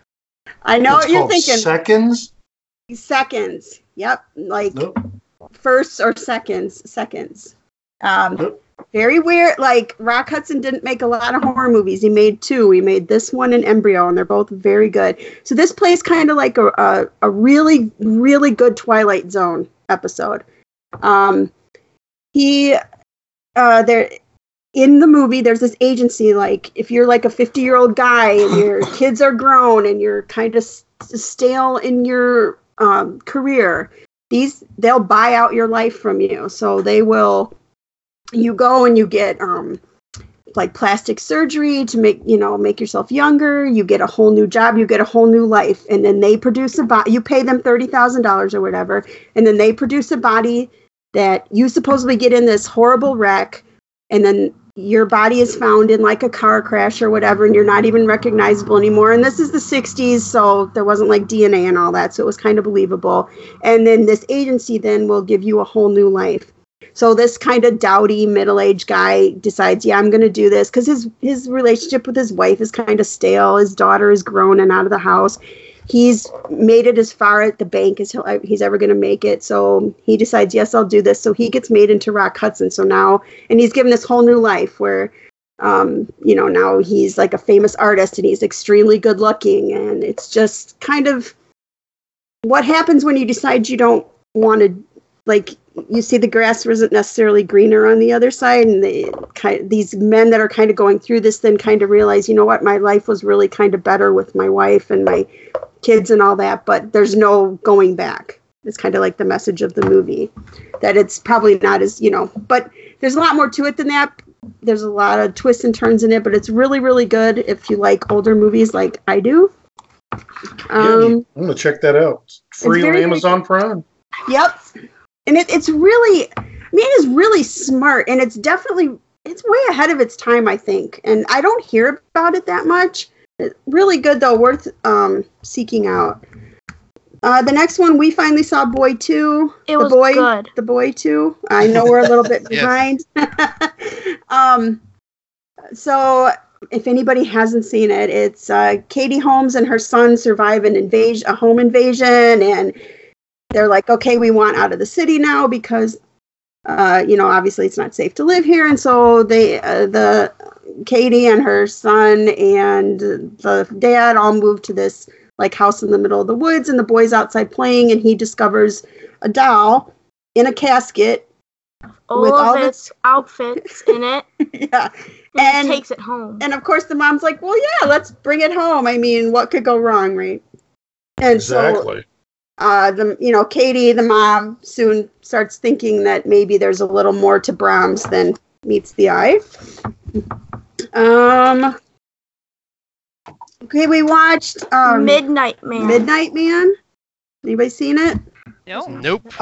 I know It's what you're thinking. Seconds. seconds. Yep. Like Nope. Firsts or seconds. Seconds. Um, very weird. Like Rock Hudson didn't make a lot of horror movies. He made two. He made this one and Embryo, and they're both very good. So this plays kind of like a, a a really really good Twilight Zone episode. Um, he uh there in the movie there's this agency like if you're like a 50 year old guy and your kids are grown and you're kind of s- stale in your um, career these they'll buy out your life from you. So they will you go and you get um like plastic surgery to make you know make yourself younger. You get a whole new job. You get a whole new life. And then they produce a body you pay them $30000 or whatever. And then they produce a body that you supposedly get in this horrible wreck. And then your body is found in like a car crash or whatever and you're not even recognizable anymore. And this is the 60s so there wasn't like dna and all that so it was kind of believable. And then this agency then will give you a whole new life. So this kind of dowdy middle-aged guy decides yeah i'm going to do this because his his relationship with his wife is kind of stale. His daughter is grown and out of the house he's made it as far at the bank as he's ever going to make it so he decides yes i'll do this so he gets made into rock hudson so now and he's given this whole new life where um, you know, now he's like a famous artist and he's extremely good looking. And it's just kind of what happens when you decide you don't want to, like, you see the grass isn't necessarily greener on the other side. And they, kind these men that are kind of going through this then kind of realize, you know what, my life was really kind of better with my wife and my kids and all that, but there's no going back. It's kind of like the message of the movie that it's probably not as, you know, but there's a lot more to it than that there's a lot of twists and turns in it, but it's really, really good if you like older movies like I do. Um, I'm gonna check that out. It's free on Amazon Prime. yep, and it, it's really, I mean, it is really smart, and it's definitely it's way ahead of its time, I think. And I don't hear about it that much. It's really good though, worth um, seeking out. Uh, the next one we finally saw Boy Two. It the was boy, good. The Boy Two. I know we're a little bit behind. um, so if anybody hasn't seen it, it's uh, Katie Holmes and her son survive an invasion, a home invasion, and they're like, okay, we want out of the city now because, uh, you know, obviously it's not safe to live here, and so they, uh, the Katie and her son and the dad all move to this like house in the middle of the woods, and the boy's outside playing, and he discovers a doll in a casket. All with of all the- its outfits in it, yeah, and, And- it takes it home. and of course the mom's like, well, yeah, let's bring it home. I mean, what could go wrong, right? And so Exactly. uh, the you know Katie, the mom, soon starts thinking that maybe there's a little more to Brahms than meets the eye. Um. Okay, we watched um, Midnight Man. Midnight Man. Anybody seen it? No. Nope.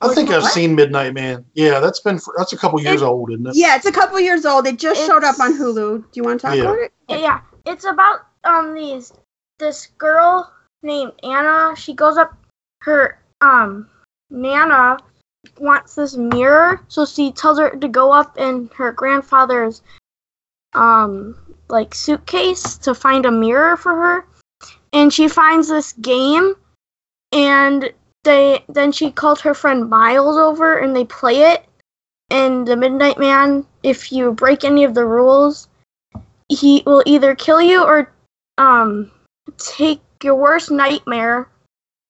I think I've What? seen Midnight Man. Yeah, that's been for, that's a couple years old, isn't it? Yeah, it's a couple years old. It just showed up on Hulu. Do you want to talk Yeah. about it? Yeah, it's about um these this girl named Anna. She goes up her um Nana wants this mirror, so she tells her to go up in her grandfather's um like suitcase to find a mirror for her. And she finds this game and they then she called her friend Miles over and they play it. And the Midnight Man, if you break any of the rules, he will either kill you or um take your worst nightmare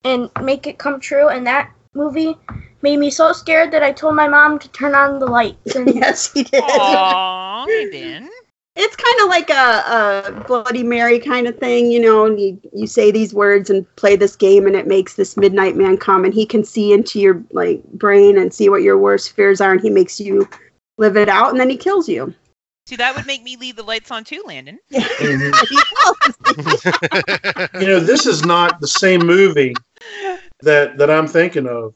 and make it come true and that movie made me so scared that I told my mom to turn on the lights and yes, he did. Aww, hey, Ben. It's kind of like a, a Bloody Mary kind of thing, you know. And you you say these words and play this game, and it makes this Midnight Man come, and he can see into your like brain and see what your worst fears are, and he makes you live it out, and then he kills you. See, that would make me leave the lights on too, Landon. Mhm. He kills. you know, this is not the same movie that that I'm thinking of,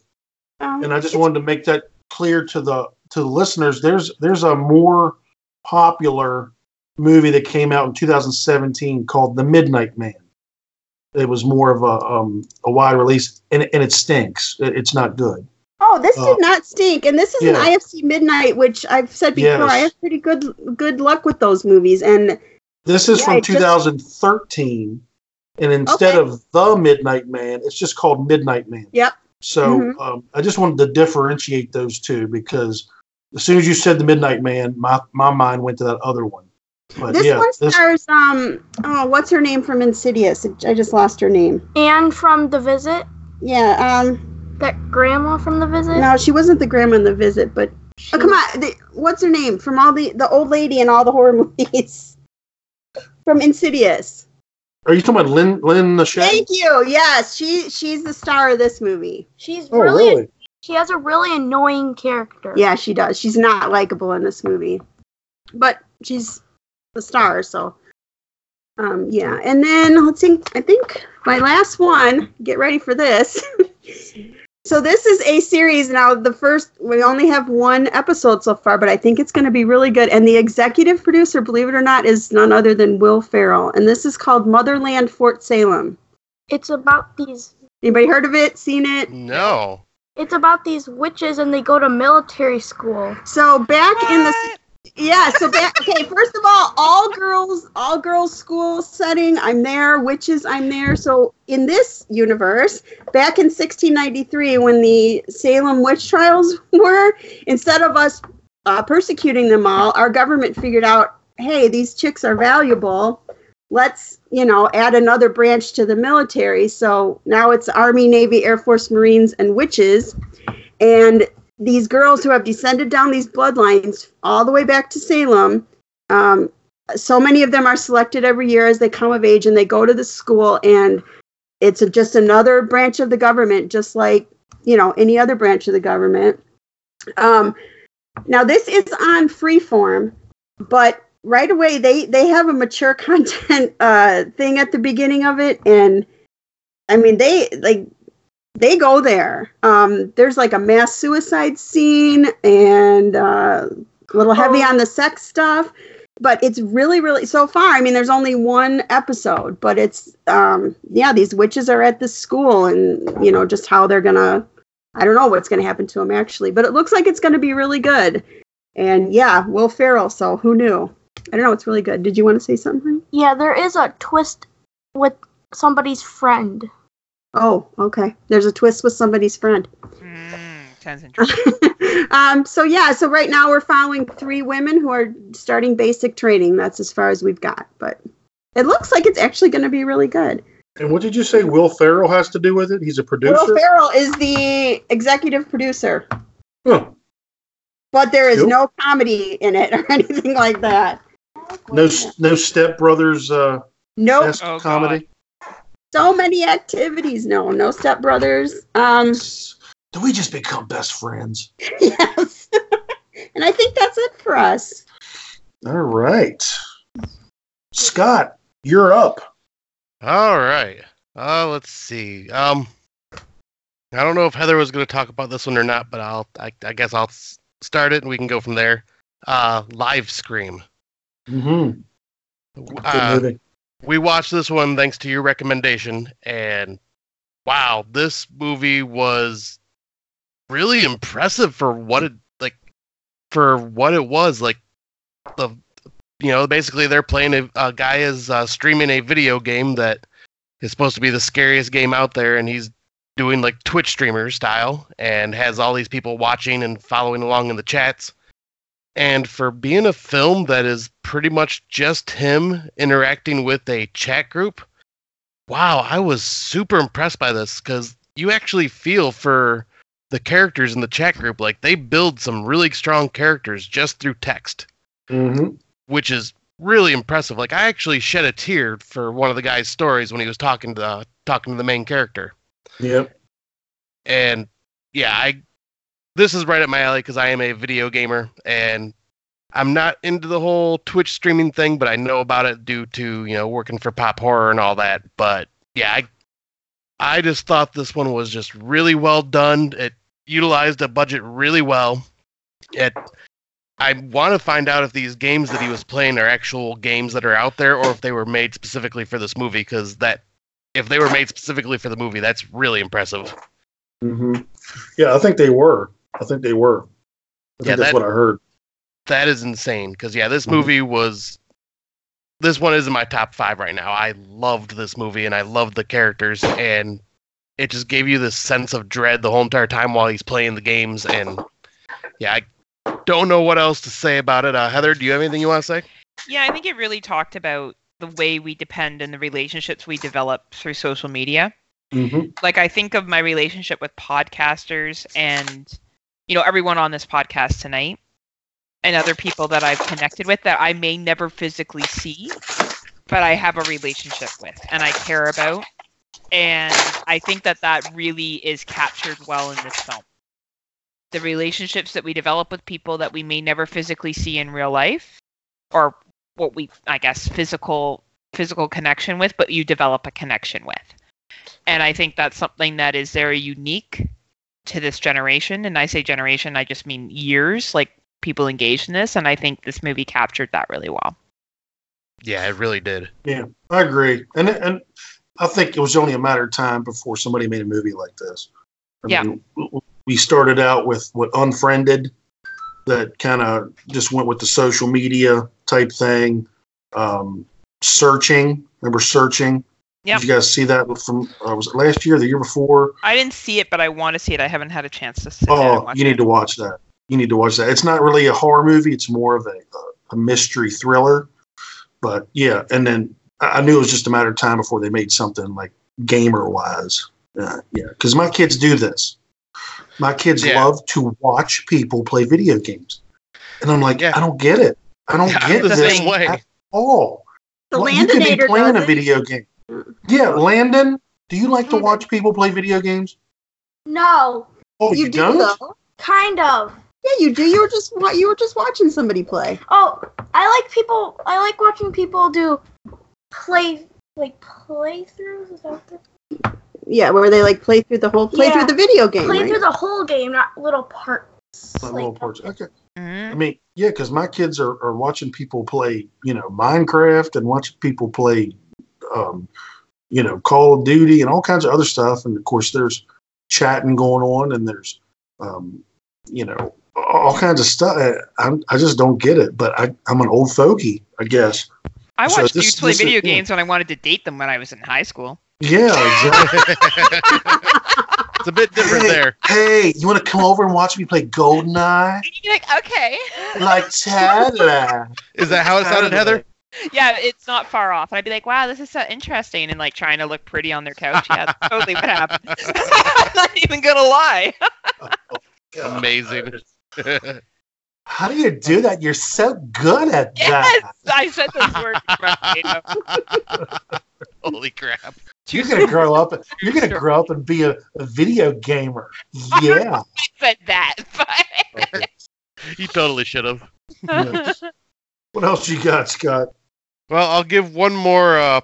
Um, and I just wanted to make that clear to the to the listeners. There's there's a more popular movie that came out in 2017 called The Midnight Man. It was more of a um, a wide release, and and it stinks. It- it's not good. oh, this uh, did not stink, and this is yeah. an IFC Midnight, which I've said before. Yes. I have pretty good good luck with those movies, and This is Yeah, from it just- 2013, and instead Okay. of The Midnight Man, it's just called Midnight Man. Yep. So Mhm. um, I just wanted to differentiate those two because as soon as you said The Midnight Man, my, my mind went to that other one. But this yeah, one this, stars um oh what's her name from Insidious? I just lost her name. Anne from the visit, Yeah, um that grandma from the visit. no, she wasn't the grandma in the visit, but she- oh come on, the, what's her name from all the the old lady in all the horror movies from Insidious? are you talking about Lin Lin the Lachey? Thank you. Yes, she she's the star of this movie. She's Oh, really, really? she has a really annoying character. Yeah, she does. She's not likable in this movie, but she's the star. So, um, yeah. And then let's think. I think my last one. Get ready for this. so this is a series now. The first we only have one episode so far, but I think it's going to be really good. And the executive producer, believe it or not, is none other than Will Ferrell. And this is called Motherland Fort Salem. It's about these Anybody heard of it? Seen it? no. it's about these witches and they go to military school. So back in the What? Yeah, so okay, first of all, all girls, all girls school setting, I'm there, witches, I'm there. So in this universe, back in 1693 when the Salem witch trials were, instead of us uh, persecuting them all, our government figured out hey, these chicks are valuable. Let's, you know, add another branch to the military. So now it's Army, Navy, Air Force, Marines, and witches. And these girls who have descended down these bloodlines all the way back to Salem, um, so many of them are selected every year as they come of age and they go to the school and it's a, just another branch of the government just like you know any other branch of the government. Um, now this is on freeform but right away they they have a mature content uh, thing at the beginning of it and i mean they like they go there. Um, there's like a mass suicide scene and uh, a little heavy on the sex stuff but it's really really so far i mean there's only one episode but it's um yeah these witches are at this school and you know just how they're gonna i don't know what's gonna happen to them actually but it looks like it's gonna be really good. And yeah will ferrell so who knew? I don't know it's really good. Did you want to say something? Yeah, there is a twist with somebody's friend. Oh okay there's a twist with somebody's friend Mm, sounds interesting. um, so yeah, so right now we're following three women who are starting basic training. That's as far as we've got, but it looks like it's actually going to be really good. And what did you say Will Ferrell has to do with it? He's a producer? Will Ferrell is the executive producer, Huh. but there is Cool. no comedy in it or anything like that. No, no Step Brothers uh, Nope. esque Oh, God. Comedy. So many activities. No, no stepbrothers. Um, Do we just become best friends? yes. and I think that's it for us. All right. Scott, you're up. All right. Uh, let's see. Um, I don't know if Heather was going to talk about this one or not, but I'll. I, I guess I'll start it and we can go from there. Uh, Live Scream. Mm-hmm. Good Uh, movie. We watched this one thanks to your recommendation, and wow, this movie was really impressive for what it like for what it was. Like the you know basically they're playing a, a guy is uh, streaming a video game that is supposed to be the scariest game out there, and he's doing like Twitch streamer style and has all these people watching and following along in the chats. And for being a film that is pretty much just him interacting with a chat group, wow, I was super impressed by this because you actually feel for the characters in the chat group. Like they build some really strong characters just through text, Mm-hmm. which is really impressive. Like I actually shed a tear for one of the guy's stories when he was talking to talking to the main character. Yep. and yeah, I this is right up my alley because I am a video gamer and I'm not into the whole Twitch streaming thing, but I know about it due to you know working for Pop Horror and all that. But yeah, I I just thought this one was just really well done. It utilized a budget really well. It I want to find out if these games that he was playing are actual games that are out there or if they were made specifically for this movie because that if they were made specifically for the movie, that's really impressive. Mm-hmm. Yeah, I think they were. I think they were. I Yeah, think that's that- what I heard. that is insane because yeah this Mhm. movie was this one is in my top five right now i loved this movie and i loved the characters and it just gave you this sense of dread the whole entire time while he's playing the games and yeah i don't know what else to say about it uh, heather do you have anything you want to say Yeah, I think it really talked about the way we depend and the relationships we develop through social media. Mm-hmm. Like I think of my relationship with podcasters and you know everyone on this podcast tonight and other people that I've connected with that I may never physically see, but I have a relationship with and I care about. And I think that that really is captured well in this film. The relationships that we develop with people that we may never physically see in real life or what we I guess physical physical connection with, but you develop a connection with. And I think that's something that is very unique to this generation. And I say generation, I just mean years, like people engaged in this. And I think this movie captured that really well. yeah it really did Yeah, I agree, and and I think it was only a matter of time before somebody made a movie like this. I Yeah. mean, we started out with what Unfriended, that kind of just went with the social media type thing. Um, searching, remember searching? Yeah. Did you guys see that from? Uh, was it last year, the year before? I didn't see it, but I want to see it. I haven't had a chance to sit down and Oh, watch you it. need to watch that. You need to watch that. It's not really a horror movie. It's more of a, a mystery thriller. But yeah, and then I I knew it was just a matter of time before they made something like gamer wise. Uh, yeah, because my kids do this. My kids Yeah. love to watch people play video games, and I'm like, Yeah. I don't get it. I don't Yeah, I'm get the this same way. at all. The Well, you could be playing a video game. Yeah, Landon, do you like to watch people play video games? No, Oh, you, you do don't? though. kind of. Yeah, you do. You were just you were just watching somebody play. Oh, I like people. I like watching people do play like playthroughs. Is that what they're- Yeah, where they like play through the whole play Yeah. through the video game. play right? through the whole game, not little parts. Not Like, little parts. Okay. I Mhm. mean, yeah, because my kids are, are watching people play, you know, Minecraft and watching people play, um, you know, Call of Duty and all kinds of other stuff. And of course, there's chatting going on and there's, um, you know, all kinds of stuff. I, I just don't get it. But I, I'm an old fogey, I guess. I So watched this- dudes play this is- video yeah. games when I wanted to date them when I was in high school. Yeah, exactly. it's a bit different Hey. there. hey, you want to come over and watch me play GoldenEye? You're like, okay. Like Tadla. Is that how it sounded, Heather? Yeah, it's not far off. And I'd be like, wow, this is so interesting. And like trying to look pretty on their couch. Yeah, that's totally what happened. I'm not even going to lie. Oh, Amazing. How do you do that? You're so good at Yes, that. I said those words. verbatim. Holy crap. You're gonna grow up. You're gonna grow up and be a, a video gamer. Yeah. I said that. But You totally should have. Yes. What else you got, Scott? Well, I'll give one more uh,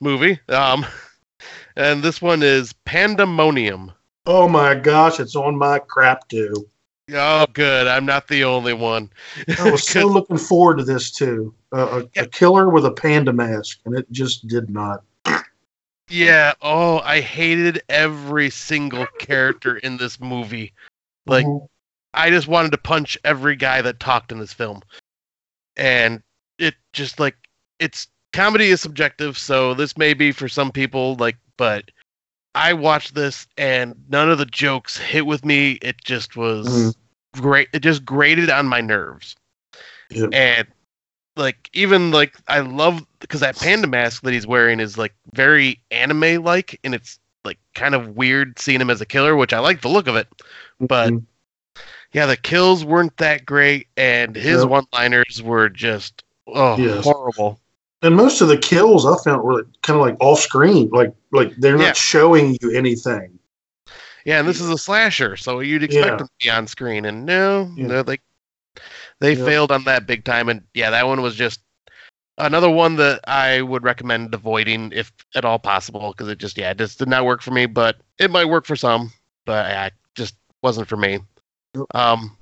movie. Um, and this one is Pandemonium. Oh my gosh, it's on my crap too. Oh, good. I'm not the only one. I was so looking forward to this too. Uh, a, a killer with a panda mask, and it just did not. Yeah. Oh, I hated every single character in this movie. Like, Mhm. I just wanted to punch every guy that talked in this film. And it just like it's comedy is subjective, so this may be for some people like but I watched this and none of the jokes hit with me. It just was Mhm. great. It just grated on my nerves. Yep. And like even like I love because that panda mask that he's wearing is like very anime like and it's like kind of weird seeing him as a killer, which I like the look of it. But Mhm. Yeah, the kills weren't that great, and his Yep. one-liners were just oh Yes. horrible. and most of the kills I found were kind of like off screen, like like they're not Yeah. showing you anything. Yeah, and this is a slasher, so you'd expect Yeah. him to be on screen, and no, Yeah. they're they Yep. failed on that big time, and yeah, that one was just another one that I would recommend avoiding if at all possible, because it just yeah, it just did not work for me, but it might work for some, but it just wasn't for me. Yep. Um,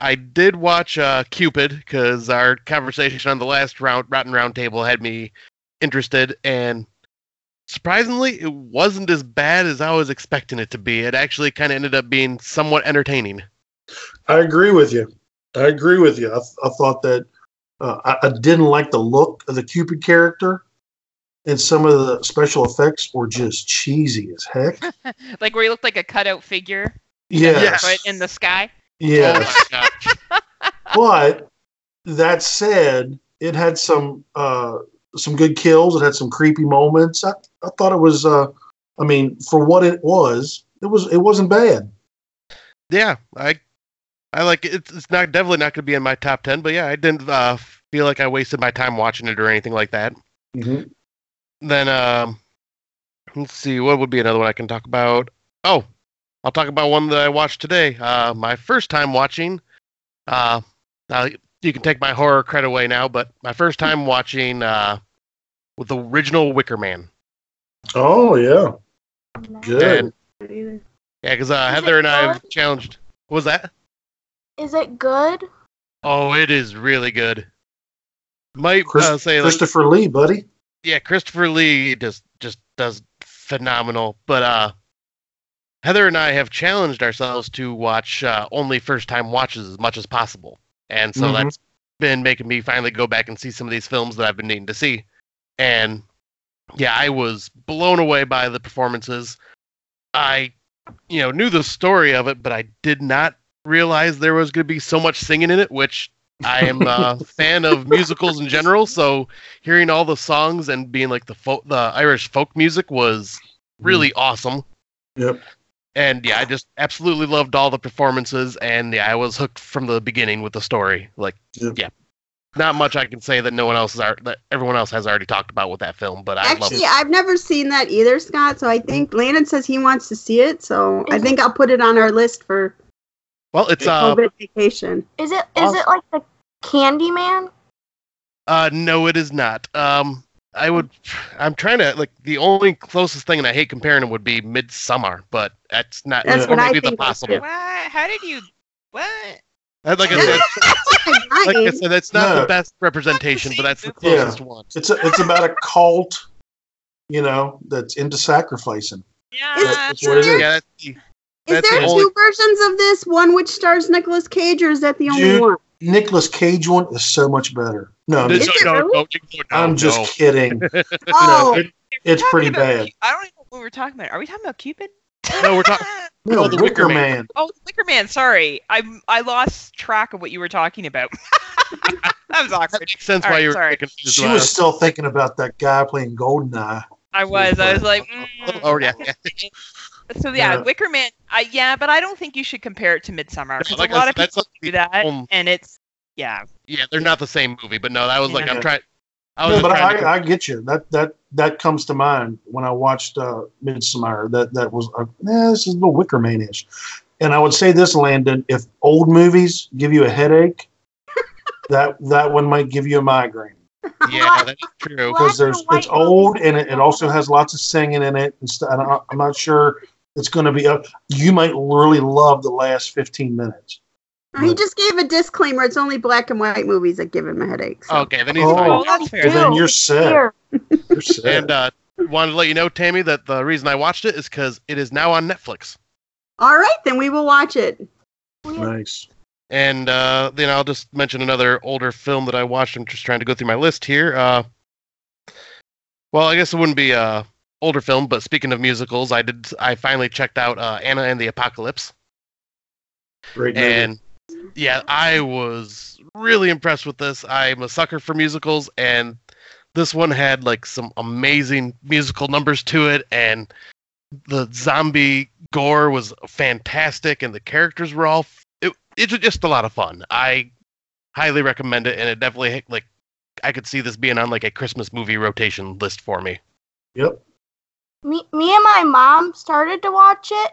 I did watch uh, Cupid because our conversation on the last round Rotten Round Table had me interested, and surprisingly, it wasn't as bad as I was expecting it to be. It actually kind of ended up being somewhat entertaining. I agree with you. I agree with you. I, I thought that uh, I, I didn't like the look of the Cupid character, and some of the special effects were just cheesy as heck. like where he looked like a cutout figure Yes, right in the sky. yes. Oh but that said, it had some uh, some good kills. It had some creepy moments. I, I thought it was. Uh, I mean, for what it was, it was it wasn't bad. yeah, I I like it. It's, it's not definitely not going to be in my top ten, but yeah, I didn't uh, feel like I wasted my time watching it or anything like that. Mm-hmm. Then um, let's see, what would be another one I can talk about? Oh, I'll talk about one that I watched today. Uh, my first time watching. Uh, now you can take my horror credit away now, but my first time watching uh, with the original Wicker Man. Oh yeah, good. And yeah, because uh, Heather and I have challenged. What was that? Is it good? Oh, it is really good. Might Chris- uh, say like, Christopher Lee, buddy. yeah, Christopher Lee just just does phenomenal. But uh, Heather and I have challenged ourselves to watch uh, only first time watches as much as possible, and so Mhm. that's been making me finally go back and see some of these films that I've been needing to see. And yeah, I was blown away by the performances. I, you know, knew the story of it, but I did not realize there was going to be so much singing in it, which I am a fan of musicals in general, so hearing all the songs and being like the folk, the Irish folk music was really awesome. Yep. And yeah, I just absolutely loved all the performances, and yeah, I was hooked from the beginning with the story. Like, Yep. yeah, not much I can say that no one else has, ar- that everyone else has already talked about with that film, but I love Actually, it. I've never seen that either, Scott. So I think Landon says he wants to see it. So I think I'll put it on our list for Well, it's uh, COVID vacation. Is it is it like the Candyman? Uh, no, it is not. Um, I would. I'm trying to like the only closest thing, and I hate comparing it, would be Midsommar, but that's not. That's or what I maybe the think possible. What? How did you? What? Uh, Like I said, like I said, that's not No. the best representation, but that's the Yeah. closest one. It's a, it's about a cult, you know, that's into sacrificing. Yeah. That's what it is. Yeah, that's the, Is that's there the two only- versions of this? One which stars Nicolas Cage, or is that the only Dude, one? Nicolas Cage one is so much better. No, I'm just, no, really? no, no, I'm no. just kidding. Oh, No, it- it's pretty bad. Cu- I don't even know what we were talking about. Are we talking about Cupid? No, we're talking- No, Oh, the the Wicker Wicker Man. Man. Oh, Wicker Man. Sorry, I I lost track of what you were talking about. that was That awkward. makes sense All why right, you're sorry. She was still thinking about that guy playing Goldeneye. I was. I was like, mm, Oh yeah, yeah. So yeah, Yeah. Wicker Man. I yeah, but I don't think you should compare it to Midsommar because like a I lot said, of people like do that, only- and it's yeah. yeah, they're not the same movie, but no, that was like Yeah. I'm trying. I was No, but trying to. I, I get you. That that that comes to mind when I watched uh, Midsommar. That that was uh, eh, this is a little Wicker Man ish. And I would say this, Landon: if old movies give you a headache, that that one might give you a migraine yeah, that's true. Black because there's it's old and it, it also has lots of singing in it and stuff. And I, I'm not sure it's going to be up. You might really love the last 15 minutes. he just gave a disclaimer. It's only black and white movies that give him a headache. so- Okay, then he's Oh. fine. Oh, that's fair. Then you're set. Here. You're set. And uh, wanted to let you know, Tammy, that the reason I watched it is because it is now on Netflix. All right, then we will watch it. nice. And uh, then I'll just mention another older film that I watched. I'm just trying to go through my list here. Uh, well, I guess it wouldn't be a older film, but speaking of musicals, I did. I finally checked out uh, Anna and the Apocalypse, Great movie. and yeah, I was really impressed with this. I'm a sucker for musicals, and this one had like some amazing musical numbers to it, and the zombie gore was fantastic, and the characters were all. It, it's just a lot of fun. I highly recommend it, and it definitely like I could see this being on like a Christmas movie rotation list for me. yep. Me, me and my mom started to watch it,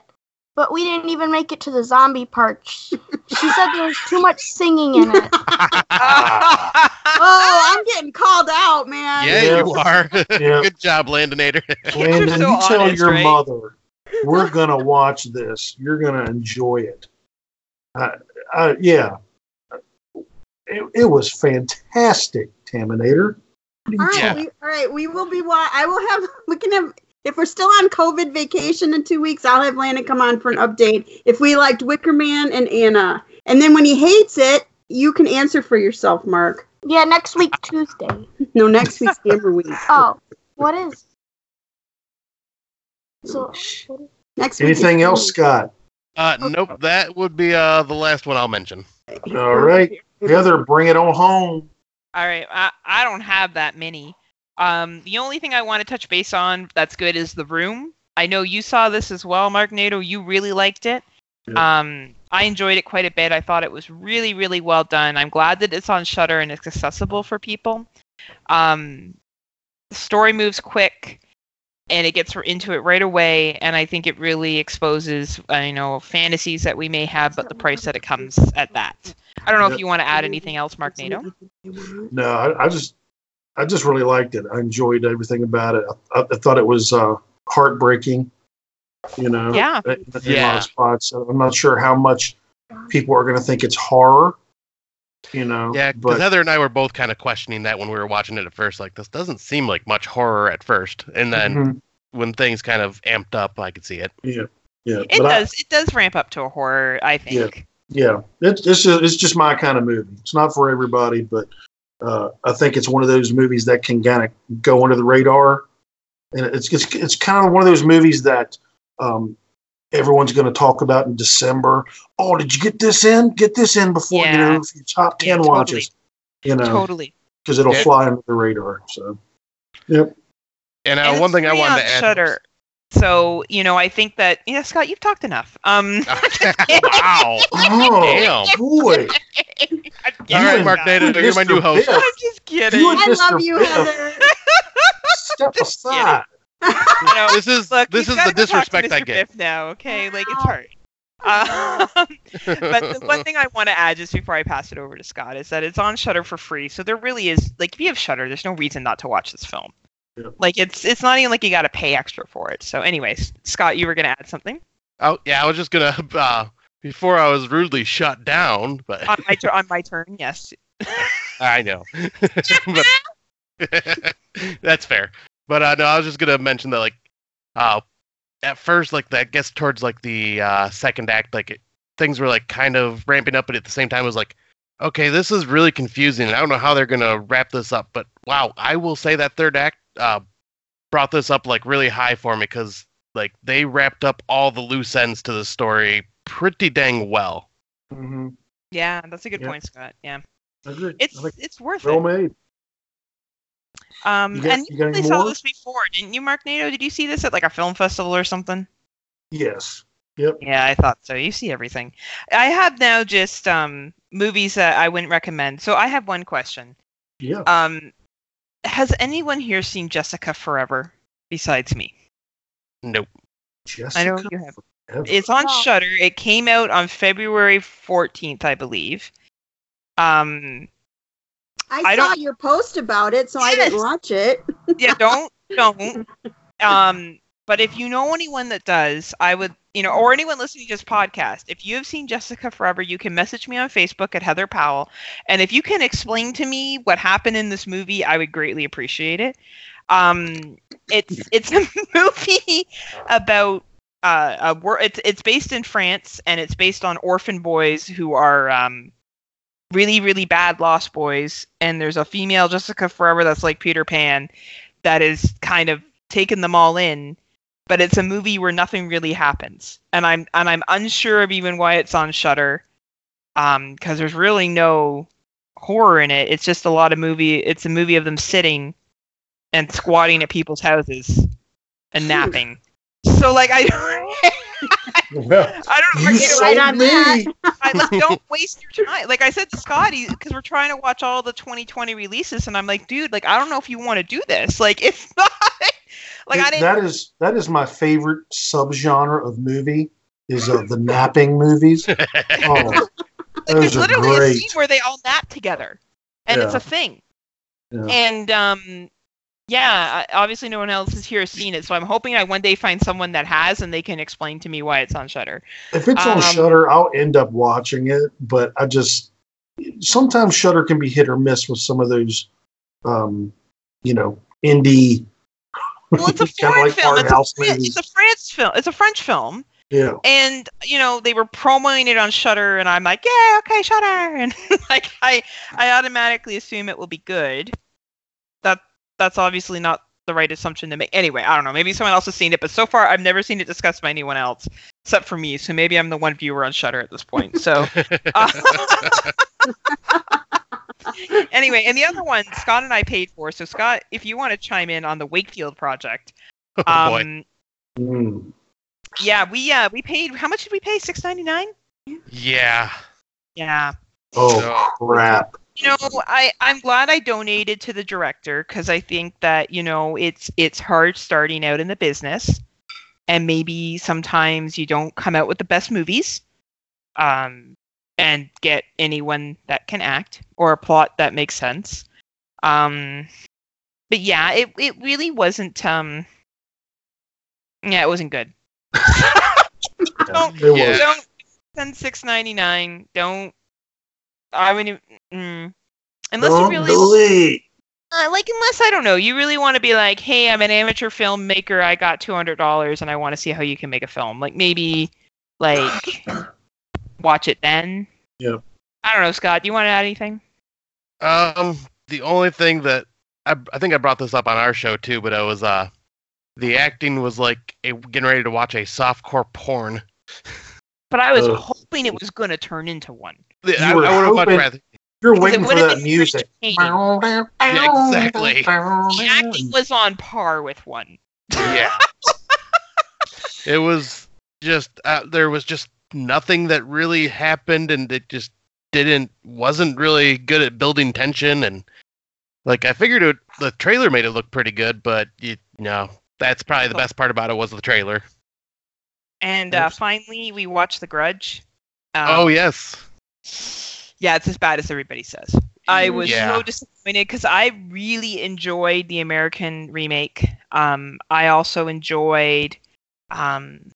but we didn't even make it to the zombie part. She she said there was too much singing in it. Oh, I'm getting called out, man. Yeah, Yeah. you are. Yeah. Good job, Landinator. Landon, so you tell your right? mother we're gonna watch this. You're gonna enjoy it. Uh, uh, yeah, it, it was fantastic, Taminator. All right, Yeah. we, all right. We will be. Wa- I will have. We can have. If we're still on COVID vacation in two weeks, I'll have Landon come on for an update. If we liked Wicker Man and Anna, and then when he hates it, you can answer for yourself, Mark. Yeah, next week Tuesday. No, next week's Amber Week. Oh, what is? So Next week. Anything else, Scott? Uh, nope, that would be uh the last one I'll mention. All right, Heather, bring it on home. All right, I, I don't have that many. Um, the only thing I want to touch base on that's good is the room. I know you saw this as well, Mark Nato. You really liked it. Um, I enjoyed it quite a bit. I thought it was really, really well done. I'm glad that it's on Shudder and it's accessible for people. Um, the story moves quick, and it gets into it right away. And I think it really exposes, uh, you know, fantasies that we may have, but the price that it comes at that. I don't know Yeah. if you want to add anything else, Mark Nato. No, I, I just, I just really liked it. I enjoyed everything about it. I, I thought it was uh, heartbreaking. You know, Yeah. in- in a lot Yeah. of spots. I'm not sure how much people are going to think it's horror. You know, Yeah, because but Heather and I were both kind of questioning that when we were watching it at first. Like, this doesn't seem like much horror at first, and then Mhm. when things kind of amped up, I could see it. yeah, yeah. It but I- does. it does ramp up to a horror, I think. yeah, Yeah, it's it's just, it's just my kind of movie. It's not for everybody, but uh, I think it's one of those movies that can kind of go under the radar, and it's it's it's kind of one of those movies that um, everyone's going to talk about in December. Oh, did you get this in? Get this in before you know for your top Yeah, ten totally. watches. You know, Totally. because it'll Yeah. fly under the radar. So, yep. And, uh, And one thing I wanted to add. Shudder. So you know, I think that yeah, Scott, you've talked enough. Um, wow. Oh Damn. boy, I'm right, Mark Scott. Nato, you're my new Mr. host. Biff. I'm just kidding. You I Mr. love you, Biff. Heather. step aside. You know, This is Look, this is the go talk to disrespect I Mr. get. Biff now, okay? Like it's hard. Um, but the one thing I want to add just before I pass it over to Scott is that it's on Shudder for free. So there really is like if you have Shudder, there's no reason not to watch this film. Yeah. Like it's it's not even like you got to pay extra for it. So, anyways, Scott, you were gonna add something Oh yeah, I was just gonna uh, before I was rudely shut down, but on my tur- on my turn. Yes. I know. but that's fair. But uh, no, I was just gonna mention that like uh, at first like that gets towards like the uh, second act, like it, things were like kind of ramping up, but at the same time it was like, okay, this is really confusing. and I don't know how they're gonna wrap this up, but wow, I will say that third act uh, brought this up like really high for me because like they wrapped up all the loose ends to the story pretty dang well. Mm-hmm. Yeah, that's a good Yeah. point, Scott. Yeah, it's I think it's worth well it. made. Um, You got- and you you got probably saw this before, didn't you, Mark Nato? Did you see this at like a film festival or something? Yes. Yep. Yeah, I thought so. You see everything. I have now just um movies that I wouldn't recommend. So I have one question. Yeah. Um, has anyone here seen Jessica Forever besides me? Nope. Jessica I know you have. Forever. It's on Wow. Shudder. It came out on February 14th, I believe. Um, I, I saw don't- your post about it, so I didn't watch it. yeah, don't don't. Um, but if you know anyone that does, I would, you know, or anyone listening to this podcast, if you have seen Jessica Forever, you can message me on Facebook at Heather Powell, and if you can explain to me what happened in this movie, I would greatly appreciate it. Um, it's it's a movie about uh, a wor- it's it's based in France, and it's based on orphan boys who are um really really bad lost boys, and there's a female Jessica Forever that's like Peter Pan that is kind of taking them all in but it's a movie where nothing really happens and i'm and i'm unsure of even why it's on Shudder um because there's really no horror in it it's just a lot of movie it's a movie of them sitting and squatting at people's houses and napping so like i Well, i don't know you if I- sold right on me. that. I like don't waste your time. Like I said to Scotty, because we're trying to watch all the 2020 releases, and I'm like, dude, like I don't know if you want to do this. Like if not, like I didn't. That is that is my favorite subgenre of movie is uh, the napping movies. Oh, there's literally a scene where they all nap together, and it's a thing. Yeah. And um, yeah, obviously no one else has here has seen it, so I'm hoping I one day find someone that has, and they can explain to me why it's on Shudder. If it's on Um, Shudder, I'll end up watching it. But I just sometimes Shudder can be hit or miss with some of those, um, you know, indie. Well, it's a foreign like film. It's a, it's a France film. It's a French film. Yeah, and you know they were promoting it on Shudder, and I'm like, yeah, okay, Shudder, and like I I automatically assume it will be good. That that's obviously not the right assumption to make. Anyway, I don't know. Maybe someone else has seen it, but so far I've never seen it discussed by anyone else except for me. So maybe I'm the one viewer on Shudder at this point. So uh, anyway, and the other one Scott and I paid for. So Scott, if you want to chime in on the Wakefield project, Oh boy. um, Mm. yeah, we uh we paid. How much did we pay? Six ninety nine. Yeah. Yeah. Oh So- crap! you know i i'm glad i donated to the director because i think that you know it's it's hard starting out in the business and maybe sometimes you don't come out with the best movies um and get anyone that can act or a plot that makes sense um but yeah it it really wasn't um yeah it wasn't good Don't- It Yeah. was. don't spend six ninety nine. Don't. I mean, mm, unless Don't you really uh, like, unless I don't know, you really want to be like, hey, I'm an amateur filmmaker. I got two hundred dollars, and I want to see how you can make a film. Like maybe, like, watch it then. Yeah. I don't know, Scott. Do you want to add anything? Um, the only thing that I, I think I brought this up on our show too, but I was uh, the acting was like a, getting ready to watch a softcore porn. But I was Ugh. hoping it was going to turn into one. I, I were would have much rather. You're waiting for that music. Yeah, exactly. The acting was on par with one. Yeah. it was just uh, there was just nothing that really happened, and it just didn't wasn't really good at building tension. And like I figured, it, the trailer made it look pretty good, but you know that's probably the best part about it was the trailer. And uh, finally, we watched The Grudge. Um, oh yes. Yeah, it's as bad as everybody says. I was Yeah. so disappointed because I really enjoyed the American remake. Um, I also enjoyed um,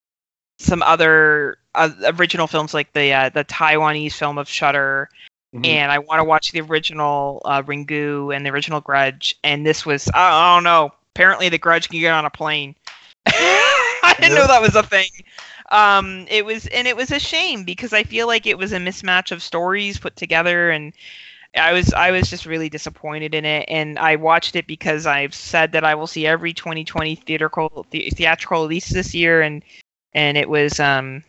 some other uh, original films like the uh, the Taiwanese film of Shutter, Mhm. and I want to watch the original uh, Ringu and the original Grudge. And this was I, I don't know. Apparently, the Grudge can get on a plane. I didn't Yeah. know that was a thing. Um, it was, and it was a shame because I feel like it was a mismatch of stories put together, and I was, I was just really disappointed in it. And I watched it because I've said that I will see every 2020 theatrical the, theatrical release this year, and and it was, um,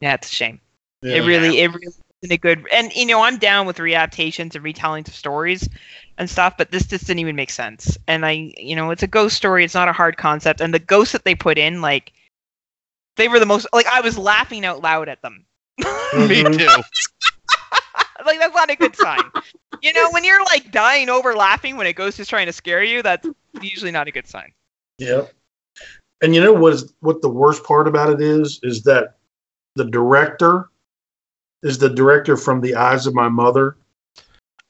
yeah, it's a shame. Yeah. It really, it really wasn't a good. And you know, I'm down with readaptations and retellings of stories and stuff, but this just didn't even make sense. And I, you know, it's a ghost story. It's not a hard concept, and the ghosts that they put in, like, they were the most. Like, I was laughing out loud at them. Me Mhm. too. like, that's not a good sign. you know, when you're like dying over laughing when a ghost is trying to scare you, that's usually not a good sign. Yep. And you know what is what the worst part about it is is that the director is the director from The Eyes of My Mother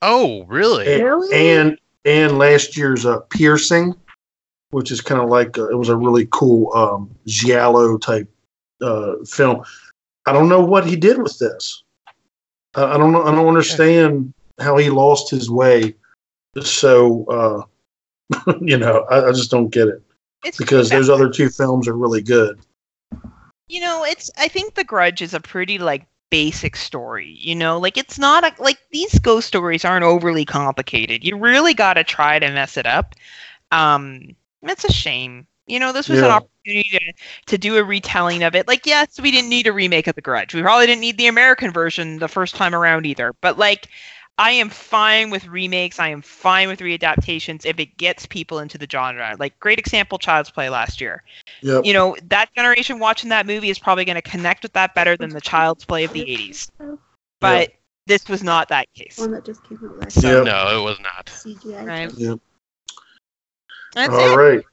Oh really? and Really? and, and last year's uh, Piercing, which is kind of like uh, it was a really cool um, giallo type uh, film. I don't know what he did with this. I, I don't know. I don't understand how he lost his way. So uh, you know, I, I just don't get it It's because those other two films are really good. you know it's i think the grudge is a pretty like basic story you know? Like it's not a, like these ghost stories aren't overly complicated. You really got to try to mess it up. Um it's a shame. You know this was an opportunity to, to do a retelling of it. Like yes we didn't need a remake of the grudge. We probably didn't need the american version the first time around either. But like I am fine with remakes. I am fine with readaptations if it gets people into the genre. Like great example, Child's Play last year Yep. you know that generation watching that movie is probably going to connect with that better than the child's play of the 80s but this was not that case One that just came out last Yep. No, it was not. CGI. right Yep. that's All it right.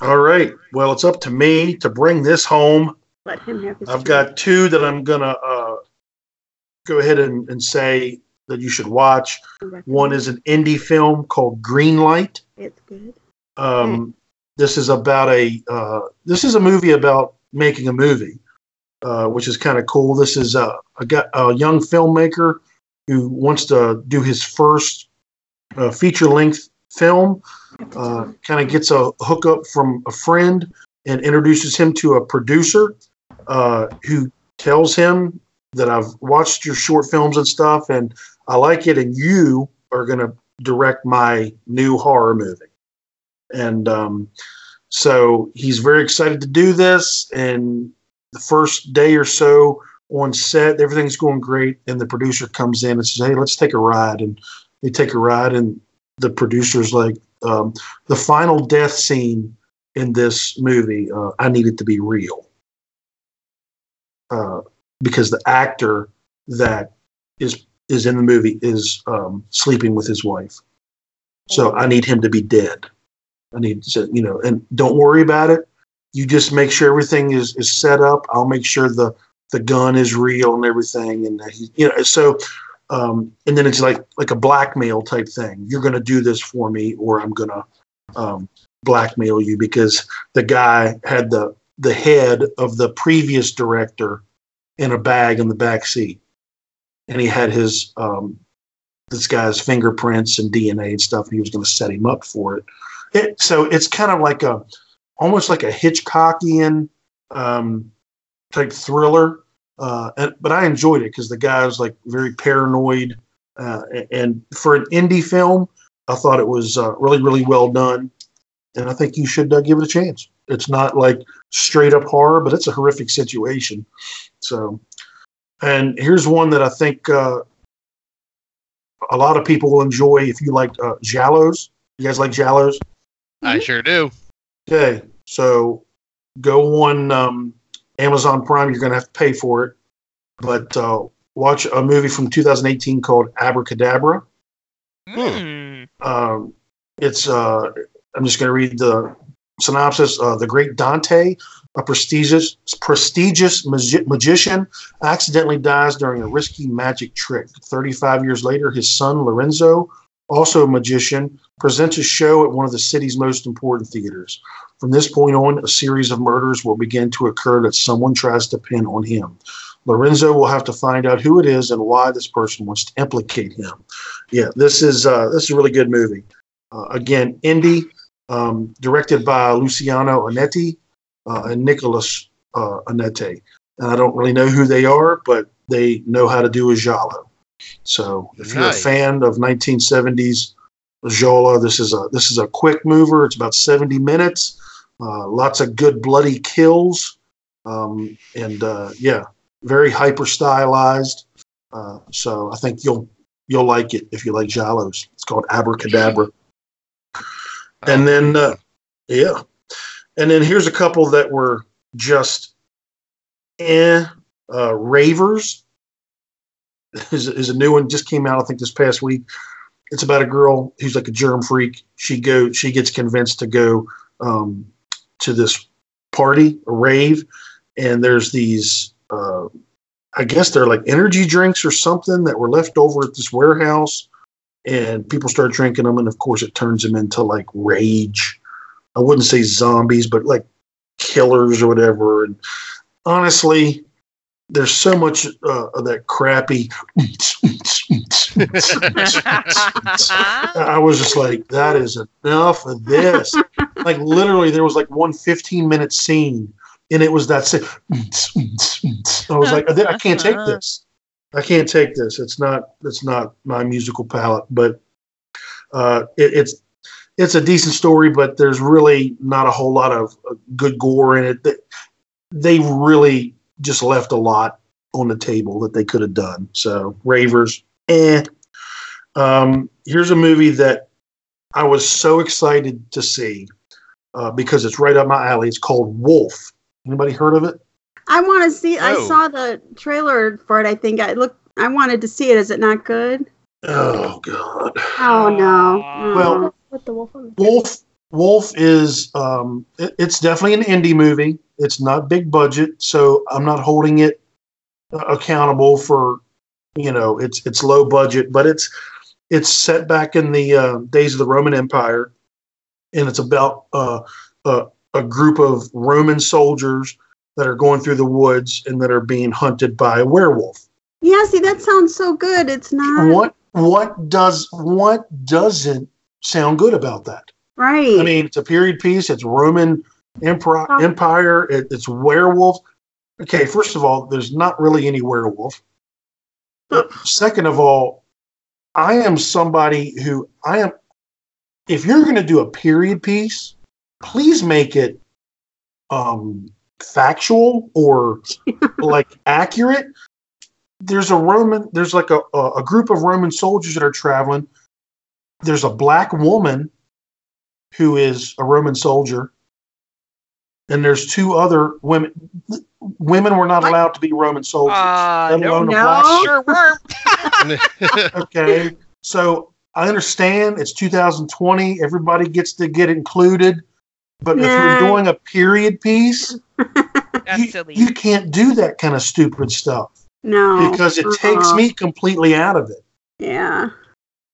All right. Well, it's up to me to bring this home. Let him have his I've turn. got two that I'm going to uh, go ahead and, and say that you should watch. One is an indie film called Green Light. It's good. Um, This is about a uh, this is a movie about making a movie, uh, which is kind of cool. This is a, a, a young filmmaker who wants to do his first uh, feature length film. Uh, kind of gets a hookup from a friend and introduces him to a producer uh, who tells him that I've watched your short films and stuff, and I like it, and you are going to direct my new horror movie. And um, so he's very excited to do this. And the first day or so on set, everything's going great. And the producer comes in and says, Hey, let's take a ride. And they take a ride, and the producer's like, um, The final death scene in this movie, uh, I need it to be real. Uh, because the actor that is is in the movie is um, sleeping with his wife. So I need him to be dead. I need to, you know, and don't worry about it. You just make sure everything is, is set up. I'll make sure the, the gun is real and everything. And he, you know, so, um, and then it's like, like a blackmail type thing. You're going to do this for me or I'm going to, um, blackmail you because the guy had the, the head of the previous director in a bag in the back seat. And he had his, um, this guy's fingerprints and DNA and stuff. And he was going to set him up for it. It, so it's kind of like a, almost like a Hitchcockian um, type thriller. Uh, and, but I enjoyed it because the guy was like very paranoid. Uh, and for an indie film, I thought it was uh, really, really well done. And I think you should uh, give it a chance. It's not like straight up horror, but it's a horrific situation. So, and here's one that I think uh, a lot of people will enjoy if you like uh, giallos. You guys like giallos? I sure do. Okay, so go on um, Amazon Prime. You're going to have to pay for it, but uh, watch a movie from 2018 called Abracadabra. Um, it's uh, I'm just going to read the synopsis. Uh, the Great Dante, a prestigious prestigious magi- magician, accidentally dies during a risky magic trick. 35 years later, his son Lorenzo, also a magician, presents a show at one of the city's most important theaters. From this point on, a series of murders will begin to occur that someone tries to pin on him. Lorenzo will have to find out who it is and why this person wants to implicate him. Yeah, this is uh, this is a really good movie. Uh, again, indie, um, directed by Luciano Onetti and Nicholas uh, Onetti. And I don't really know who they are, but they know how to do a giallo. So if you're a fan of 1970s giallo, this is a this is a quick mover. It's about 70 minutes. Uh, lots of good bloody kills, um, and uh, yeah, very hyper stylized. Uh, so I think you'll you'll like it if you like giallos. It's called Abracadabra. And then, uh, yeah. And then here's a couple that were just eh. Uh, Ravers is, is a new one, just came out, I think, this past week. It's about a girl who's like a germ freak. She go, she gets convinced to go um, to this party, a rave, and there's these, uh, I guess they're like energy drinks or something that were left over at this warehouse and people start drinking them, and of course, it turns them into like rage. I wouldn't say zombies, but like killers or whatever. And honestly, there's so much uh, of that crappy. I was just like, that is enough of this. like literally, there was like one 15 minute scene, and it was that. I was like, I can't take this. I can't take this. It's not. It's not my musical palette. But uh, it, it's it's a decent story, but there's really not a whole lot of uh, good gore in it. They, they really just left a lot on the table that they could have done. So Ravers, eh. Um, here's a movie that I was so excited to see uh, because it's right up my alley. It's called Wolf. Anybody heard of it? I want to see. I Oh. saw the trailer for it. I think I look. I wanted to see it. Is it not good? Oh God. Oh no. Aw. Well, With the wolf on the Wolf Wolf is um, it- it's definitely an indie movie. It's not big budget, so I'm not holding it uh, accountable for you know it's it's low budget, but it's it's set back in the uh, days of the Roman Empire, and it's about uh, a, a group of Roman soldiers that are going through the woods and that are being hunted by a werewolf. yeah. See, that sounds so good. It's not What what does what doesn't sound good about that? right. I mean, it's a period piece. It's Roman Empire. Oh. Empire. It, it's werewolf. Okay, first of all, there's not really any werewolf. But second of all, I am somebody who I am. If you're going to do a period piece, please make it um, factual or like accurate. There's a Roman. There's like a, a a group of Roman soldiers that are traveling. There's a black woman who is a Roman soldier, and there's two other women. Women were not What? allowed to be Roman soldiers. Uh, let no, alone a no. black sure weren't. okay so i understand it's 2020 everybody gets to get included but if you're doing a period piece That's you, silly. you can't do that kind of stupid stuff no. because it takes Uh-uh. me completely out of it Yeah.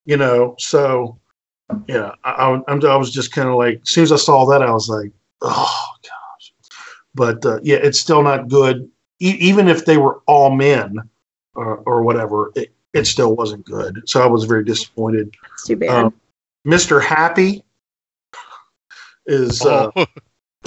You know so yeah i, I, I'm- was just kind of like as soon as i saw that i was like oh gosh but uh, yeah it's still not good e- even if they were all men or, or whatever it, it still wasn't good so i was very disappointed It's too bad. Um, Mr. Happy is uh, Oh,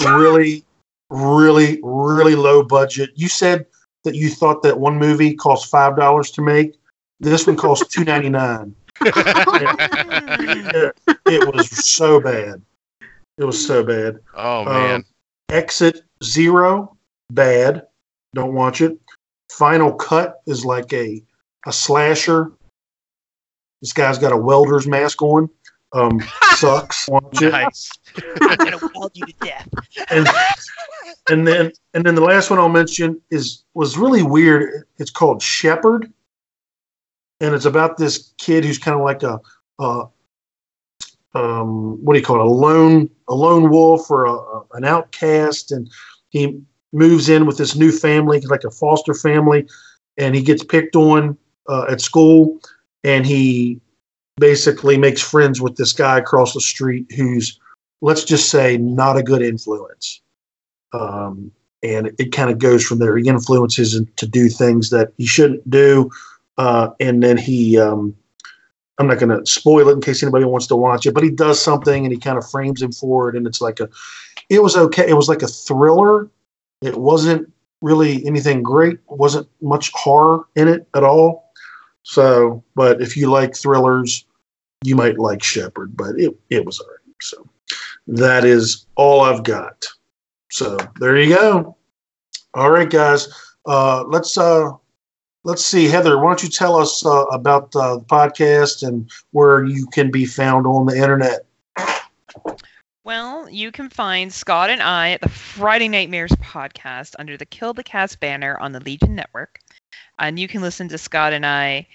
really, really, really low budget. You said that you thought that one movie cost five dollars to make. This one cost two ninety nine. It, it was so bad. It was so bad. oh man. Um, Exit Zero, bad. Don't watch it. Final Cut is like a a slasher. This guy's got a welder's mask on. Um, sucks. Watch it. Nice. I'm gonna weld you to death. And, and then and then the last one I'll mention is was really weird. It's called Shepherd, and it's about this kid who's kind of like a, a um, what do you call it? A lone a lone wolf or a, a- an outcast, and he moves in with this new family, like a foster family, and he gets picked on uh, at school, and he basically makes friends with this guy across the street who's let's just say not a good influence. Um, and it kind of goes from there. He influences him to do things that he shouldn't do uh, and then he um, i'm not going to spoil it in case anybody wants to watch it but he does something and he kind of frames him for it and it's like a it was okay it was like a thriller it wasn't really anything great it wasn't much horror in it at all so but if you like thrillers you might like shepherd but it, it was all right so that is all I've got. So there you go. All right, guys. Uh, let's uh, let's see, Heather. Why don't you tell us uh, about uh, the podcast and where you can be found on the internet? Well, you can find Scott and I at the Friday Nightmares podcast under the Kill the Cast banner on the Legion Network. And you can listen to Scott and I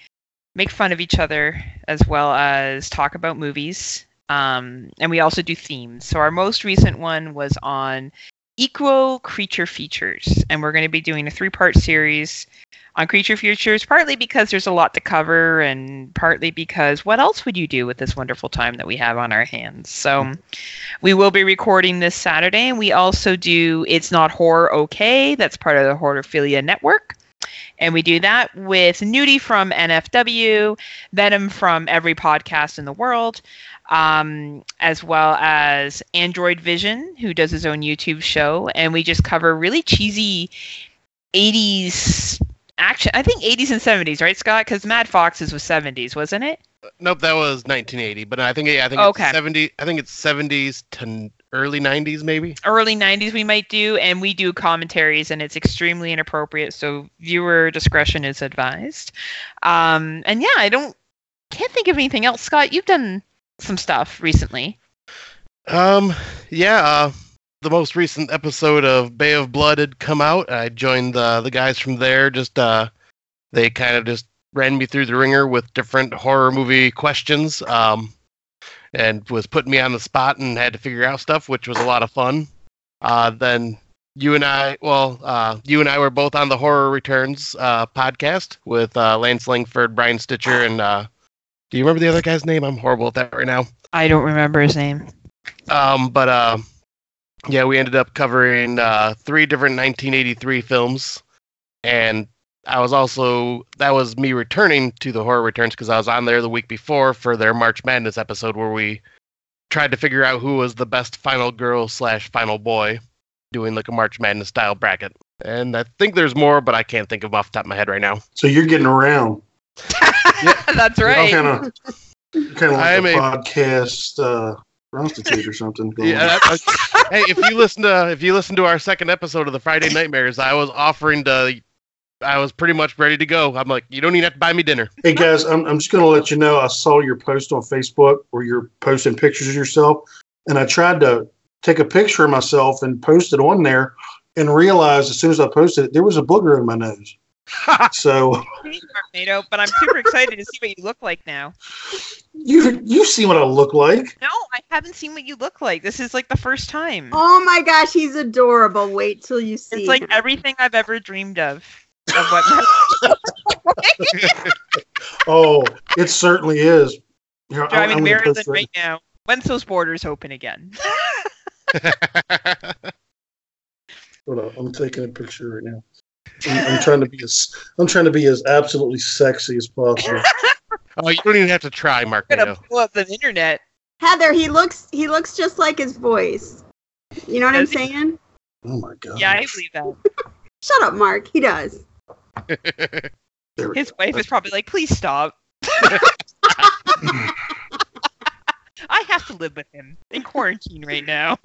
make fun of each other as well as talk about movies. Um, and we also do themes. So our most recent one was on equal creature features. And we're going to be doing a three part series on creature features, partly because there's a lot to cover, and partly because what else would you do with this wonderful time that we have on our hands? So we will be recording this Saturday, and we also do It's Not Horror Okay. That's part of the Horrorphilia Network. And we do that with Nudie from NFW, Venom from every podcast in the world, um, as well as Android Vision, who does his own YouTube show. And we just cover really cheesy 80s action. I think 80s and 70s, right, Scott? Because Mad Foxes was 70s, wasn't it? Nope, that was 1980. But I think yeah, I think Okay. it's 70. I think it's 70s to early 90s maybe. early 90s we might do and we do commentaries and it's extremely inappropriate so viewer discretion is advised um, and yeah i don't can't think of anything else scott you've done some stuff recently Um, yeah. Uh, the most recent episode of Bay of Blood had come out. I joined the the guys from there. Just uh, they kind of just ran me through the ringer with different horror movie questions. Um, and was putting me on the spot and had to figure out stuff, which was a lot of fun. Uh, then you and I, well, uh, you and I were both on the Horror Returns uh, podcast with uh, Lance Langford, Brian Stitcher, and uh, do you remember the other guy's name? I'm horrible at that right now. i don't remember his name Um, but uh, yeah, we ended up covering uh, three different 1983 films, and I was also that was me returning to the horror returns because I was on there the week before for their March Madness episode where we tried to figure out who was the best final girl slash final boy, doing like a March Madness style bracket. And I think there's more, but I can't think of them off the top of my head right now. So you're getting around. that's right Kind of, kind of like I'm a, a- podcast uh, prostitute or something. Yeah, I- I- hey, if you listen to if you listen to our second episode of the Friday Nightmares, I was offering to, I was pretty much ready to go. I'm like, you don't even have to buy me dinner. Hey guys, I'm, I'm just going to let you know I saw your post on Facebook where you're posting pictures of yourself, and I tried to take a picture of myself and post it on there, and realized as soon as I posted it, there was a booger in my nose. so NATO, but i'm super excited to see what you look like now You you've seen what I look like. no i haven't seen what you look like this is like the first time Oh my gosh, he's adorable. Wait till you see. it's like him. everything i've ever dreamed of of what Oh, it certainly is. Here, I'm- driving I'm Maryland post right now. When's those borders open again? Hold on, I'm taking a picture right now. I'm, I'm trying to be as I'm trying to be as absolutely sexy as possible. oh, you don't even have to try, Mark. I'm gonna Nato. pull up the internet. Heather. He looks he looks just like his voice. You know what I'm saying? Oh my god! Yeah, I believe that. Shut up, Mark. He does. His go. wife is probably like, please stop. I have to live with him in quarantine right now.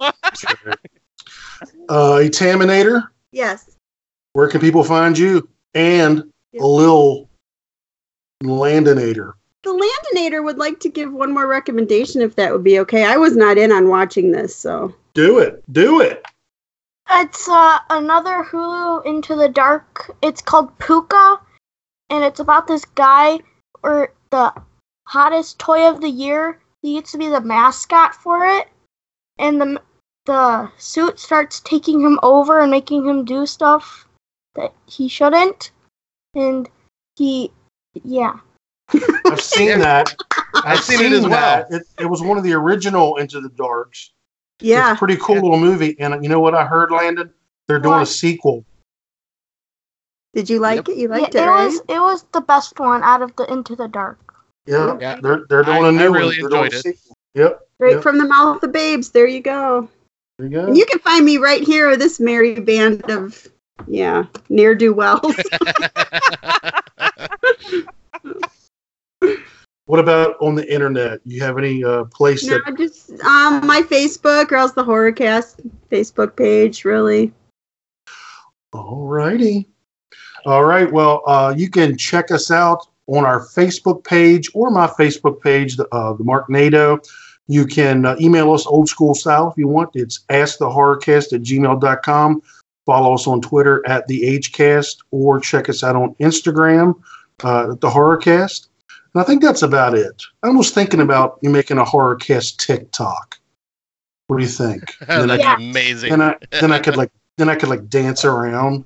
Uh, Etaminator, Yes. Where can people find you? And Yes. a little Landinator. The Landinator would like to give one more recommendation if that would be okay. I was not in on watching this, so. Do it. Do it. It's uh, another Hulu Into the Dark. It's called Pooka, and it's about this guy or the hottest toy of the year. He gets to be the mascot for it, and the the suit starts taking him over and making him do stuff that he shouldn't, and he, yeah. I've seen that. I've seen it as well. that. It, it was one of the original Into the Darks. Yeah. It's a pretty cool little movie. And you know what I heard, Landon? They're doing a sequel. Did you like Yep. it? You Yeah, liked it it, right? was it was the best one out of the Into the Dark. Yeah. Yeah. They're, they're doing I- a new I one. really They're doing a enjoyed it. sequel. Yep. Right Yep. from the mouth of babes. There you go. There you go. And you can find me right here, this merry band of, yeah, near do wells. What about on the internet? You have any uh, place no, that just um, my Facebook or else the Horrorcast Facebook page, really. All righty. All right. Well, uh, you can check us out on our Facebook page or my Facebook page, the, uh, the Mark Nado. You can uh, email us old school style if you want. It's askthehorrorcast at gmail.com. Follow us on Twitter at the Agecast or check us out on Instagram uh, at the Horrorcast. And I think that's about it. I was thinking about you making a Horrorcast TikTok. What do you think? And then, I, That'd Yeah. be amazing. then I then I could like then I could like dance around.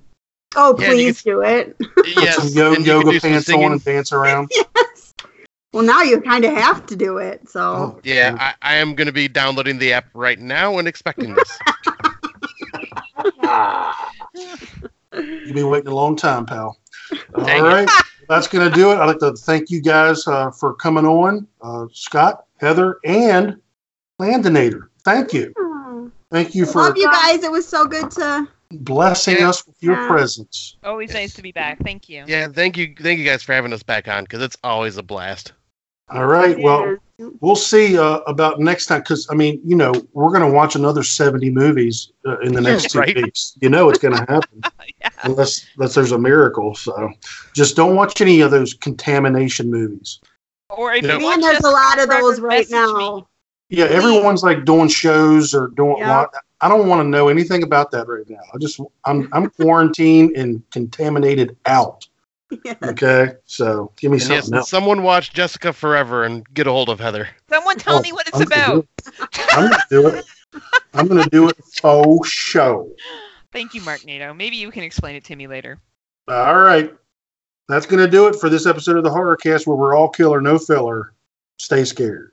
Oh, Yeah, and you please do it. Put some yo- and you could yoga do some pants on and dance around. yes. Well, now you kind of have to do it. So, Oh, Yeah, I, I am going to be downloading the app right now and expecting this. You've been waiting a long time, pal. All Dang right. That's going to do it. I'd like to thank you guys uh, for coming on. Uh, Scott, Heather, and Landinator. Thank you. Thank you for love you guys. It was so good to. blessing Yeah. us with your Yeah. presence. Always nice to be back. Thank you. yeah, thank you, thank you guys for having us back on because it's always a blast. All right. Well, we'll see uh, about next time because, I mean, you know, we're going to watch another 70 movies uh, in the next two Right. weeks. You know, it's going to happen. Yeah. unless unless there's a miracle. So just don't watch any of those contamination movies. Or if Yeah. you want Man, there's a lot of those right now. me. Yeah, everyone's like doing shows or doing. Yeah. what I don't want to know anything about that right now. I just I'm I'm quarantined and contaminated out. Yeah. Okay, so give me And yes, else. someone watch Jessica Forever and get a hold of Heather. Someone tell Oh, me what it's I'm gonna about. it. I'm gonna do it. I'm gonna do it faux show. Thank you, Mark Nato. Maybe you can explain it to me later. All right, that's gonna do it for this episode of the Horror Cast, where we're all killer, no filler. Stay scared.